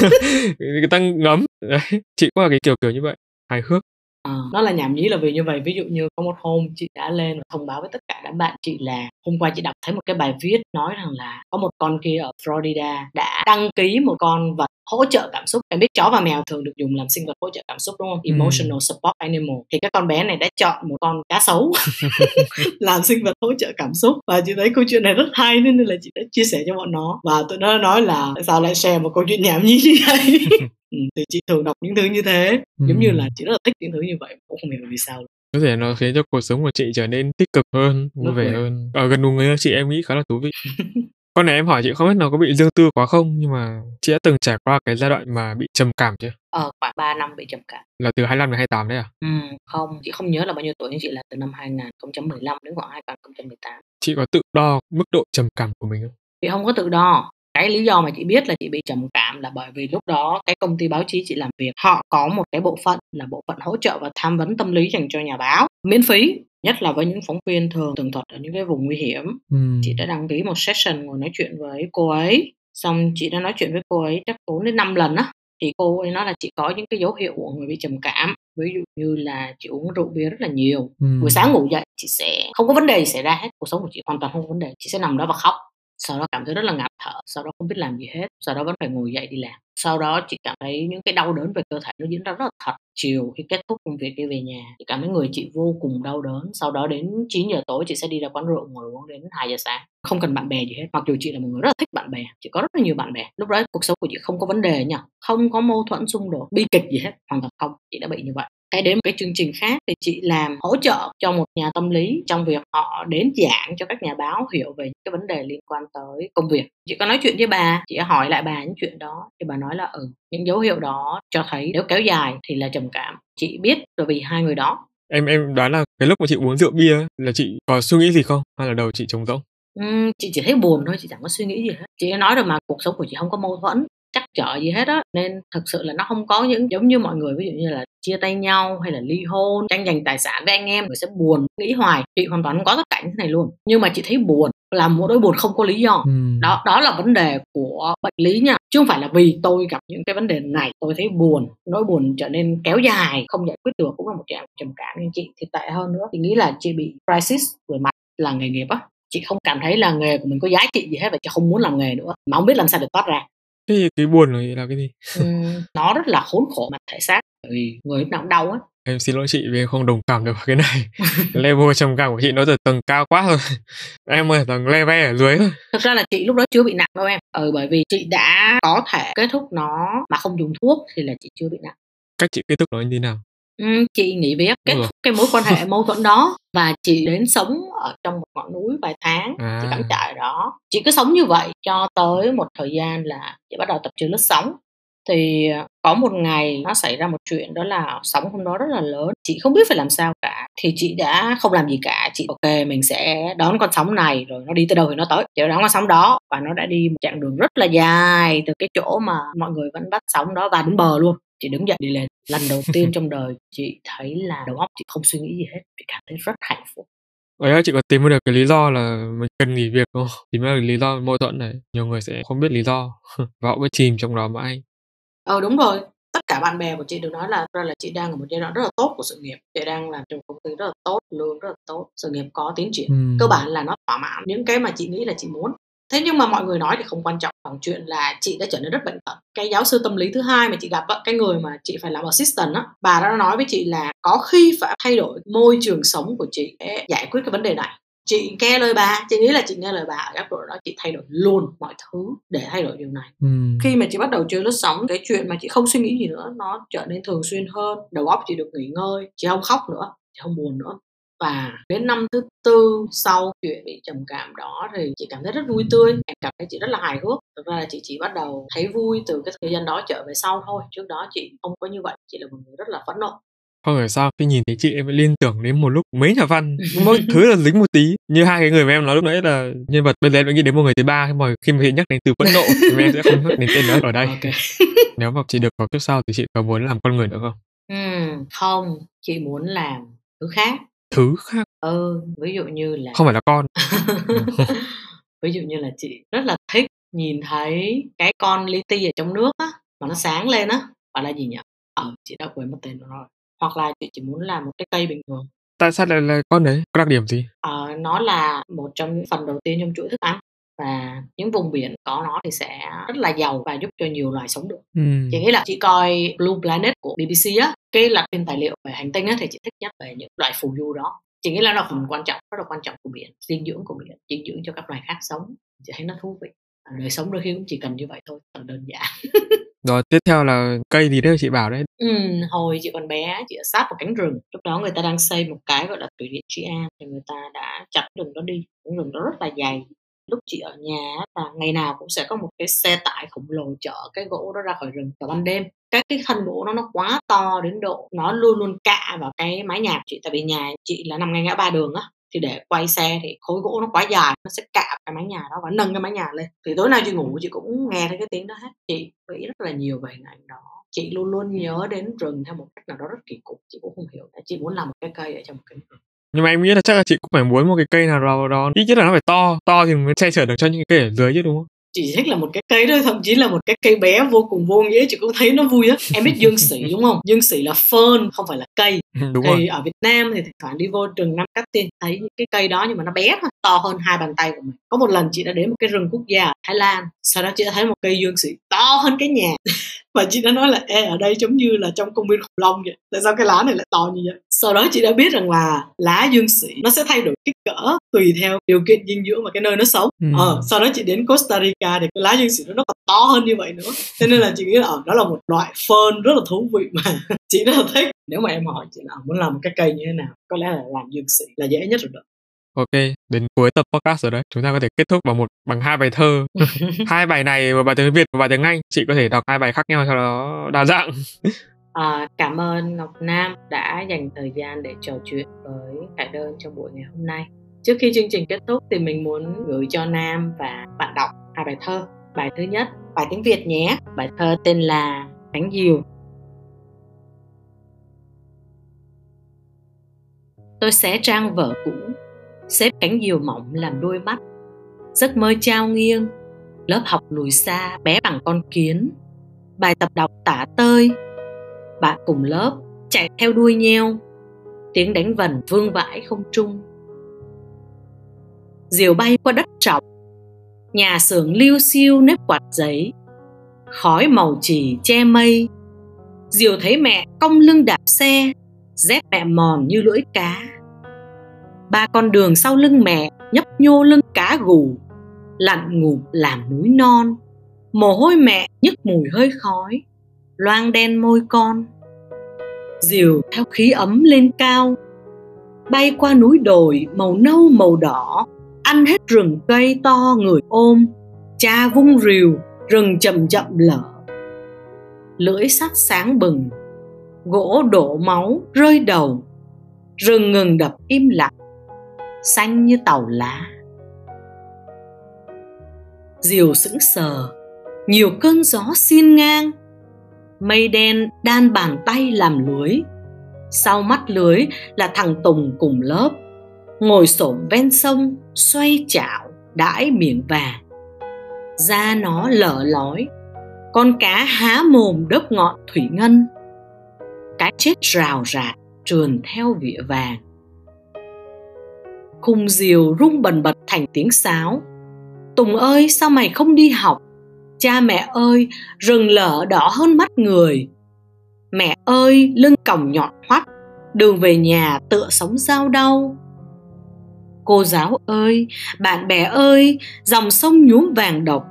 [laughs] Người ta ngấm. Đấy chị cũng là cái kiểu kiểu như vậy. Hài hước À, nó là nhảm nhí là vì như vậy. Ví dụ như có một hôm chị đã lên và thông báo với tất cả đám bạn chị là hôm qua chị đọc thấy một cái bài viết nói rằng là có một con kia ở Florida đã đăng ký một con vật hỗ trợ cảm xúc. Em biết chó và mèo thường được dùng làm sinh vật hỗ trợ cảm xúc đúng không? Emotional support animal. Thì các con bé này đã chọn một con cá sấu [laughs] [laughs] làm sinh vật hỗ trợ cảm xúc. Và chị thấy câu chuyện này rất hay nên là chị đã chia sẻ cho bọn nó. Và tụi nó nói là tại sao lại share một câu chuyện nhảm nhí như vậy [laughs] ừ, thì chị thường đọc những thứ như thế. Giống như là chị rất là thích những thứ như vậy cũng không hiểu vì sao. Có thể nó khiến cho cuộc sống của chị trở nên tích cực hơn vui vẻ hơn. Ở gần đúng người chị em nghĩ khá là thú vị. Con này em hỏi chị không biết nó có bị dương tư quá không nhưng mà chị đã từng trải qua cái giai đoạn mà bị trầm cảm chưa? Ờ khoảng 3 năm bị trầm cảm. Là từ 25 đến 28 đấy à? Ừ không chị không nhớ là bao nhiêu tuổi nhưng chị là từ năm 2015 đến khoảng 2018 chị có tự đo mức độ trầm cảm của mình không? Chị không có tự đo cái lý do mà chị biết là chị bị trầm cảm là bởi vì lúc đó cái công ty báo chí chị làm việc họ có một cái bộ phận là bộ phận hỗ trợ và tham vấn tâm lý dành cho nhà báo miễn phí nhất là với những phóng viên thường tường thuật ở những cái vùng nguy hiểm ừ. chị đã đăng ký một session ngồi nói chuyện với cô ấy xong chị đã nói chuyện với cô ấy chắc bốn đến năm lần á thì cô ấy nói là chị có những cái dấu hiệu của người bị trầm cảm ví dụ như là chị uống rượu bia rất là nhiều ừ. buổi sáng ngủ dậy chị sẽ không có vấn đề gì xảy ra hết cuộc sống của chị hoàn toàn không có vấn đề chị sẽ nằm đó và khóc sau đó cảm thấy rất là ngạt thở, sau đó không biết làm gì hết, sau đó vẫn phải ngồi dậy đi làm. Sau đó chị cảm thấy những cái đau đớn về cơ thể nó diễn ra rất là thật, chiều khi kết thúc công việc đi về nhà chị cảm thấy người chị vô cùng đau đớn. Sau đó đến 9 giờ tối chị sẽ đi ra quán rượu ngồi uống đến 2 giờ sáng. Không cần bạn bè gì hết, mặc dù chị là một người rất là thích bạn bè, chị có rất là nhiều bạn bè. Lúc đó cuộc sống của chị không có vấn đề nhỉ không có mâu thuẫn xung đột bi kịch gì hết, hoàn toàn không, chị đã bị như vậy cái đến một cái chương trình khác thì chị làm hỗ trợ cho một nhà tâm lý trong việc họ đến giảng cho các nhà báo hiểu về những cái vấn đề liên quan tới công việc. Chị có nói chuyện với bà chị hỏi lại bà những chuyện đó thì bà nói là ừ những dấu hiệu đó cho thấy nếu kéo dài thì là trầm cảm. Chị biết rồi vì hai người đó. Em em đoán là cái lúc mà chị uống rượu bia là chị có suy nghĩ gì không? Hay là đầu chị trống rỗng? Uhm, chị chỉ thấy buồn thôi chị chẳng có suy nghĩ gì hết. Chị nói rồi mà cuộc sống của chị không có mâu thuẫn chắc trở gì hết á. Nên thực sự là nó không có những giống như mọi người ví dụ như là chia tay nhau hay là ly hôn tranh giành tài sản với anh em người sẽ buồn nghĩ hoài. Chị hoàn toàn không có tất cả những thế này luôn. Nhưng mà chị thấy buồn là một nỗi buồn không có lý do. Ừ. đó đó là vấn đề của bệnh lý nha. Chứ không phải là vì tôi gặp những cái vấn đề này tôi thấy buồn nỗi buồn trở nên kéo dài không giải quyết được cũng là một trạng trầm cảm. Nhưng chị thì tệ hơn nữa thì nghĩ là chị bị crisis về mặt là nghề nghiệp á. Chị không cảm thấy là nghề của mình có giá trị gì hết và chị không muốn làm nghề nữa. Mà không biết làm sao để thoát ra Thế cái buồn này là cái gì? Ừm, nó rất là khốn khổ mặt thể xác, bởi vì người lúc nào cũng đau á. Em xin lỗi chị vì em không đồng cảm được cái này. [laughs] level trầm cảm của chị nó từ tầng cao quá rồi. [laughs] Em ở tầng level ở dưới thôi. Thực ra là chị lúc đó chưa bị nặng đâu em. Ừ bởi vì chị đã có thể kết thúc nó mà không dùng thuốc thì là chị chưa bị nặng. Cách chị kết thúc nó như thế nào? Chị nghỉ việc. Kết thúc cái mối quan hệ [laughs] mâu thuẫn đó và chị đến sống ở trong một ngọn núi vài tháng à. chị cắm trại đó. Chị cứ sống như vậy cho tới một thời gian là chị bắt đầu tập chơi lướt sóng. Thì ờ, có một ngày nó xảy ra một chuyện đó là sóng hôm đó rất là lớn chị không biết phải làm sao cả. Thì chị đã không làm gì cả chị ok mình sẽ đón con sóng này rồi nó đi tới đâu thì nó tới. Chị đón con sóng đó và nó đã đi một chặng đường rất là dài từ cái chỗ mà mọi người vẫn bắt sóng đó và đến bờ luôn chị đứng dậy đi lên lần đầu tiên trong đời chị thấy là đầu óc chị không suy nghĩ gì hết chị cảm thấy rất hạnh phúc Vậy chị có tìm được cái lý do là mình cần nghỉ việc không? Tìm ra lý do mâu thuẫn này. Nhiều người sẽ không biết lý do [laughs] và họ cứ chìm trong đó mãi. Ờ đúng rồi. Tất cả bạn bè của chị đều nói là ra là chị đang ở một giai đoạn rất là tốt của sự nghiệp. Chị đang làm trong công ty rất là tốt, lương rất là tốt, sự nghiệp có tiến triển. Ừ. Cơ bản là nó thỏa mãn những cái mà chị nghĩ là chị muốn thế nhưng mà mọi người nói thì không quan trọng bằng chuyện là chị đã trở nên rất bệnh tật. Cái giáo sư tâm lý thứ hai mà chị gặp cái người mà chị phải làm assistant á bà đã nói với chị là có khi phải thay đổi môi trường sống của chị để giải quyết cái vấn đề này. Chị nghe lời bà chị nghĩ là chị nghe lời bà ở góc độ đó chị thay đổi luôn mọi thứ để thay đổi điều này. Ừ. khi mà chị bắt đầu chơi lướt sóng cái chuyện mà chị không suy nghĩ gì nữa nó trở nên thường xuyên hơn. Đầu óc chị được nghỉ ngơi chị không khóc nữa chị không buồn nữa và đến năm thứ tư sau chuyện bị trầm cảm đó thì chị cảm thấy rất vui tươi em cảm thấy chị rất là hài hước. Thực ra là chị chỉ bắt đầu thấy vui từ cái thời gian đó trở về sau thôi trước đó chị không có như vậy chị là một người rất là phẫn nộ. Không hiểu sao khi nhìn thấy chị em liên tưởng đến một lúc mấy nhà văn [laughs] mỗi thứ là dính một tí. Như hai cái người mà em nói lúc nãy là nhân vật bây giờ em nghĩ đến một người thứ ba khi mà khi mà nhắc đến từ phẫn nộ thì em sẽ không nhắc đến tên nữa ở đây. Okay. [laughs] nếu mà chị được có kiếp sau thì chị có muốn làm con người nữa không? Ừ, không chị muốn làm thứ khác thứ khác. Ừ ví dụ như là không phải là con. [laughs] [laughs] Ví dụ như là chị rất là thích nhìn thấy cái con li ti ở trong nước á mà nó sáng lên á. Gọi là gì nhỉ? Ờ chị đã quên mất tên nó rồi. Hoặc là chị chỉ muốn làm một cái cây bình thường. Tại sao lại là con đấy? Có đặc điểm gì? Ờ nó là một trong những phần đầu tiên trong chuỗi thức ăn. Và những vùng biển có nó thì sẽ rất là giàu và giúp cho nhiều loài sống được. Ừ. chị nghĩ là chị coi Blue Planet của BBC á cái là phim tài liệu về hành tinh á thì chị thích nhất về những loại phù du đó. Chị nghĩ là nó phần quan trọng rất là quan trọng của biển dinh dưỡng của biển dinh dưỡng cho các loài khác sống. Chị thấy nó thú vị. Đời sống đôi khi cũng chỉ cần như vậy thôi thật đơn giản. [laughs] Rồi tiếp theo là cây gì đấy chị bảo đấy? Ừ, hồi chị còn bé chị ở sát một cánh rừng. Lúc đó người ta đang xây một cái gọi là thủy điện Trị An thì người ta đã chặt rừng đó đi. Cánh rừng đó rất là dày. Lúc chị ở nhà là ngày nào cũng sẽ có một cái xe tải khổng lồ chở cái gỗ đó ra khỏi rừng vào ban đêm các cái thân gỗ nó nó quá to đến độ nó luôn luôn cạ vào cái mái nhà của chị. Tại vì nhà chị là nằm ngay ngã ba đường á thì để quay xe thì khối gỗ nó quá dài nó sẽ cạ cái mái nhà đó và nâng cái mái nhà lên. Thì tối nào chị ngủ chị cũng nghe thấy cái tiếng đó hết. Chị nghĩ rất là nhiều về hình ảnh đó. Chị luôn luôn nhớ đến rừng theo một cách nào đó rất kỳ cục. Chị cũng không hiểu chị muốn làm một cái cây ở trong một cái rừng. Nhưng mà em nghĩ là chắc là chị cũng phải muốn một cái cây nào đó, đó ít nhất là nó phải to. To thì mới che chở được cho những cái cây ở dưới chứ đúng không? Chỉ thích là một cái cây thôi thậm chí là một cái cây bé vô cùng vô nghĩa chị cũng thấy nó vui á. Em biết dương sĩ đúng không? Dương sĩ là fern không phải là cây. Đúng thì rồi. ở Việt Nam thì thỉnh thoảng đi vô rừng Nam Cát Tiên thấy những cái cây đó nhưng mà nó bé thôi to hơn hai bàn tay của mình. Có một lần chị đã đến một cái rừng quốc gia ở Thái Lan sau đó chị đã thấy một cây dương sĩ to hơn cái nhà. [laughs] Và chị đã nói là Ê, ở đây giống như là trong công viên khủng long vậy. Tại sao cái lá này lại to như vậy? Sau đó chị đã biết rằng là lá dương sĩ nó sẽ thay đổi kích cỡ tùy theo điều kiện dinh dưỡng và cái nơi nó sống. Ừ. ờ, sau đó chị đến Costa Rica thì cái lá dương sĩ nó còn to hơn như vậy nữa. Cho nên là chị nghĩ là ở ờ, đó là một loại fern rất là thú vị mà [laughs] chị rất là thích. Nếu mà em hỏi chị là muốn làm một cái cây như thế nào? Có lẽ là làm dương sĩ là dễ nhất rồi đó Ok, đến cuối tập podcast rồi đấy. Chúng ta có thể kết thúc bằng một bằng hai bài thơ. [laughs] hai bài này một bài tiếng Việt, một bài tiếng Anh. Chị có thể đọc hai bài khác nhau cho nó đa dạng. À, [laughs] cảm ơn Ngọc Nam đã dành thời gian để trò chuyện với Khải Đơn trong buổi ngày hôm nay. Trước khi chương trình kết thúc thì mình muốn gửi cho Nam và bạn đọc hai bài thơ. Bài thứ nhất, bài tiếng Việt nhé. Bài thơ tên là Cánh diều. Tôi xé trang vở cũ xếp cánh diều mỏng làm đôi mắt. Giấc mơ trao nghiêng, lớp học lùi xa bé bằng con kiến. Bài tập đọc tả tơi, bạn cùng lớp chạy theo đuôi nheo tiếng đánh vần vương vãi không trung. Diều bay qua đất trọc, nhà xưởng liêu xiêu nếp quạt giấy. Khói màu chỉ che mây. Diều thấy mẹ cong lưng đạp xe, dép mẹ mòn như lưỡi cá ba con đường sau lưng mẹ, nhấp nhô lưng cá gù. Lặn ngủ làm núi non. Mồ hôi mẹ nhức mùi hơi khói. Loang đen môi con. Dìu theo khí ấm lên cao. Bay qua núi đồi màu nâu màu đỏ. Ăn hết rừng cây to người ôm. Cha vung rìu, rừng chậm chậm lở. Lưỡi sắt sáng bừng. Gỗ đổ máu rơi đầu. Rừng ngừng đập im lặng xanh như tàu lá. Diều sững sờ, nhiều cơn gió xiên ngang. Mây đen đan bàn tay làm lưới. Sau mắt lưới là thằng tùng cùng lớp, ngồi xổm ven sông, xoay chảo, đãi miệng vàng da nó lở lói, con cá há mồm đớp ngọn thủy ngân. Cá chết rào rạt, trườn theo vỉa vàng khung diều rung bần bật thành tiếng sáo. Tùng ơi, sao mày không đi học? Cha mẹ ơi, rừng lở đỏ hơn mắt người. Mẹ ơi, lưng còng nhọn hoắt, đường về nhà tựa sống dao đau. Cô giáo ơi, bạn bè ơi, dòng sông nhuốm vàng độc,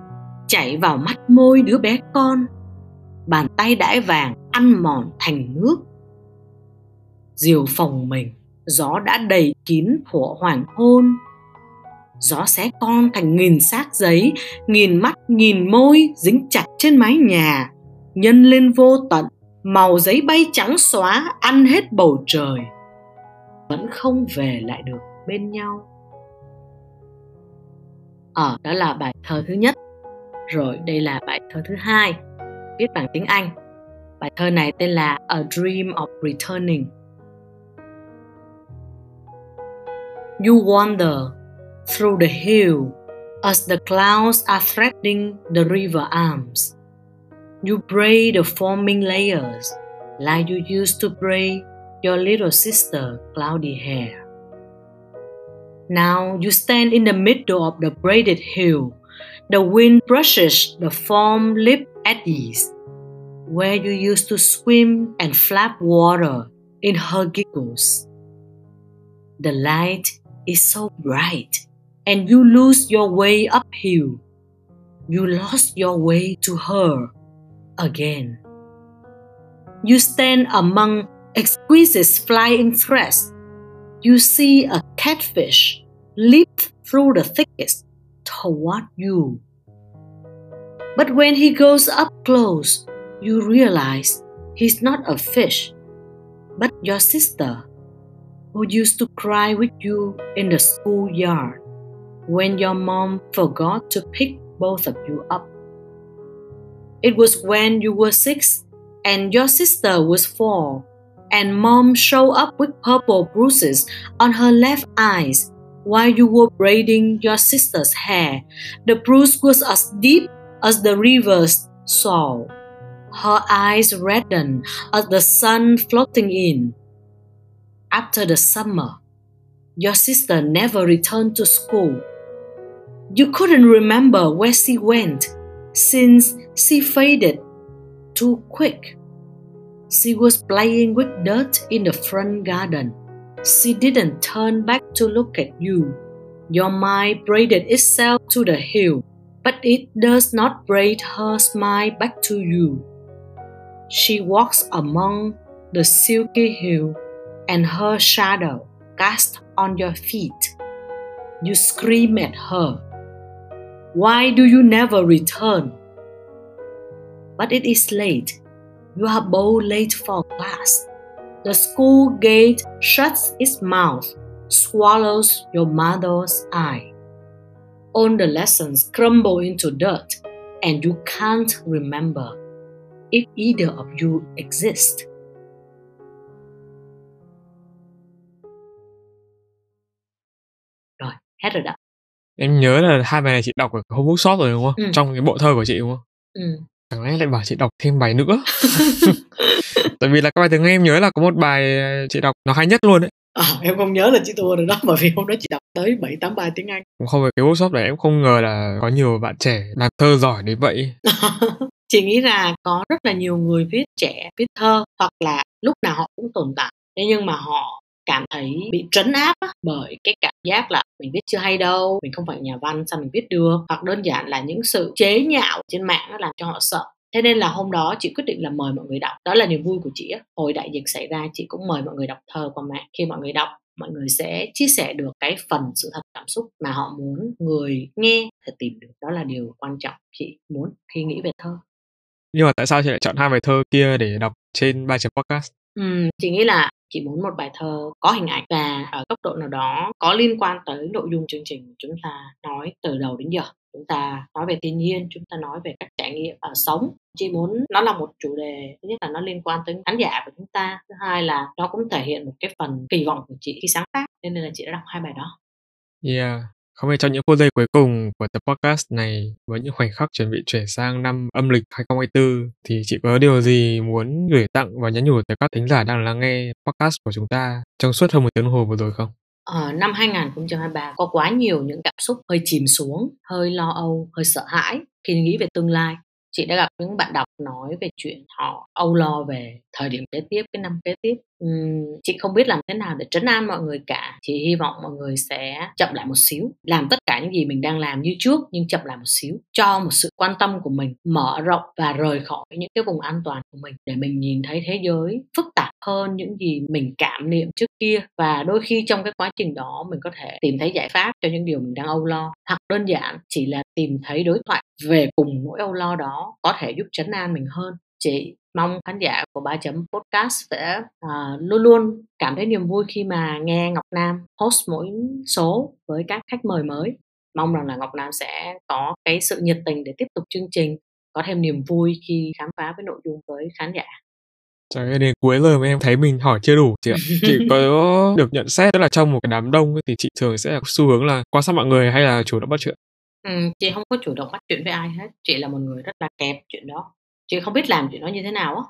chảy vào mắt môi đứa bé con. Bàn tay đãi vàng ăn mòn thành nước. Diều phòng mình gió đã đầy kín của hoàng hôn. Gió xé con thành nghìn xác giấy nghìn mắt nghìn môi dính chặt trên mái nhà. Nhân lên vô tận màu giấy bay trắng xóa ăn hết bầu trời. Vẫn không về lại được bên nhau. Ở à, đó là bài thơ thứ nhất. Rồi đây là bài thơ thứ hai. Viết bằng tiếng anh. Bài thơ này tên là a dream of returning. You wander through the hill as the clouds are threading the river arms. You braid the forming layers like you used to braid your little sister cloudy hair. Now you stand in the middle of the braided hill. The wind brushes the foam lip eddies, where you used to swim and flap water in her giggles. The light is so bright, and you lose your way uphill. You lost your way to her again. You stand among exquisite flying threads you see a catfish leap through the thickets toward you. But when he goes up close, you realize he's not a fish, but your sister, who used to cry with you in the schoolyard when your mom forgot to pick both of you up. It was when you were six and your sister was four and mom showed up with purple bruises on her left eyes while you were braiding your sister's hair. The bruise was as deep as the river's soul. Her eyes reddened as the sun floating in. After the summer, your sister never returned to school. You couldn't remember where she went since she faded too quick. She was playing with dirt in the front garden. She didn't turn back to look at you. Your mind braided itself to the hill, but it does not braid her smile back to you. She walks among the silky hill, and her shadow cast on your feet. You scream at her. Why do you never return? But it is late you are both late for class. The school gate shuts its mouth, swallows your mother's eye. All the lessons crumble into dirt, and you can't remember if either of you exist. Hết rồi đó. Em nhớ là hai bài này chị đọc ở Home Bookshop rồi đúng không? Ừ. Trong cái bộ thơ của chị đúng không? Ừ. Chẳng lẽ lại bảo chị đọc thêm bài nữa? [laughs] Tại vì là các bài tiếng em nhớ là có một bài chị đọc nó hay nhất luôn đấy. À, em không nhớ là chị thua rồi đó [laughs] bởi vì hôm đó chị đọc tới 7 8 bài tiếng Anh. Cũng không phải cái workshop này em không ngờ là có nhiều bạn trẻ làm thơ giỏi đến vậy. [laughs] chị nghĩ là có rất là nhiều người viết trẻ viết thơ hoặc là lúc nào họ cũng tồn tại thế nhưng mà họ cảm thấy bị trấn áp á, bởi cái cảm giác là mình viết chưa hay đâu mình không phải nhà văn sao mình viết được hoặc đơn giản là những sự chế nhạo trên mạng nó làm cho họ sợ. Thế nên là hôm đó chị quyết định là mời mọi người đọc. Đó là niềm vui của chị á. Hồi đại dịch xảy ra chị cũng mời mọi người đọc thơ qua mạng. Khi mọi người đọc mọi người sẽ chia sẻ được cái phần sự thật cảm xúc mà họ muốn người nghe thể tìm được. Đó là điều quan trọng chị muốn khi nghĩ về thơ. Nhưng mà tại sao chị lại chọn hai bài thơ kia để đọc trên ba chấm podcast? Ừm, chị nghĩ là chị muốn một bài thơ có hình ảnh và ở góc độ nào đó có liên quan tới nội dung chương trình chúng ta nói từ đầu đến giờ. Chúng ta nói về thiên nhiên, chúng ta nói về các trải nghiệm ở sống. Chị muốn nó là một chủ đề, thứ nhất là nó liên quan tới khán giả của chúng ta, thứ hai là nó cũng thể hiện một cái phần kỳ vọng của chị khi sáng tác. Nên là chị đã đọc hai bài đó. Yeah. Không biết trong những phút giây cuối cùng của tập podcast này với những khoảnh khắc chuẩn bị chuyển sang năm âm lịch 2024 thì chị có điều gì muốn gửi tặng và nhắn nhủ tới các thính giả đang lắng nghe podcast của chúng ta trong suốt hơn một tiếng hồ vừa rồi không? Ờ, năm 2023 có quá nhiều những cảm xúc hơi chìm xuống, hơi lo âu, hơi sợ hãi khi nghĩ về tương lai. Chị đã gặp những bạn đọc nói về chuyện họ âu lo về thời điểm kế tiếp, cái năm kế tiếp. Uhm, chị không biết làm thế nào để trấn an mọi người cả. Chị hy vọng mọi người sẽ chậm lại một xíu, làm tất cả những gì mình đang làm như trước nhưng chậm lại một xíu, cho một sự quan tâm của mình mở rộng và rời khỏi những cái vùng an toàn của mình để mình nhìn thấy thế giới phức tạp hơn những gì mình cảm niệm trước kia. Và đôi khi trong cái quá trình đó mình có thể tìm thấy giải pháp cho những điều mình đang âu lo. Hoặc đơn giản chỉ là tìm thấy đối thoại về cùng nỗi âu lo đó có thể giúp trấn an mình hơn chị mong khán giả của ba chấm podcast sẽ à, luôn luôn cảm thấy niềm vui khi mà nghe Ngọc Nam host mỗi số với các khách mời mới mong rằng là Ngọc Nam sẽ có cái sự nhiệt tình để tiếp tục chương trình có thêm niềm vui khi khám phá với nội dung với khán giả Trời ơi, đến cuối lời mà em thấy mình hỏi chưa đủ chị ạ. Chị có [laughs] được nhận xét tức là trong một cái đám đông ấy, thì chị thường sẽ có xu hướng là quan sát mọi người hay là chủ động bắt chuyện. Ừ, chị không có chủ động bắt chuyện với ai hết chị là một người rất là kẹp chuyện đó chị không biết làm chuyện đó như thế nào á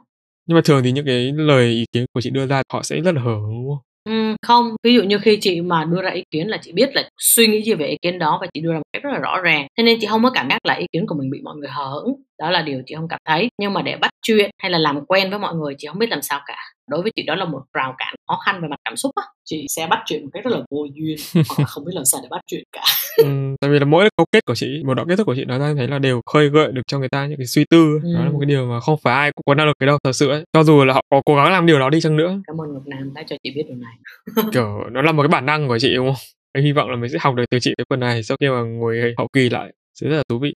Nhưng mà thường thì những cái lời ý kiến của chị đưa ra họ sẽ rất là hở đúng không? Ừ, không, ví dụ như khi chị mà đưa ra ý kiến là chị biết là suy nghĩ gì về ý kiến đó và chị đưa ra một cách rất là rõ ràng. Thế nên chị không có cảm giác là ý kiến của mình bị mọi người hờ hững. Đó là điều chị không cảm thấy. Nhưng mà để bắt chuyện hay là làm quen với mọi người chị không biết làm sao cả. Đối với chị đó là một rào cản khó khăn về mặt cảm xúc á. Chị sẽ bắt chuyện một cách rất là vô duyên [laughs] hoặc là không biết làm sao để bắt chuyện cả. ừ, tại vì là mỗi câu kết của chị, một đoạn kết thúc của chị nó ra thấy là đều khơi gợi được cho người ta những cái suy tư. Ừ. Đó là một cái điều mà không phải ai cũng có năng lực cái đâu thật sự ấy. Cho dù là họ có cố gắng làm điều đó đi chăng nữa. Cảm ơn Ngọc Nam đã cho chị biết điều này. [laughs] kiểu nó là một cái bản năng của chị đúng không? Em hy vọng là mình sẽ học được từ chị cái phần này sau khi mà ngồi hậu kỳ lại sẽ rất là thú vị.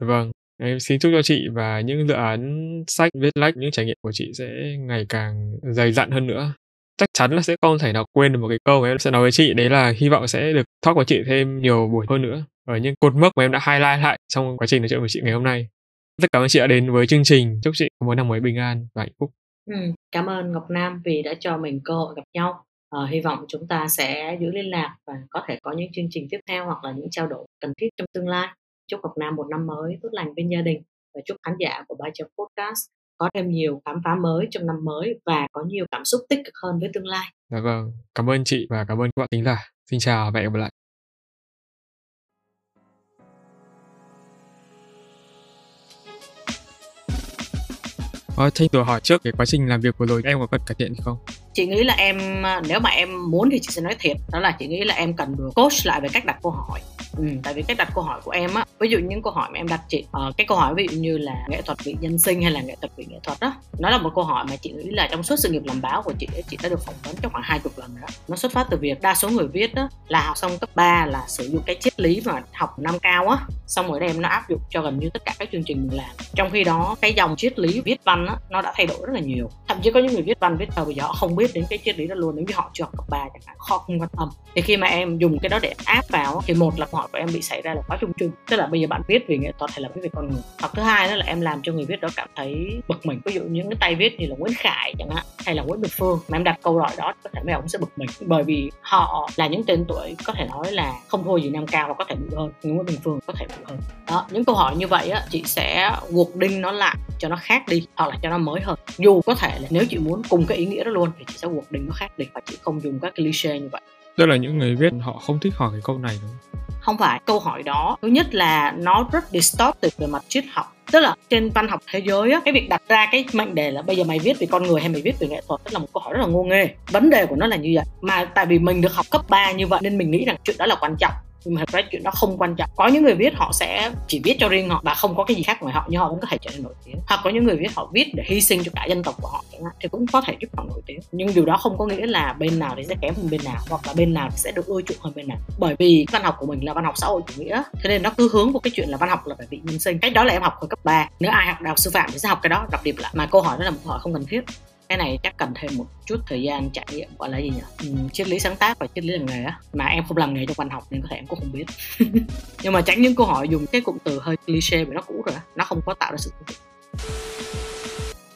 Vâng, em xin chúc cho chị và những dự án sách viết lách những trải nghiệm của chị sẽ ngày càng dày dặn hơn nữa. Chắc chắn là sẽ không thể nào quên được một cái câu mà em sẽ nói với chị đấy là hy vọng sẽ được talk với chị thêm nhiều buổi hơn nữa ở những cột mốc mà em đã highlight lại trong quá trình nói chuyện với chị ngày hôm nay. Rất cảm ơn chị đã đến với chương trình. Chúc chị có một năm mới bình an và hạnh phúc. Ừ, cảm ơn Ngọc Nam vì đã cho mình cơ hội gặp nhau. À, hy vọng chúng ta sẽ giữ liên lạc và có thể có những chương trình tiếp theo hoặc là những trao đổi cần thiết trong tương lai. Chúc Ngọc Nam một năm mới tốt lành bên gia đình và chúc khán giả của Ba Chấm Podcast có thêm nhiều khám phá mới trong năm mới và có nhiều cảm xúc tích cực hơn với tương lai. Dạ vâng, cảm ơn chị và cảm ơn các bạn tính giả. Xin chào và hẹn gặp lại. Ờ, Thanh tôi hỏi trước cái quá trình làm việc vừa rồi em có cần cải thiện gì không? Chị nghĩ là em à, nếu mà em muốn thì chị sẽ nói thiệt. Đó là chị nghĩ là em cần được coach lại về cách đặt câu hỏi. Ừ, tại vì cách đặt câu hỏi của em á ví dụ những câu hỏi mà em đặt chị uh, cái câu hỏi ví dụ như là nghệ thuật vị nhân sinh hay là nghệ thuật vị nghệ thuật đó nó là một câu hỏi mà chị nghĩ là trong suốt sự nghiệp làm báo của chị chị đã được phỏng vấn trong khoảng hai chục lần đó. Nó xuất phát từ việc đa số người viết đó là học xong cấp 3 là sử dụng cái triết lý mà học năm cao á xong rồi đem nó áp dụng cho gần như tất cả các chương trình mình làm. Trong khi đó cái dòng triết lý viết văn á nó đã thay đổi rất là nhiều. Thậm chí có những người viết văn viết thơ bây giờ không biết đến cái triết lý đó luôn nếu như họ chưa học cấp ba chẳng hạn họ không quan tâm. Thì khi mà em dùng cái đó để áp vào thì một là họ của em bị xảy ra là quá chung chung, tức là bây giờ bạn viết về nghệ thuật hay là viết về con người. Hoặc thứ hai đó là em làm cho người viết đó cảm thấy bực mình, ví dụ những cái tay viết như là Nguyễn Khải chẳng hạn, hay là Nguyễn Bình Phương, mà em đặt câu hỏi đó có thể mấy ông sẽ bực mình. Bởi vì họ là những tên tuổi có thể nói là không thua gì nam cao và có thể bự hơn, nhưng Nguyễn Bình Phương có thể bự hơn. Đó, những câu hỏi như vậy á, chị sẽ guộc đinh nó lại cho nó khác đi, hoặc là cho nó mới hơn. Dù có thể là nếu chị muốn cùng cái ý nghĩa đó luôn thì sẽ đinh nó khác đi và chị không dùng các cliché như vậy. Tức là những người viết họ không thích hỏi cái câu này đúng không? Không phải câu hỏi đó thứ nhất là nó rất distorted về mặt triết học. Tức là trên văn học thế giới á, cái việc đặt ra cái mệnh đề là bây giờ mày viết về con người hay mày viết về nghệ thuật tức là một câu hỏi rất là ngô nghê. Vấn đề của nó là như vậy. Mà tại vì mình được học cấp 3 như vậy nên mình nghĩ rằng chuyện đó là quan trọng nhưng mà thật ra chuyện đó không quan trọng. Có những người viết họ sẽ chỉ viết cho riêng họ và không có cái gì khác ngoài họ, nhưng họ vẫn có thể trở nên nổi tiếng. Hoặc có những người viết họ viết để hy sinh cho cả dân tộc của họ thì cũng có thể giúp họ nổi tiếng. Nhưng điều đó không có nghĩa là bên nào thì sẽ kém hơn bên nào, hoặc là bên nào thì sẽ được ưa chuộng hơn bên nào. Bởi vì văn học của mình là văn học xã hội chủ nghĩa, thế nên nó cứ hướng vào cái chuyện là văn học là phải bị nhân sinh. Cách đó là em học hồi cấp 3 nếu ai học đại học sư phạm thì sẽ học cái đó đọc biệt lại mà câu hỏi đó là một câu hỏi không cần thiết cái này chắc cần thêm một chút thời gian trải nghiệm gọi là gì nhỉ? Ừ, triết lý sáng tác và triết lý làm nghề á. Mà em không làm nghề trong văn học nên có thể em cũng không biết. [laughs] Nhưng mà tránh những câu hỏi dùng cái cụm từ hơi cliché vì nó cũ rồi nó không có tạo ra sự thú vị.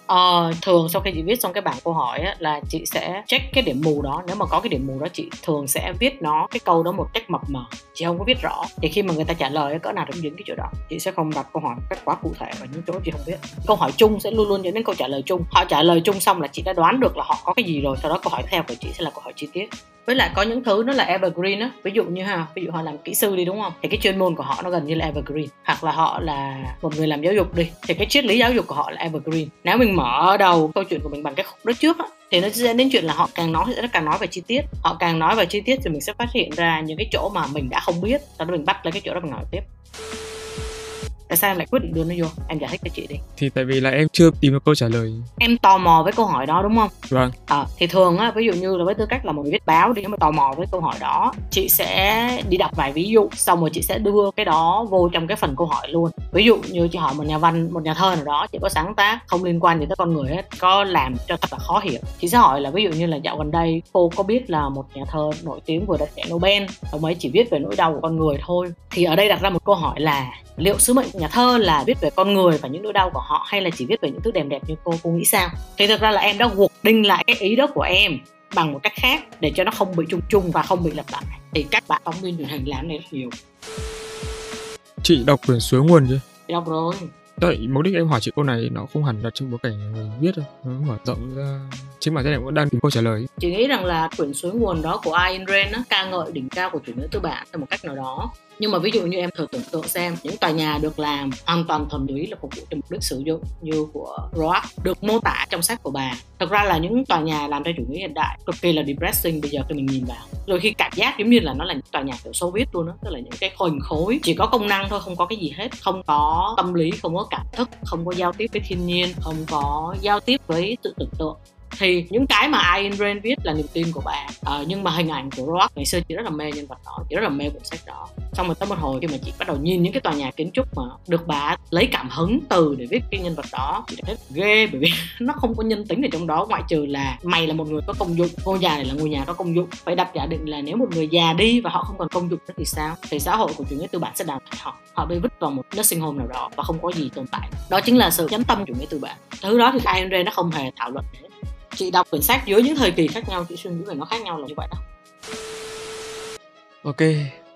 Ờ, thường sau khi chị viết xong cái bảng câu hỏi á, là chị sẽ check cái điểm mù đó. Nếu mà có cái điểm mù đó chị thường sẽ viết nó cái câu đó một cách mập mờ. Chị không có viết rõ. Thì khi mà người ta trả lời cỡ nào cũng dính cái chỗ đó. Chị sẽ không đặt câu hỏi một cách quá cụ thể và những chỗ chị không biết. Câu hỏi chung sẽ luôn luôn dẫn đến câu trả lời chung. Họ trả lời chung xong là chị đã đoán được là họ có cái gì rồi. Sau đó câu hỏi theo của chị sẽ là câu hỏi chi tiết với lại có những thứ nó là evergreen á. Ví dụ như ha, ví dụ họ làm kỹ sư đi, đúng không? Thì cái chuyên môn của họ nó gần như là evergreen. Hoặc là họ là một người làm giáo dục đi. Thì cái triết lý giáo dục của họ là evergreen. Nếu mình mở đầu câu chuyện của mình bằng cái khúc đó trước á, thì nó sẽ đến chuyện là họ càng nói thì nó càng nói về chi tiết. Họ càng nói về chi tiết thì mình sẽ phát hiện ra những cái chỗ mà mình đã không biết. Sau đó mình bắt lấy cái chỗ đó mình nói tiếp tại sao em lại quyết định đưa nó vô? Em giải thích cho chị đi. Thì tại vì là em chưa tìm được câu trả lời. Em tò mò với câu hỏi đó đúng không? Vâng. À, thì thường á ví dụ như là với tư cách là một người viết báo đi nếu mà tò mò với câu hỏi đó chị sẽ đi đọc vài ví dụ xong rồi chị sẽ đưa cái đó vô trong cái phần câu hỏi luôn. Ví dụ như chị hỏi một nhà văn một nhà thơ nào đó chị có sáng tác không liên quan gì tới con người hết có làm cho thật là khó hiểu. Chị sẽ hỏi là ví dụ như là dạo gần đây cô có biết là một nhà thơ nổi tiếng vừa đạt giải Nobel ông ấy chỉ viết về nỗi đau của con người thôi. Thì ở đây đặt ra một câu hỏi là liệu sứ mệnh nhà thơ là viết về con người và những nỗi đau của họ hay là chỉ viết về những thứ đẹp đẹp như cô cô nghĩ sao? Thì thực ra là em đã guộc đinh lại cái ý đó của em bằng một cách khác để cho nó không bị chung chung và không bị lặp lại. Thì các bạn phóng viên truyền hình làm này rất nhiều. Chị đọc quyển suối nguồn chưa? Đọc rồi. Tại mục đích em hỏi chị câu này nó không hẳn là trong bối cảnh người viết đâu nó mở rộng ra. Chính bản thân em cũng đang tìm câu trả lời. Chị nghĩ rằng là quyển suối nguồn đó của Ayn Rand á ca ngợi đỉnh cao của chủ nghĩa tư bản theo một cách nào đó nhưng mà ví dụ như em thử tưởng tượng xem, những tòa nhà được làm hoàn toàn thuần túy là phục vụ cho mục đích sử dụng như của Roth được mô tả trong sách của bà. Thực ra là những tòa nhà làm theo chủ nghĩa hiện đại cực kỳ là depressing bây giờ khi mình nhìn vào. Rồi khi cảm giác giống như là nó là những tòa nhà kiểu Xô Viết luôn đó tức là những cái khối khối, chỉ có công năng thôi, không có cái gì hết, không có tâm lý, không có cảm thức, không có giao tiếp với thiên nhiên, không có giao tiếp với sự tưởng tượng thì những cái mà Ayn Rand viết là niềm tin của bà à, ờ, nhưng mà hình ảnh của Roark ngày xưa chị rất là mê nhân vật đó chị rất là mê cuốn sách đó. Xong rồi tới một hồi khi mà chị bắt đầu nhìn những cái tòa nhà kiến trúc mà được bà lấy cảm hứng từ để viết cái nhân vật đó chị thấy ghê bởi vì [laughs] nó không có nhân tính ở trong đó ngoại trừ là mày là một người có công dụng ngôi nhà này là ngôi nhà có công dụng. Phải đặt giả định là nếu một người già đi và họ không còn công dụng nữa thì sao? Thì xã hội của chủ nghĩa tư bản sẽ đào thải họ họ bị vứt vào một nursing home nào đó và không có gì tồn tại. Đó chính là sự chánh tâm chủ nghĩa tư bản. Thứ đó thì Ayn Rand nó không hề thảo luận chị đọc quyển sách dưới những thời kỳ khác nhau, chị suy nghĩ về nó khác nhau là như vậy đó. Ok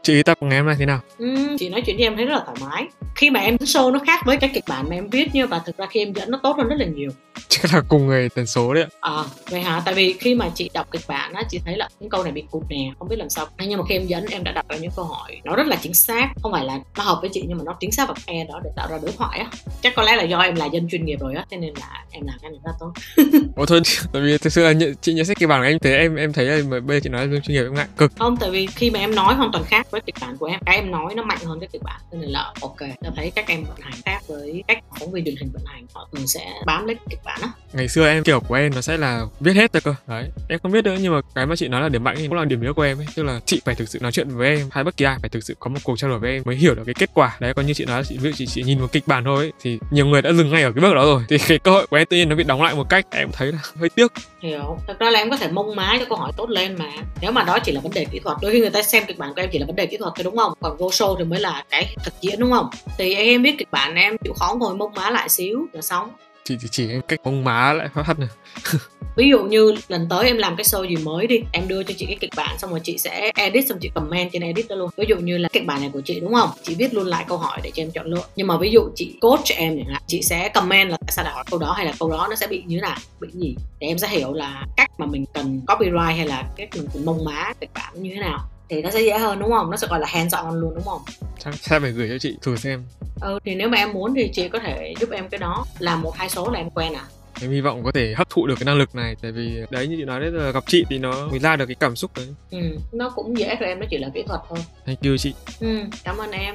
chị tập ngày hôm nay thế nào? Ừ, chị nói chuyện với em thấy rất là thoải mái. Khi mà em show nó khác với cái kịch bản mà em viết nhưng và thực ra khi em dẫn nó tốt hơn rất là nhiều. [laughs] Chắc là cùng người tần số đấy ạ. À vậy hả? Tại vì khi mà chị đọc kịch bản á chị thấy là những câu này bị cụt nè không biết làm sao. Nhưng mà khi em dẫn em đã đặt ra những câu hỏi nó rất là chính xác. Không phải là nó hợp với chị nhưng mà nó chính xác vào e đó để tạo ra đối thoại á. Chắc có lẽ là do em là dân chuyên nghiệp rồi á thế nên là em làm cái này rất tốt. [laughs] Ồ thôi, [laughs] tại vì thực sự là nhận, chị nhận xét kịch bản của anh thế em em thấy là bây giờ chị nói là dân chuyên nghiệp em ngại cực. không tại vì khi mà em nói hoàn toàn khác với kịch bản của em cái em nói nó mạnh hơn cái kịch bản nên là ok ta thấy các em vận hành khác với cách phóng viên truyền hình vận hành họ thường sẽ bám lấy kịch bản á Ngày xưa em kiểu của em nó sẽ là viết hết thôi cơ. Đấy, em không biết nữa nhưng mà cái mà chị nói là điểm mạnh thì cũng là điểm yếu của em ấy, tức là chị phải thực sự nói chuyện với em hay bất kỳ ai phải thực sự có một cuộc trao đổi với em mới hiểu được cái kết quả. Đấy, còn như chị nói là chị ví dụ chị chỉ nhìn một kịch bản thôi ấy, thì nhiều người đã dừng ngay ở cái bước đó rồi. Thì cái cơ hội của em tự nhiên nó bị đóng lại một cách em thấy là hơi tiếc. hiểu thật ra là em có thể mông má cho câu hỏi tốt lên mà nếu mà đó chỉ là vấn đề kỹ thuật đôi khi người ta xem kịch bản của em chỉ là vấn đề kỹ thuật thôi đúng không? Còn vô show thì mới là cái thực diễn đúng không? Thì em biết kịch bản em chịu khó ngồi mông má lại xíu là xong. Chị chỉ chỉ em cách bông má lại phát phát này. [laughs] ví dụ như lần tới em làm cái show gì mới đi em đưa cho chị cái kịch bản xong rồi chị sẽ edit xong chị comment trên edit đó luôn. Ví dụ như là kịch bản này của chị đúng không? Chị viết luôn lại câu hỏi để cho em chọn lựa. Nhưng mà ví dụ chị coach cho em chẳng hạn chị sẽ comment là tại sao lại hỏi câu đó hay là câu đó nó sẽ bị như thế nào bị gì? Để em sẽ hiểu là cách mà mình cần copyright hay là cách mình cần mông má kịch bản như thế nào thì nó sẽ dễ hơn đúng không nó sẽ gọi là hands on luôn đúng không Chắc sẽ phải gửi cho chị thử xem. ừ thì nếu mà em muốn thì chị có thể giúp em cái đó làm một hai số là em quen à Em hy vọng có thể hấp thụ được cái năng lực này tại vì đấy như chị nói đấy là gặp chị thì nó mới ra được cái cảm xúc đấy. ừ nó cũng dễ thôi em nó chỉ là kỹ thuật thôi Thank you chị. ừ cảm ơn em